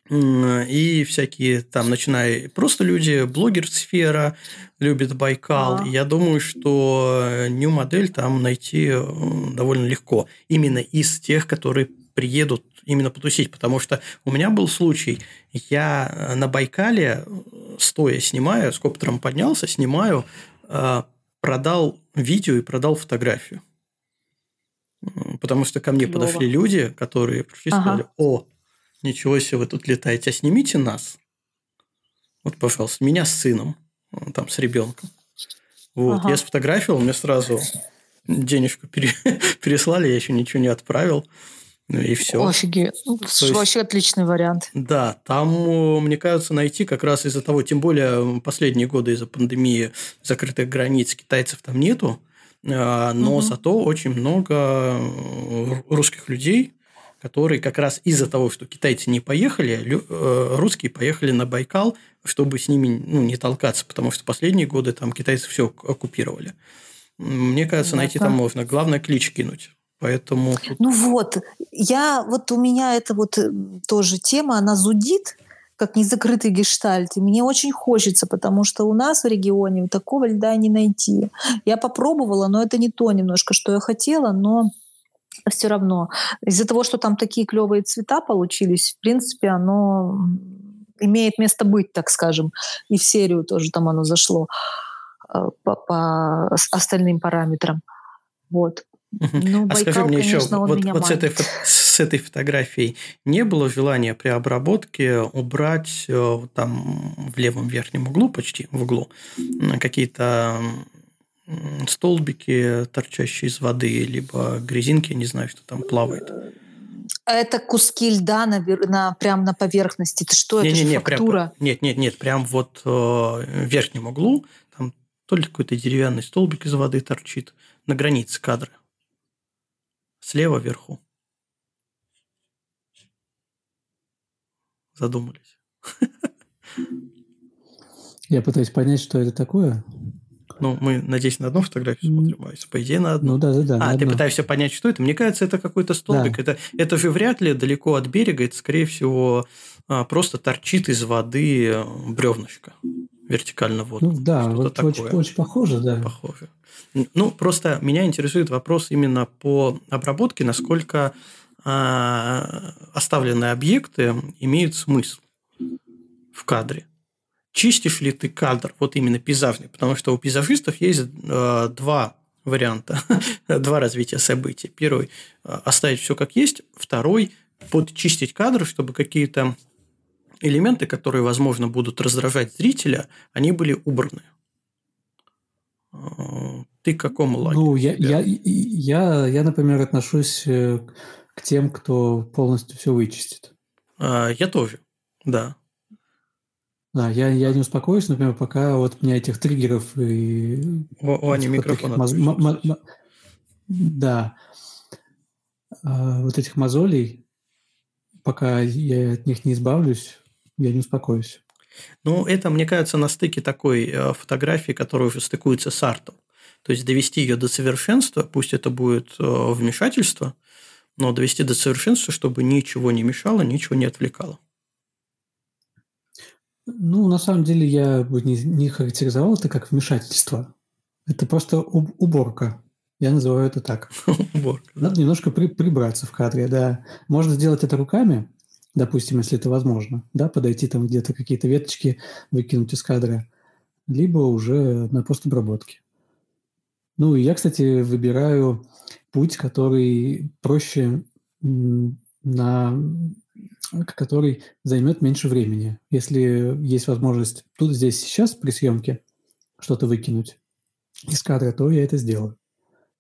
и всякие там, начиная просто люди, блогер-сфера любит Байкал. А. Я думаю, что new модель там найти довольно легко. Именно из тех, которые приедут именно потусить. Потому что у меня был случай, я на Байкале, стоя снимаю, с коптером поднялся, снимаю, продал видео и продал фотографию. Потому что ко мне Клево. подошли люди, которые пришли и ага. сказали, о, ничего себе, вы тут летаете, а снимите нас. Вот, пожалуйста, меня с сыном, там, с ребенком. Вот, ага. я сфотографировал, мне сразу денежку пере... переслали, я еще ничего не отправил. Ну и все. Офигеть. Ну, есть, вообще отличный вариант. Да, там, мне кажется, найти как раз из-за того, тем более последние годы из-за пандемии закрытых границ китайцев там нету, но угу. зато очень много русских людей, которые как раз из-за того, что китайцы не поехали, э, русские поехали на Байкал, чтобы с ними ну, не толкаться, потому что последние годы там китайцы все оккупировали. Мне кажется, Понятно. найти там можно. Главное, клич кинуть. Поэтому... Ну вот, я, вот у меня это вот э, тоже тема, она зудит, как незакрытый гештальт. И мне очень хочется, потому что у нас в регионе такого льда не найти. Я попробовала, но это не то немножко, что я хотела, но все равно. Из-за того, что там такие клевые цвета получились, в принципе, оно имеет место быть, так скажем. И в серию тоже там оно зашло э, по, по остальным параметрам. Вот. Ну, а Байкал, скажи мне конечно, еще, вот, вот с, этой, с этой фотографией не было желания при обработке убрать э, там в левом верхнем углу, почти в углу, какие-то столбики, торчащие из воды, либо грязинки, я не знаю, что там плавает. Это куски льда на, на, прям на поверхности. Это что, не, это не, же не, фактура? Прям, нет, нет, нет, прям вот э, в верхнем углу, там то ли какой-то деревянный столбик из воды торчит на границе кадра. Слева вверху. Задумались. Я пытаюсь понять, что это такое. Ну, мы, надеюсь, на одну фотографию смотрим, а по идее на одну. Ну да, да, да. А, ты одну. пытаешься понять, что это? Мне кажется, это какой-то столбик. Да. Это, это же вряд ли далеко от берега. Это, скорее всего, а, просто торчит из воды э, бревнышко вертикально в воду. Ну, да, вот такое. Очень, очень похоже, да. Похоже. Ну, просто меня интересует вопрос именно по обработке, насколько а, оставленные объекты имеют смысл в кадре чистишь ли ты кадр, вот именно пейзажный, потому что у пейзажистов есть э, два варианта, два развития событий. Первый э, – оставить все как есть, второй – подчистить кадр, чтобы какие-то элементы, которые, возможно, будут раздражать зрителя, они были убраны. Э, ты к какому лагерю? Ну, я, я, я, я, например, отношусь э, к тем, кто полностью все вычистит. Я тоже, да. Да, я, я не успокоюсь, например, пока вот у меня этих триггеров и... О, Ани микрофон моз... м- м- Да. А, вот этих мозолей, пока я от них не избавлюсь, я не успокоюсь. Ну, это, мне кажется, на стыке такой э, фотографии, которая уже стыкуется с артом. То есть довести ее до совершенства, пусть это будет э, вмешательство, но довести до совершенства, чтобы ничего не мешало, ничего не отвлекало. Ну, на самом деле, я бы не, не характеризовал это как вмешательство. Это просто уборка. Я называю это так. Уборка. Надо немножко при, прибраться в кадре, да. Можно сделать это руками, допустим, если это возможно, да, подойти там где-то какие-то веточки выкинуть из кадра, либо уже на постобработке. Ну, и я, кстати, выбираю путь, который проще на который займет меньше времени. Если есть возможность тут, здесь, сейчас при съемке что-то выкинуть из кадра, то я это сделаю.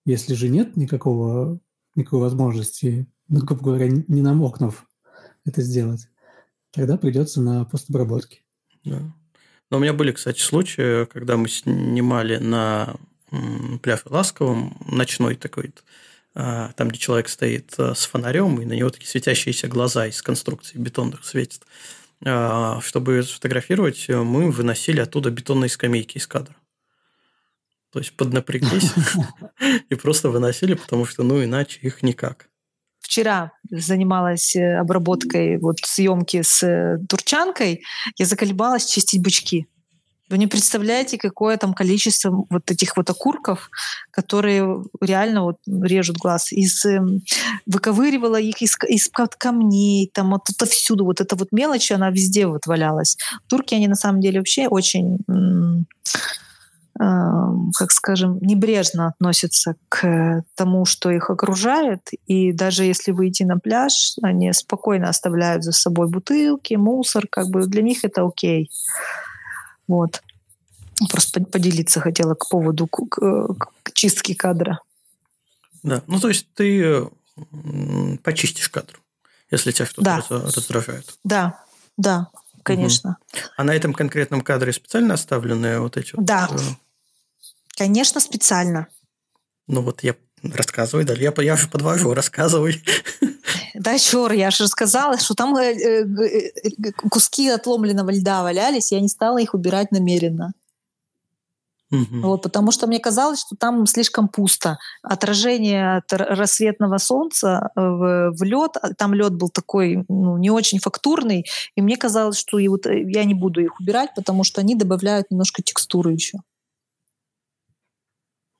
Если же нет никакого, никакой возможности, ну, грубо говоря, не намокнув это сделать, тогда придется на постобработке. Да. Но у меня были, кстати, случаи, когда мы снимали на пляже Ласковом ночной такой там, где человек стоит э, с фонарем, и на него такие светящиеся глаза из конструкций бетонных светят. А, чтобы сфотографировать, э, мы выносили оттуда бетонные скамейки из кадра. То есть поднапряглись и просто выносили, потому что, ну, иначе их никак. Вчера занималась э, обработкой вот съемки с турчанкой, я заколебалась чистить бычки. Вы не представляете, какое там количество вот этих вот окурков, которые реально вот режут глаз. Из, эм, выковыривала их из, из-под камней, там вот это всюду. Вот эта вот мелочь, она везде вот валялась. Турки, они на самом деле вообще очень как скажем, небрежно относятся к тому, что их окружает. И даже если выйти на пляж, они спокойно оставляют за собой бутылки, мусор. Как бы для них это окей. Вот. Просто поделиться хотела к поводу к, к, к чистки кадра. Да, ну то есть ты почистишь кадр, если тебя что-то Да. раздражает. Да, да, конечно. А на этом конкретном кадре специально оставленные вот эти вот, Да. э, Конечно, специально. ну вот я рассказывай далее. Я, я же подвожу, рассказывай. Да, чёр, я же рассказала, что там э, э, э, куски отломленного льда валялись, я не стала их убирать намеренно. Мгм. Вот, потому что мне казалось, что там слишком пусто. Отражение от рассветного солнца в, в лед, там лед был такой ну, не очень фактурный, и мне казалось, что и вот я не буду их убирать, потому что они добавляют немножко текстуры еще.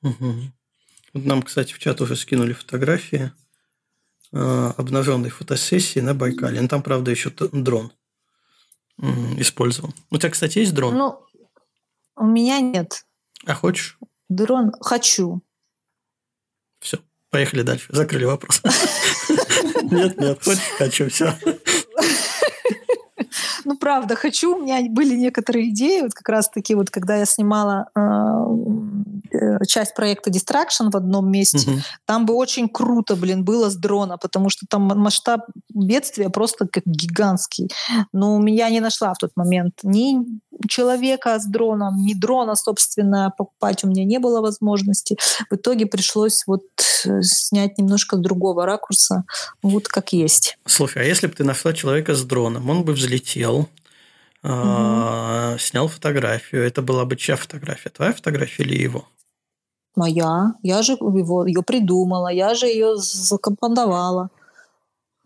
Вот Нам, кстати, в чат уже скинули фотографии обнаженной фотосессии на Байкале. Ну, там, правда, еще дрон использовал. У тебя, кстати, есть дрон? Ну, у меня нет. А хочешь? Дрон хочу. Все, поехали дальше. Закрыли вопрос. Нет, нет, хочешь, хочу, все. Ну, правда, хочу. У меня были некоторые идеи, вот как раз-таки вот когда я снимала э, э, часть проекта Distraction в одном месте, там бы очень круто, блин, было с дрона, потому что там масштаб бедствия просто как гигантский. Но у меня не нашла в тот момент ни человека с дроном, ни дрона, собственно, покупать у меня не было возможности. В итоге пришлось вот э, снять немножко другого ракурса, вот как есть. Слушай, а если бы ты нашла человека с дроном, он бы взлетел, а, снял фотографию, это была бы чья фотография? Твоя фотография или его? Моя. Я же его, ее придумала, я же ее закомпоновала.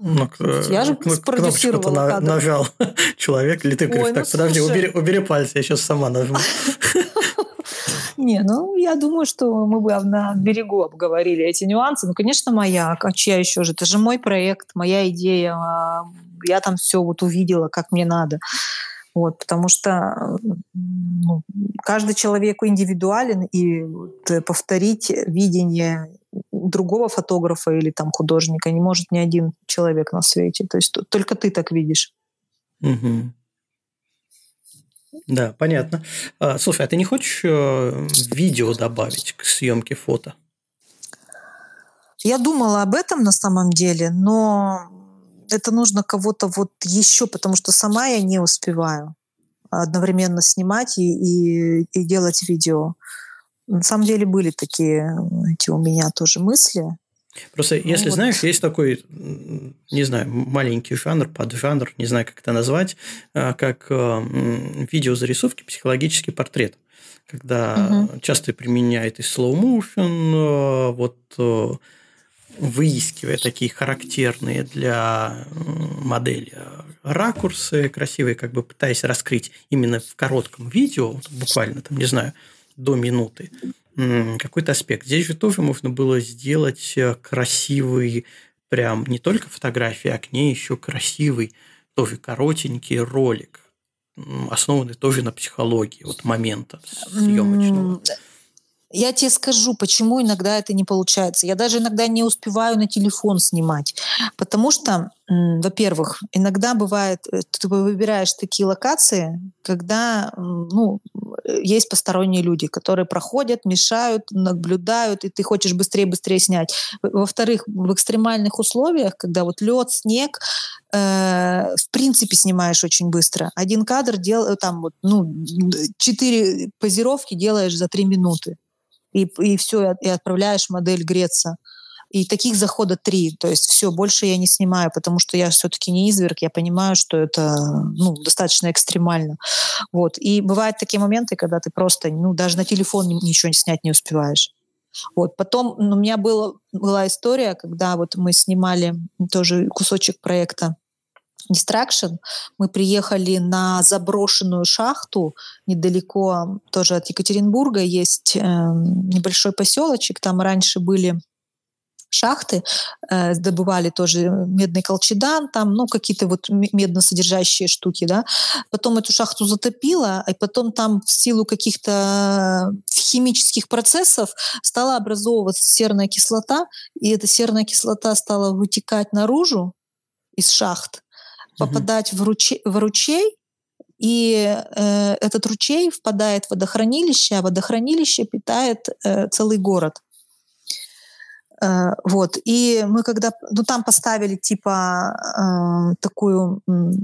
Ну, к- Я же кн- спродюсировала кнопочку-то на- нажал человек, или ты говоришь, Ой, так, ну, подожди, слушай. убери, убери пальцы, я сейчас сама нажму. Не, ну, я думаю, что мы бы на берегу обговорили эти нюансы. Ну, конечно, моя. А чья еще же? Это же мой проект, моя идея. А, Я там все вот увидела, как мне надо. Вот, потому что ну, каждый человек индивидуален, и вот, э, повторить видение другого фотографа или там художника не может ни один человек на свете. То есть только ты так видишь. Мгм. Да, понятно. А, Слушай, а ты не хочешь э, видео добавить к съемке фото? Я думала об этом на самом деле, но это нужно кого-то вот еще, потому что сама я не успеваю одновременно снимать и, и, и делать видео. На самом деле были такие эти у меня тоже мысли. Просто, Ну если вот. знаешь, есть такой, не знаю, маленький жанр, поджанр, не знаю, как это назвать, а, как э, видеозарисовки, психологический портрет. Когда Мгм. часто применяет и slow motion, э, вот э, выискивая такие характерные для модели ракурсы красивые, как бы пытаясь раскрыть именно в коротком видео, буквально там, не знаю, до минуты, какой-то аспект. Здесь же тоже можно было сделать э, красивый, прям не только фотографии, а к ней еще красивый, тоже коротенький ролик, основанный тоже на психологии вот момента съемочного. Я тебе скажу, почему иногда это не получается. Я даже иногда не успеваю на телефон снимать. Потому что, во-первых, иногда бывает, э, ты выбираешь такие локации, когда ну, э, есть посторонние люди, которые проходят, мешают, наблюдают, и ты хочешь быстрее-быстрее снять. Во- Во-вторых, в экстремальных условиях, когда вот лед, снег, э, в принципе снимаешь очень быстро. Один кадр дел, там вот, ну, четыре позировки делаешь за три минуты. И, и все, и отправляешь модель греться. И таких захода три. То есть все, больше я не снимаю, потому что я все-таки не изверг, я понимаю, что это ну, достаточно экстремально. Вот. И бывают такие моменты, когда ты просто ну, даже на телефон ни- ничего не снять не успеваешь. Вот. Потом ну, у меня было, была история, когда вот мы снимали тоже кусочек проекта Distraction. Мы приехали на заброшенную шахту недалеко тоже от Екатеринбурга. Есть э, небольшой поселочек, там раньше были шахты, э, добывали тоже медный колчедан, там, ну, какие-то вот медносодержащие штуки, да. Потом эту шахту затопило, и потом там в силу каких-то химических процессов стала образовываться серная кислота, и эта серная кислота стала вытекать наружу из шахт, попадать в ручей, в ручей и э, этот ручей впадает в водохранилище, а водохранилище питает э, целый город. Э, вот. И мы когда... Ну, там поставили типа э, такую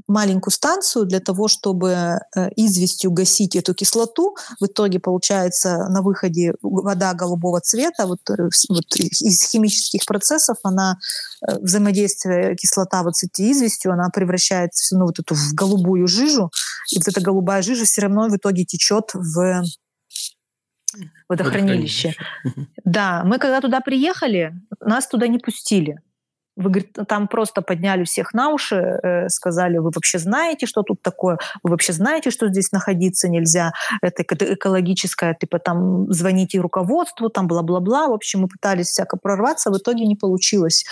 маленькую станцию для того, чтобы э, известью гасить эту кислоту. В итоге получается на выходе вода голубого цвета. Вот, вот из химических процессов она взаимодействие кислота вот с этой известью, она превращается ну, вот эту в голубую жижу. И вот эта голубая жижа все равно в итоге течет в водохранилище. Да, мы когда туда приехали, нас туда не пустили. Вы, говорит, там просто подняли всех на уши, э, сказали, вы вообще знаете, что тут такое? Вы вообще знаете, что здесь находиться нельзя? Это экологическое, типа там звоните руководству, там бла-бла-бла. В общем, мы пытались всяко прорваться, в итоге не получилось.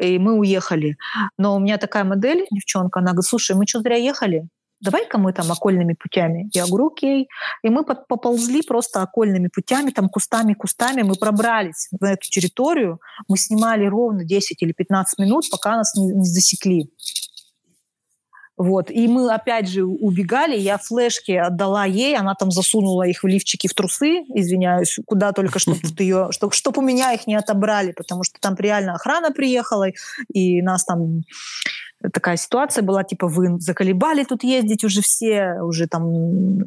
И мы уехали. Но у меня такая модель, девчонка, она говорит, слушай, мы что, зря ехали? Давай-ка мы там окольными путями. Я говорю, окей. И мы поползли просто окольными путями, там кустами, кустами. Мы пробрались в эту территорию. Мы снимали ровно 10 или 15 минут, пока нас не, не засекли. Вот. И мы опять же убегали, я флешки отдала ей, она там засунула их в лифчики, в трусы, извиняюсь, куда только, чтобы ее, чтобы, чтобы у меня их не отобрали, потому что там реально охрана приехала, и нас там такая ситуация была, типа, вы заколебали тут ездить уже все, уже там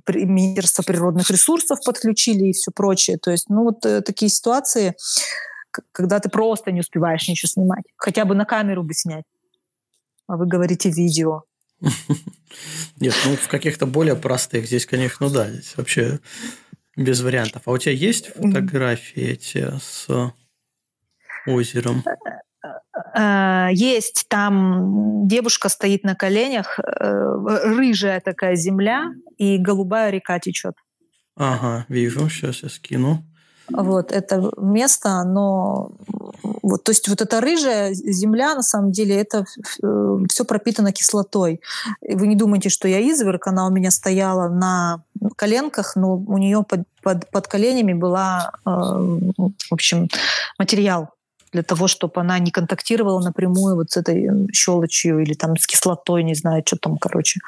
Министерство природных ресурсов подключили и все прочее. То есть, ну, вот э, такие ситуации, когда ты просто не успеваешь ничего снимать. Хотя бы на камеру бы снять. А вы говорите видео. Нет, ну, в каких-то более простых здесь, конечно, да, здесь вообще без вариантов. А у тебя есть фотографии эти с озером? Э, есть там девушка стоит на коленях, э, рыжая такая земля, и голубая река течет. Ага, вижу, сейчас я скину. Вот это место, оно вот, то есть вот эта рыжая земля, на самом деле, это э, все пропитано кислотой. И вы не думайте, что я изверг, она у меня стояла на коленках, но у нее под, под, под коленями была, э, в общем, материал для того, чтобы она не контактировала напрямую вот с этой щелочью или там с кислотой, не знаю, что там, короче.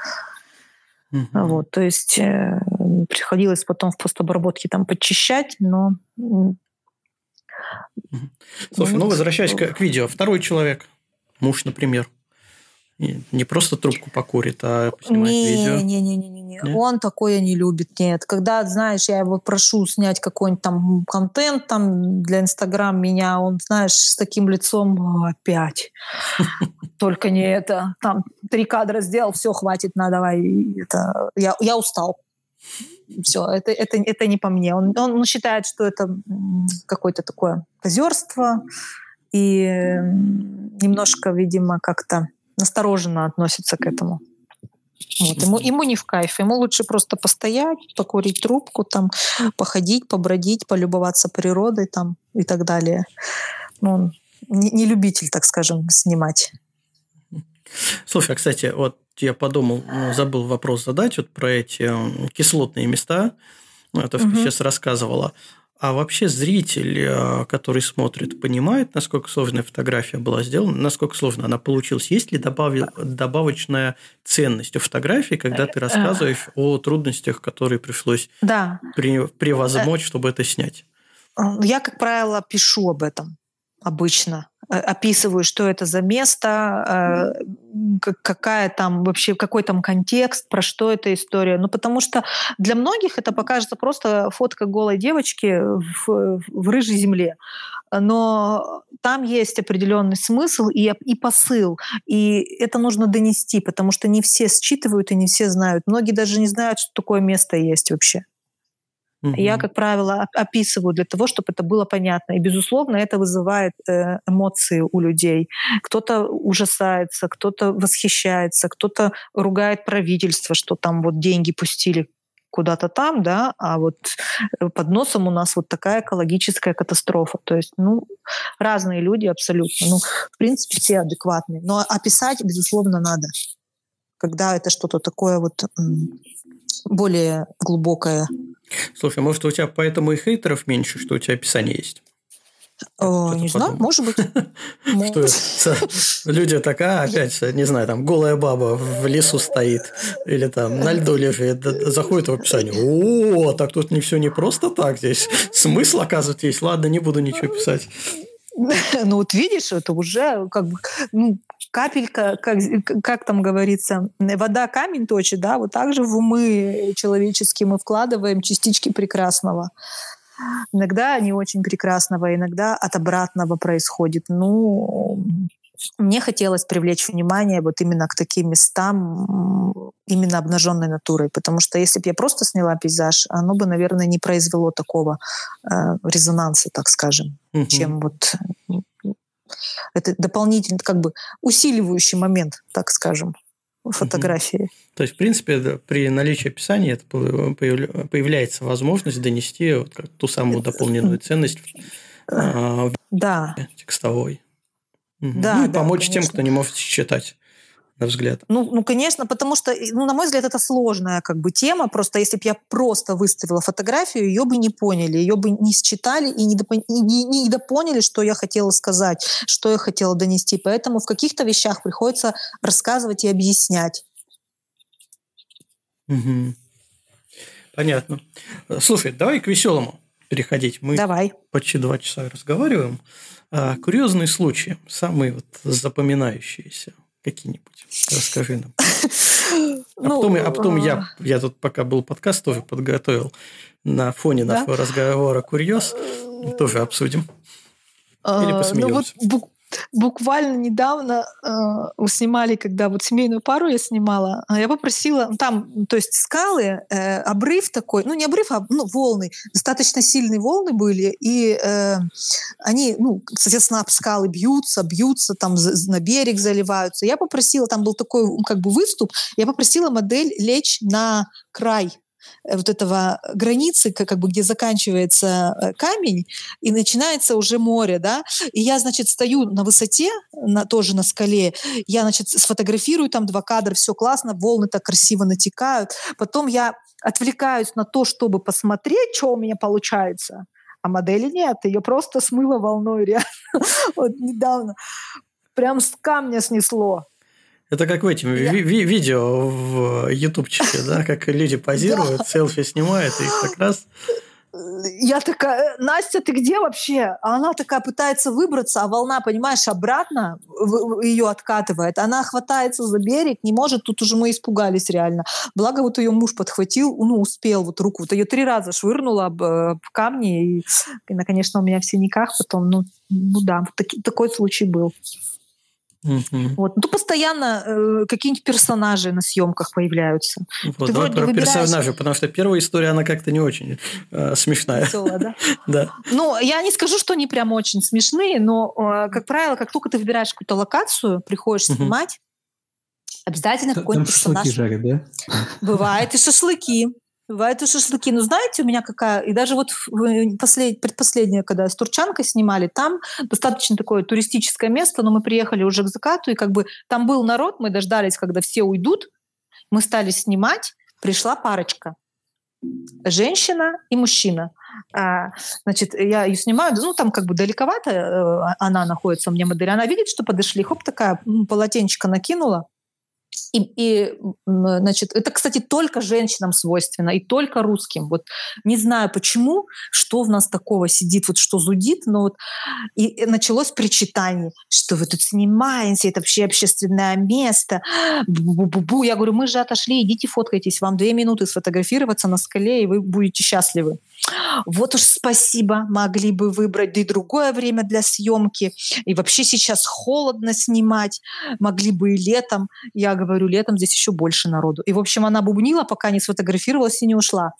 Угу. Вот, то есть э, приходилось потом в постобработке там подчищать, но... Слушай, ну, ну возвращаясь к, к видео, второй человек, муж, например, не просто трубку покурит, а снимает не, видео. Не, не, не, не, не. Он такое не любит, нет. Когда, знаешь, я его прошу снять какой-нибудь там контент там для Инстаграм меня, он, знаешь, с таким лицом опять. Только не это. Там три кадра сделал, все, хватит, на, давай. Это, я, я устал. Все, это, это, это не по мне. Он, он считает, что это какое-то такое позерство и немножко, видимо, как-то настороженно относится к этому. Вот. Ему, ему не в кайф, ему лучше просто постоять, покурить трубку, там, походить, побродить, полюбоваться природой там, и так далее. Ну, он не, не любитель, так скажем, снимать. Слушай, а, кстати, вот я подумал, ну, забыл вопрос задать вот про эти кислотные места. Это угу. сейчас рассказывала. А вообще зритель, э, который смотрит, понимает, насколько сложная фотография была сделана, насколько сложно она получилась? Есть ли добавил, добавочная ценность у фотографии, когда ты рассказываешь о трудностях, которые пришлось да. превозмочь, чтобы это снять? Я, как правило, пишу об этом обычно. Описываю, что это за место, э, какая там вообще, какой там контекст, про что эта история. Ну, потому что для многих это покажется просто фотка голой девочки в, в рыжей земле. Но там есть определенный смысл и, и посыл. И это нужно донести, потому что не все считывают и не все знают. Многие даже не знают, что такое место есть вообще. Угу. Я, как правило, описываю для того, чтобы это было понятно. И, безусловно, это вызывает э, эмоции у людей. Кто-то ужасается, кто-то восхищается, кто-то ругает правительство, что там вот деньги пустили куда-то там, да, а вот э, под носом у нас вот такая экологическая катастрофа. То есть, ну, разные люди абсолютно. Ну, в принципе, все адекватные. Но описать, безусловно, надо. Когда это что-то такое вот более глубокое Слушай, может, у тебя поэтому и хейтеров меньше, что у тебя описание есть? О, не знаю, может быть. Что люди такая, опять, не знаю, там голая баба в лесу стоит или там на льду лежит, заходит в описание. О, так тут не все не просто так здесь. Смысл, оказывается, есть. Ладно, не буду ничего писать. Ну вот видишь, это уже как бы ну, капелька, как, как там говорится, вода камень точит, да, вот так же в умы человеческие мы вкладываем частички прекрасного. Иногда не очень прекрасного, иногда от обратного происходит. Ну, мне хотелось привлечь внимание вот именно к таким местам, именно обнаженной натурой, потому что если бы я просто сняла пейзаж, оно бы, наверное, не произвело такого э, резонанса, так скажем, угу. чем вот это дополнительный, как бы усиливающий момент, так скажем, фотографии. То есть, в принципе, при наличии описания это появляется возможность донести вот ту самую дополненную ценность э, да. текстовой. Да, ну и да, помочь конечно. тем, кто не может читать на взгляд? Ну, ну, конечно, потому что, ну, на мой взгляд, это сложная как бы тема. Просто если бы я просто выставила фотографию, ее бы не поняли, ее бы не считали и не, допон- и не, не допоняли, что я хотела сказать, что я хотела донести. Поэтому в каких-то вещах приходится рассказывать и объяснять. Угу. Понятно. Слушай, давай к веселому переходить. Мы Давай. почти два часа разговариваем. А, курьезные случаи, самые вот запоминающиеся какие-нибудь. Расскажи нам. А Ну, потом, а потом я, а. я тут пока был подкаст, тоже подготовил на фоне нашего разговора курьез. Тоже обсудим. Или А, Ну вот посмеемся. Буквально недавно э, снимали, когда вот семейную пару я снимала, а я попросила, ну, там, ну, то есть скалы, э, обрыв такой, ну не обрыв, а ну, волны, достаточно сильные волны были, и э, они, ну, соответственно, об скалы бьются, бьются, там на берег заливаются. Я попросила, там был такой м, как бы выступ, я попросила модель лечь на край вот этого границы, как, как бы где заканчивается э, камень и начинается уже море, да, и я, значит, стою на высоте, на, тоже на скале, я, значит, сфотографирую там два кадра, все классно, волны так красиво натекают, потом я отвлекаюсь на то, чтобы посмотреть, что у меня получается, а модели нет, ее просто смыло волной реально, вот недавно, прям с камня снесло. Это как в этим Я- ви- ви- видео в ютубчике, да, как люди позируют, селфи снимают, и их как раз Я такая, Настя, ты где вообще? А она такая пытается выбраться, а волна, понимаешь, обратно ее откатывает. Она хватается за берег, не может, тут уже мы испугались реально. Благо вот ее муж подхватил, ну, успел вот руку. Вот ее три раза швырнула об, э, об камни, и, и, конечно, у меня в синяках потом, ну, ну да, вот таки- такой случай был. Мгм. Вот. Ну, тут постоянно э, какие-нибудь персонажи на съемках появляются. Вот, Ты давай вроде про выбираешь- персонажа, потому что первая история, она как-то не очень э, смешная. Весело, да? Да. Ну, я не скажу, что они прям очень смешные, но, э, как правило, как только ты выбираешь какую-то локацию, приходишь Мгм. снимать, обязательно какой-нибудь персонаж. жарят, да? Бывает и шашлыки. Бывают и шашлыки. Но знаете, у меня какая... И даже вот послед- предпоследнее, когда с Турчанкой снимали, там достаточно такое туристическое место, но мы приехали уже к закату, и как бы там был народ, мы дождались, когда все уйдут, мы стали снимать, пришла парочка. Женщина и мужчина. А, значит, я ее снимаю, ну, там как бы далековато э, она находится, у меня модель. Она видит, что подошли, хоп, такая полотенчика накинула, и, и, значит, это, кстати, только женщинам свойственно и только русским. Вот не знаю почему, что в нас такого сидит, вот что зудит, но вот и, и началось причитание, что вы тут снимаете, это вообще общественное место. Бу-бу-бу-бу. Я говорю, мы же отошли, идите фоткайтесь, вам две минуты сфотографироваться на скале, и вы будете счастливы. Вот уж спасибо, могли бы выбрать да и другое время для съемки. И вообще сейчас холодно снимать, могли бы и летом. Я говорю, летом здесь еще больше народу. И, в общем, она бубнила, пока не сфотографировалась и не ушла.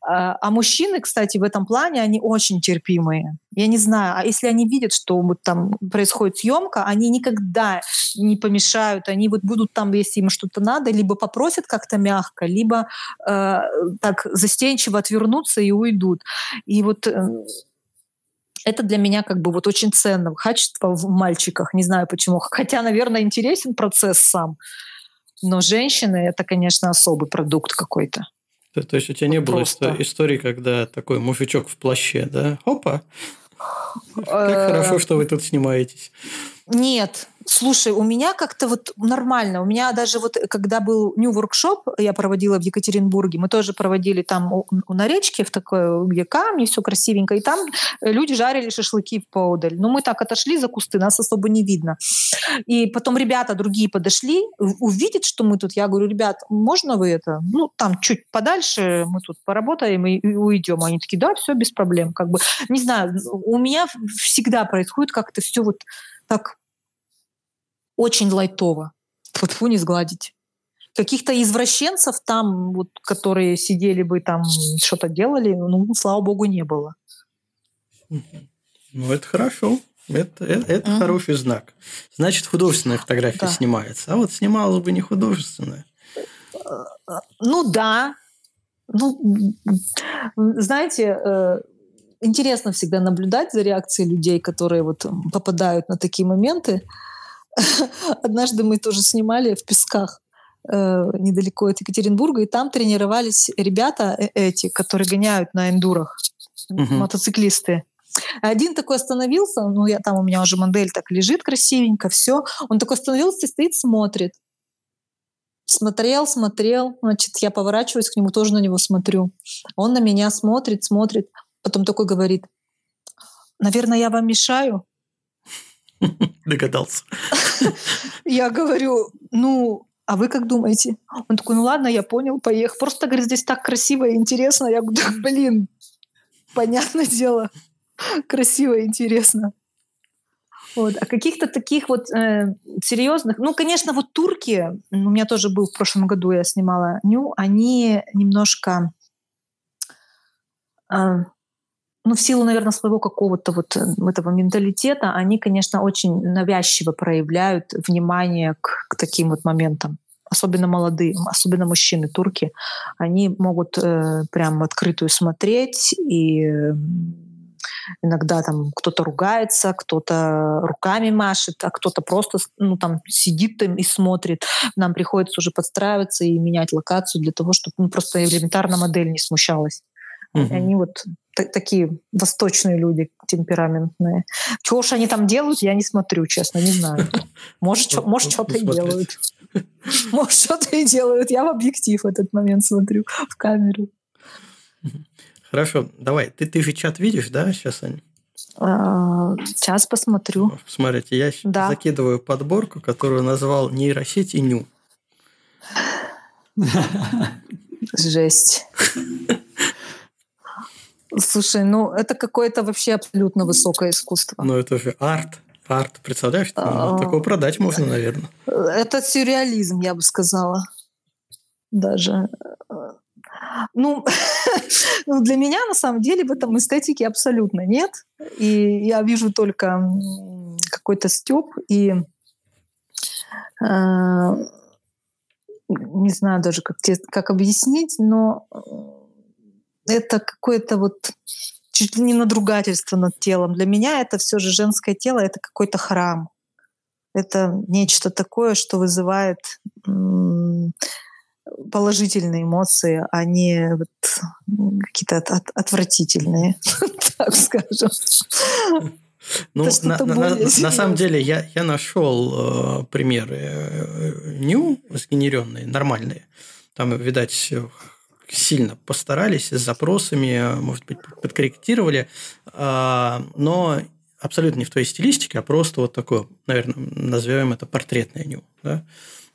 А а мужчины, кстати, в этом плане, они очень терпимые. Я не знаю, а если они видят, что вот там происходит съемка, они никогда не помешают, они вот будут там, если им что-то надо, либо попросят как-то мягко, либо э, так застенчиво отвернутся и уйдут. И вот э, это для меня как бы вот очень ценно качество в мальчиках, не знаю почему. Хотя, наверное, интересен процесс сам. Но женщины — это, конечно, особый продукт какой-то. То, то есть у тебя не было Просто. исто- истории, когда такой мужичок в плаще, да? Опа! Как хорошо, что вы тут снимаетесь. Нет, слушай, у меня как-то вот нормально. У меня даже вот, когда был New Workshop, я проводила в Екатеринбурге, мы тоже проводили там у, на речке, в такой, где камни, все красивенько, и там люди жарили шашлыки в поодаль. Но мы так отошли за кусты, нас особо не видно. И потом ребята другие подошли, увидят, что мы тут. Я говорю, ребят, можно вы это? Ну, там чуть подальше мы тут поработаем и, и уйдем. Они такие, да, все без проблем. Как бы, не знаю, у меня всегда происходит как-то все вот так очень лайтово. Фу, не сгладить. Каких-то извращенцев там, вот, которые сидели бы там, что-то делали, ну, слава богу, не было. Ну, это хорошо. Это, это, это mm хороший знак. Значит, художественная фотография да. снимается. А вот снималась бы не художественная. Ну да. Ну, знаете, э, интересно всегда наблюдать за реакцией людей, которые вот попадают на такие моменты. Однажды мы тоже снимали в Песках э, недалеко от Екатеринбурга, и там тренировались ребята э, эти, которые гоняют на эндурах, угу. мотоциклисты. Один такой остановился, ну я там у меня уже модель так лежит красивенько, все. Он такой остановился, стоит, смотрит. Смотрел, смотрел, значит, я поворачиваюсь к нему, тоже на него смотрю. Он на меня смотрит, смотрит. Потом такой говорит, наверное, я вам мешаю? Догадался. Я говорю, ну, а вы как думаете? Он такой, ну ладно, я понял, поехал. Просто, говорит, здесь так красиво и интересно. Я говорю, блин, понятное дело, красиво и интересно. Вот. А каких-то таких вот э, серьезных, ну, конечно, вот турки, у меня тоже был в прошлом году, я снимала ню, они немножко э, ну, в силу, наверное, своего какого-то вот э, этого менталитета, они, конечно, очень навязчиво проявляют внимание к, к таким вот моментам. Особенно молодые, особенно мужчины, турки, они могут э, прям открытую смотреть и иногда там кто-то ругается, кто-то руками машет, а кто-то просто ну, там сидит там и смотрит. Нам приходится уже подстраиваться и менять локацию для того, чтобы ну, просто элементарно модель не смущалась. Угу. Они вот такие восточные люди темпераментные. Чего ж они там делают, я не смотрю, честно, не знаю. Может, что, может что-то и делают. Может, что-то и делают. Я в объектив в этот момент смотрю, в камеру. Хорошо, давай. Ты, ты же чат видишь, да, сейчас, Ань? А, сейчас посмотрю. Смотрите, я да. закидываю подборку, которую назвал нейросеть и ню. Жесть. Слушай, ну это какое-то вообще абсолютно высокое искусство. Ну это же арт. Арт, представляешь? А, такого продать можно, наверное. Это сюрреализм, я бы сказала. Даже. Ну, ну, для меня на самом деле в этом эстетики абсолютно нет. И я вижу только какой-то степ и э, не знаю даже, как, как объяснить, но это какое-то вот чуть ли не надругательство над телом. Для меня это все же женское тело, это какой-то храм. Это нечто такое, что вызывает положительные эмоции, а не вот какие-то от, от, отвратительные, так скажем. Ну, на, на, на самом деле я, я нашел э, примеры э, ню сгенеренные, нормальные. Там, видать, сильно постарались с запросами, может быть, подкорректировали, а, но абсолютно не в твоей стилистике, а просто вот такое, наверное, назовем это портретное ню, да?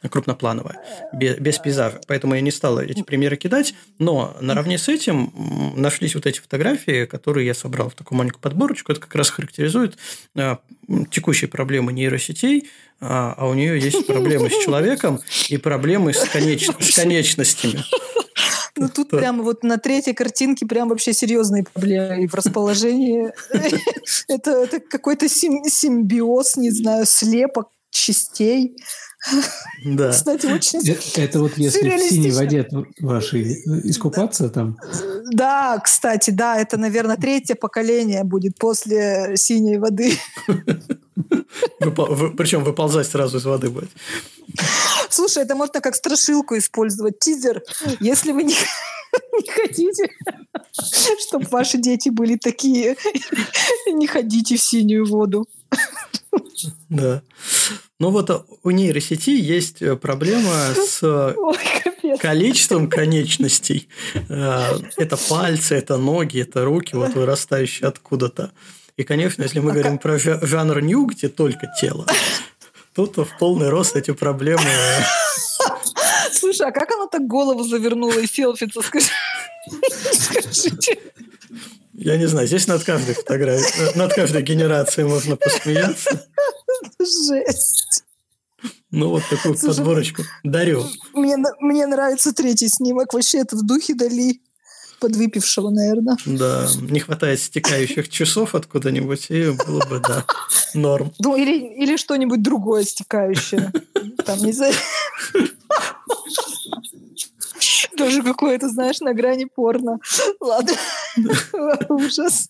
крупноплановое, без, без пейзажа. Поэтому я не стал эти примеры кидать, но наравне с этим нашлись вот эти фотографии, которые я собрал в такую маленькую подборочку. Это как раз характеризует а, текущие проблемы нейросетей, а, а у нее есть проблемы с человеком и проблемы с, конеч... с конечностями. Ну тут прямо вот на третьей картинке прям вообще серьезные проблемы и в расположении. Это какой-то симбиоз, не знаю, слепок частей. Да. Кстати, очень это, это вот если в синей воде вашей искупаться там. Да, кстати, да, это, наверное, третье поколение будет после синей воды. Причем выползать сразу из воды будет. Слушай, это можно как страшилку использовать. Тизер, если вы не, не хотите Чтобы ваши дети были такие. Не ходите в синюю воду. Да. Ну вот у нейросети есть проблема с Ой, количеством конечностей. Э, это пальцы, это ноги, это руки, вот вырастающие откуда-то. И, конечно, если мы а говорим про жанр ню, где только тело, тут в полный рост эти проблемы. Слушай, а как она так голову завернула и селфица? Скажите. Я не знаю, здесь над каждой фотографией, над каждой генерацией можно посмеяться. Жесть. Ну, вот такую Слушай, подборочку дарю. Мне, мне нравится третий снимок. Вообще это в духе Дали подвыпившего, наверное. Да, не хватает стекающих часов откуда-нибудь, и было бы, да, норм. Ну, или, или что-нибудь другое стекающее. Там, не знаю. Тоже какое-то, знаешь, на грани порно. Ладно. Ужас.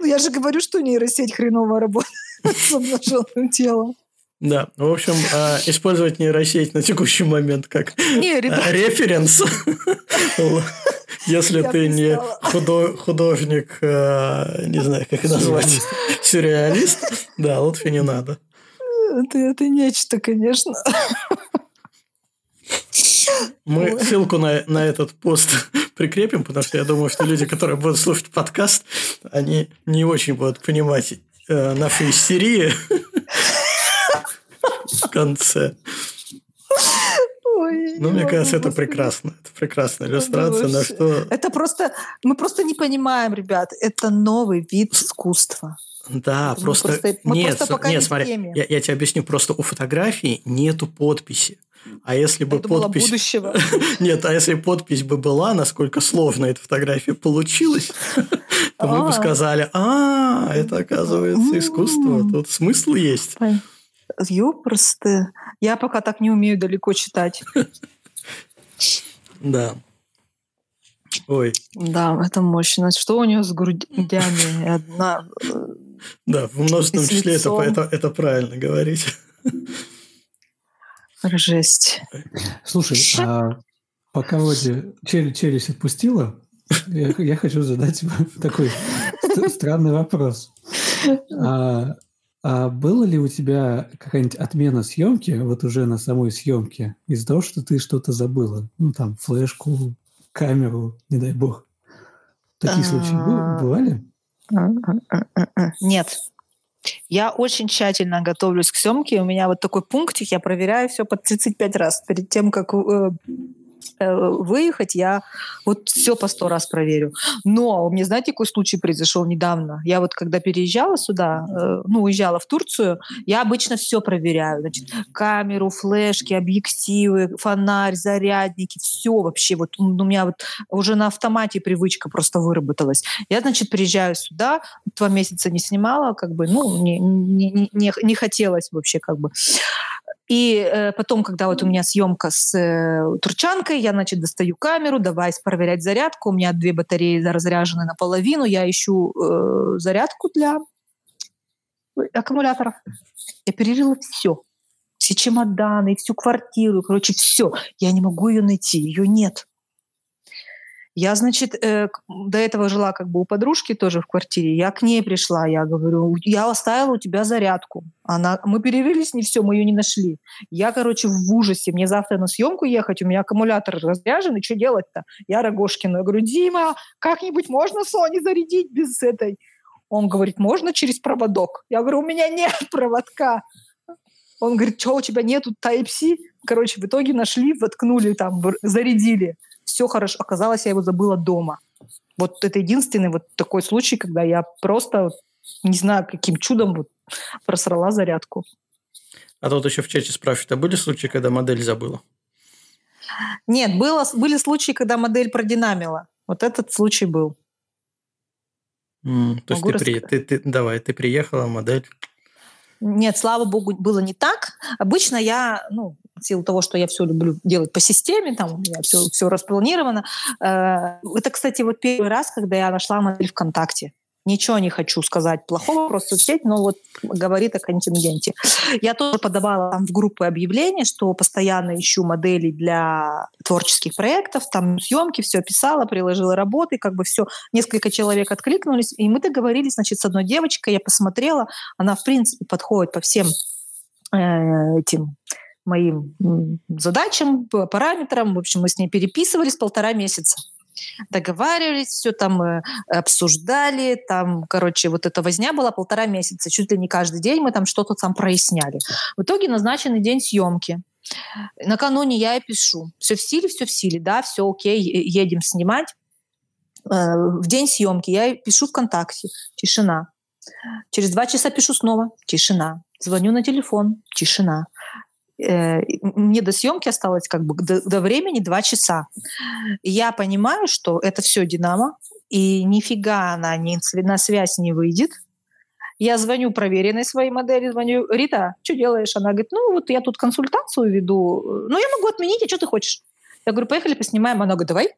Ну, я же говорю, что нейросеть хреново работает с обнаженным телом. Да, в общем, а, использовать нейросеть на текущий момент как не, референс, если ты не художник, а, не знаю, как назвать, сюрреалист, да, лучше не надо. Это, это нечто, конечно. Мы ссылку на, на этот пост прикрепим, потому что я думаю, что люди, которые будут слушать подкаст, они не очень будут понимать э, нашу истерию в конце. Ой, ну, мне кажется, это прекрасно. Это прекрасная иллюстрация, на что... Это просто... Мы просто не понимаем, ребят. Это новый вид искусства. Да, просто... просто... Нет, просто нет, смотри, я, я тебе объясню. Просто у фотографии нету подписи. А если бы подпись... будущего. Нет, а если подпись бы была, насколько сложно эта фотография получилась, то мы бы а. сказали, а, это оказывается искусство, тут смысл есть. Ёпросты. Я пока так не умею далеко читать. Да. Ой. Да, это мощно. Что у нее с грудями? Одна... Э, да, в множественном числе это, это, это правильно говорить. Жесть. Слушай, а пока вроде челюсть, челюсть отпустила, я, я хочу задать такой странный вопрос. А, а было ли у тебя какая-нибудь отмена съемки, вот уже на самой съемке, из-за того, что ты что-то забыла? Ну, там, флешку, камеру, не дай бог. Такие случаи бывали? Нет. Я очень тщательно готовлюсь к съемке. У меня вот такой пунктик, я проверяю все по 35 раз перед тем, как э, выехать, я вот все по сто раз проверю. Но у меня, знаете, какой случай произошел недавно? Я вот когда переезжала сюда, э, ну, уезжала в Турцию, я обычно все проверяю. Значит, камеру, флешки, объективы, фонарь, зарядники, все вообще. Вот у меня вот уже на автомате привычка просто выработалась. Я, значит, приезжаю сюда, два месяца не снимала, как бы, ну, не, не, не, не хотелось вообще как бы. И э, потом, когда вот у меня съемка с э, турчанкой, я, значит, достаю камеру, давай проверять зарядку. У меня две батареи разряжены наполовину. Я ищу э, зарядку для аккумуляторов. Я перерыла все. Все чемоданы, всю квартиру, короче, все. Я не могу ее найти, ее нет. Я, значит, э, до этого жила как бы у подружки тоже в квартире. Я к ней пришла, я говорю, я оставила у тебя зарядку. Она, мы перерылись, не все, мы ее не нашли. Я, короче, в ужасе. Мне завтра на съемку ехать, у меня аккумулятор разряжен, и что делать-то? Я Рогошкину. Я говорю, Дима, как-нибудь можно Sony зарядить без этой? Он говорит, можно через проводок? Я говорю, у меня нет проводка. Он говорит, что у тебя нету Type-C? Короче, в итоге нашли, воткнули там, зарядили все хорошо. Оказалось, я его забыла дома. Вот это единственный вот такой случай, когда я просто не знаю, каким чудом вот просрала зарядку. А тут еще в чате спрашивают, а были случаи, когда модель забыла? Нет, было, были случаи, когда модель продинамила. Вот этот случай был. Mm, то есть ты, при, ты, ты, давай, ты приехала, модель нет, слава богу, было не так. Обычно я, ну, в силу того, что я все люблю делать по системе, там у меня все, все распланировано. Э, это, кстати, вот первый раз, когда я нашла модель ВКонтакте. Ничего не хочу сказать плохого про соцсеть, но вот говорит о контингенте. Я тоже подавала там в группы объявления, что постоянно ищу модели для творческих проектов, там съемки, все писала, приложила работы, как бы все. Несколько человек откликнулись, и мы договорились, значит, с одной девочкой, я посмотрела, она, в принципе, подходит по всем э, этим моим задачам, параметрам. В общем, мы с ней переписывались полтора месяца договаривались, все там э, обсуждали, там, короче, вот эта возня была полтора месяца, чуть ли не каждый день мы там что-то там проясняли. В итоге назначенный день съемки. Накануне я и пишу. Все в силе, все в силе, да, все окей, едем снимать. Э, в день съемки я пишу ВКонтакте, тишина. Через два часа пишу снова, тишина. Звоню на телефон, тишина. Э, мне до съемки осталось как бы до, до времени два часа. я понимаю, что это все Динамо, и нифига она не, на связь не выйдет. Я звоню проверенной своей модели, звоню, Рита, что делаешь? Она говорит, ну вот я тут консультацию веду, ну я могу отменить, а что ты хочешь? Я говорю, поехали поснимаем. Она говорит, давай.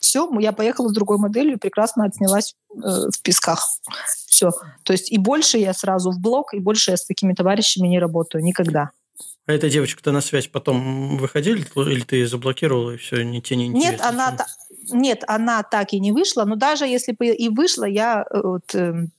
Все, я поехала с другой моделью, прекрасно отснялась э, в песках. Все. То есть и больше я сразу в блог, и больше я с такими товарищами не работаю никогда. А эта девочка-то на связь потом выходили, или ты заблокировала, и все, не тебе не Нет, она, нет, она так и не вышла, но даже если бы и вышла, я э, вот, эм,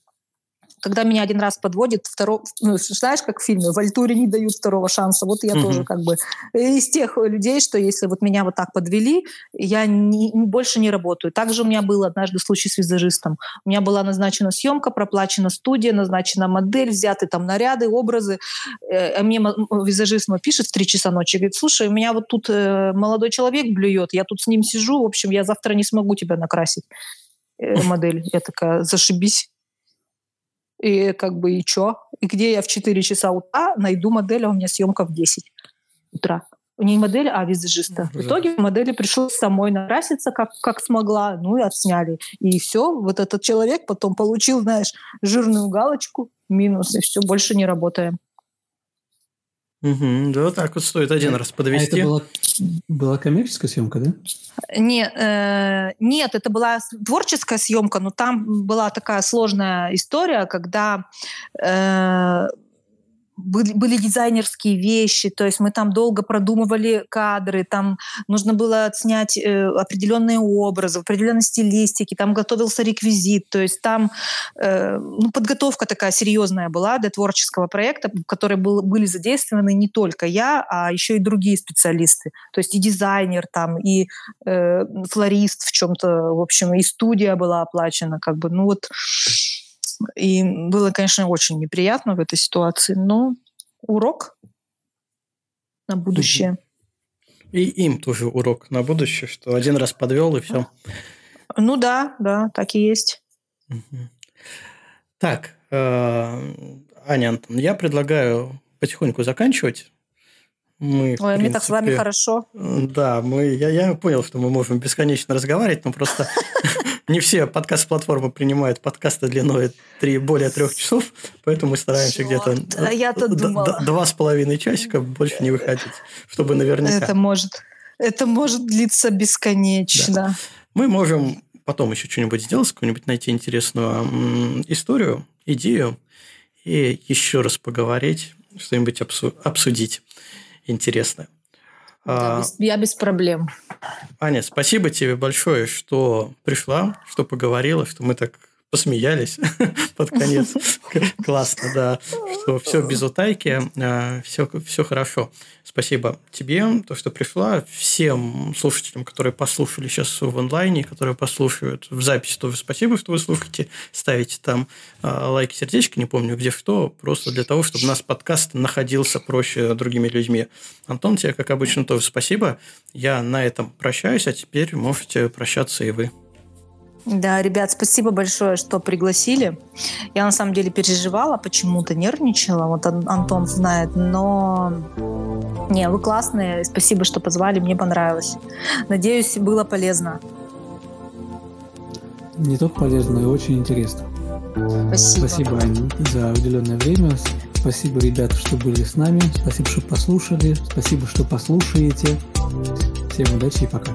когда меня один раз подводит, второй, ну, знаешь, как в фильме, в Альтуре не дают второго шанса. Вот я угу. тоже как бы из тех людей, что если вот меня вот так подвели, я не, больше не работаю. Также у меня был однажды случай с визажистом. У меня была назначена съемка, проплачена студия, назначена модель, взяты там наряды, образы. Э, а мне визажист мой пишет в 3 часа ночи, говорит, слушай, у меня вот тут э, молодой человек блюет, я тут с ним сижу, в общем, я завтра не смогу тебя накрасить э, модель. Я такая, зашибись. И как бы и чё? И где я в 4 часа утра найду модель, а у меня съемка в 10 утра. Не модель, а визажиста. В итоге модели пришлось самой накраситься, как, как смогла, ну и отсняли. И все, вот этот человек потом получил, знаешь, жирную галочку, минус, и все, больше не работаем. Угу, да, вот так вот стоит один раз подвести. А это была, была коммерческая съемка, да? Не, э, нет, это была творческая съемка, но там была такая сложная история, когда э, были, были дизайнерские вещи, то есть мы там долго продумывали кадры, там нужно было снять э, определенные образы, определенной стилистики, там готовился реквизит, то есть там э, ну, подготовка такая серьезная была для творческого проекта, в которой был, были задействованы не только я, а еще и другие специалисты, то есть и дизайнер там, и э, флорист в чем-то, в общем, и студия была оплачена, как бы, ну вот и было, конечно, очень неприятно в этой ситуации, но урок на будущее. И им тоже урок на будущее, что один раз подвел и все. Ну да, да, так и есть. Так, э, Аня, Антон, я предлагаю потихоньку заканчивать. Мы, Ой, принципе, мне так с вами хорошо. Да, мы, я, я понял, что мы можем бесконечно разговаривать, но просто не все подкаст-платформы принимают подкасты длиной 3, более трех часов, поэтому мы стараемся где-то два с половиной часика больше не выходить, чтобы наверняка... Это может, это может длиться бесконечно. Да. Мы можем потом еще что-нибудь сделать, какую-нибудь найти интересную историю, идею, и еще раз поговорить, что-нибудь обсудить интересное. Да, а, без, я без проблем. Аня, спасибо тебе большое, что пришла, что поговорила, что мы так посмеялись под конец. Классно, да. Что все без утайки, все, а, все хорошо. Спасибо тебе, то, что пришла. Всем слушателям, которые послушали сейчас в онлайне, которые послушают в записи, тоже спасибо, что вы слушаете. Ставите там а, лайки, сердечки, не помню где что, просто для того, чтобы у нас подкаст находился проще другими людьми. Антон, тебе, как обычно, тоже спасибо. Я на этом прощаюсь, а теперь можете прощаться и вы. Да, ребят, спасибо большое, что пригласили. Я на самом деле переживала, почему-то нервничала. Вот Антон знает, но не, вы классные. Спасибо, что позвали, мне понравилось. Надеюсь, было полезно. Не только полезно, но и очень интересно. Спасибо. Спасибо, Аня, за уделенное время. Спасибо, ребята, что были с нами. Спасибо, что послушали. Спасибо, что послушаете. Всем удачи и пока.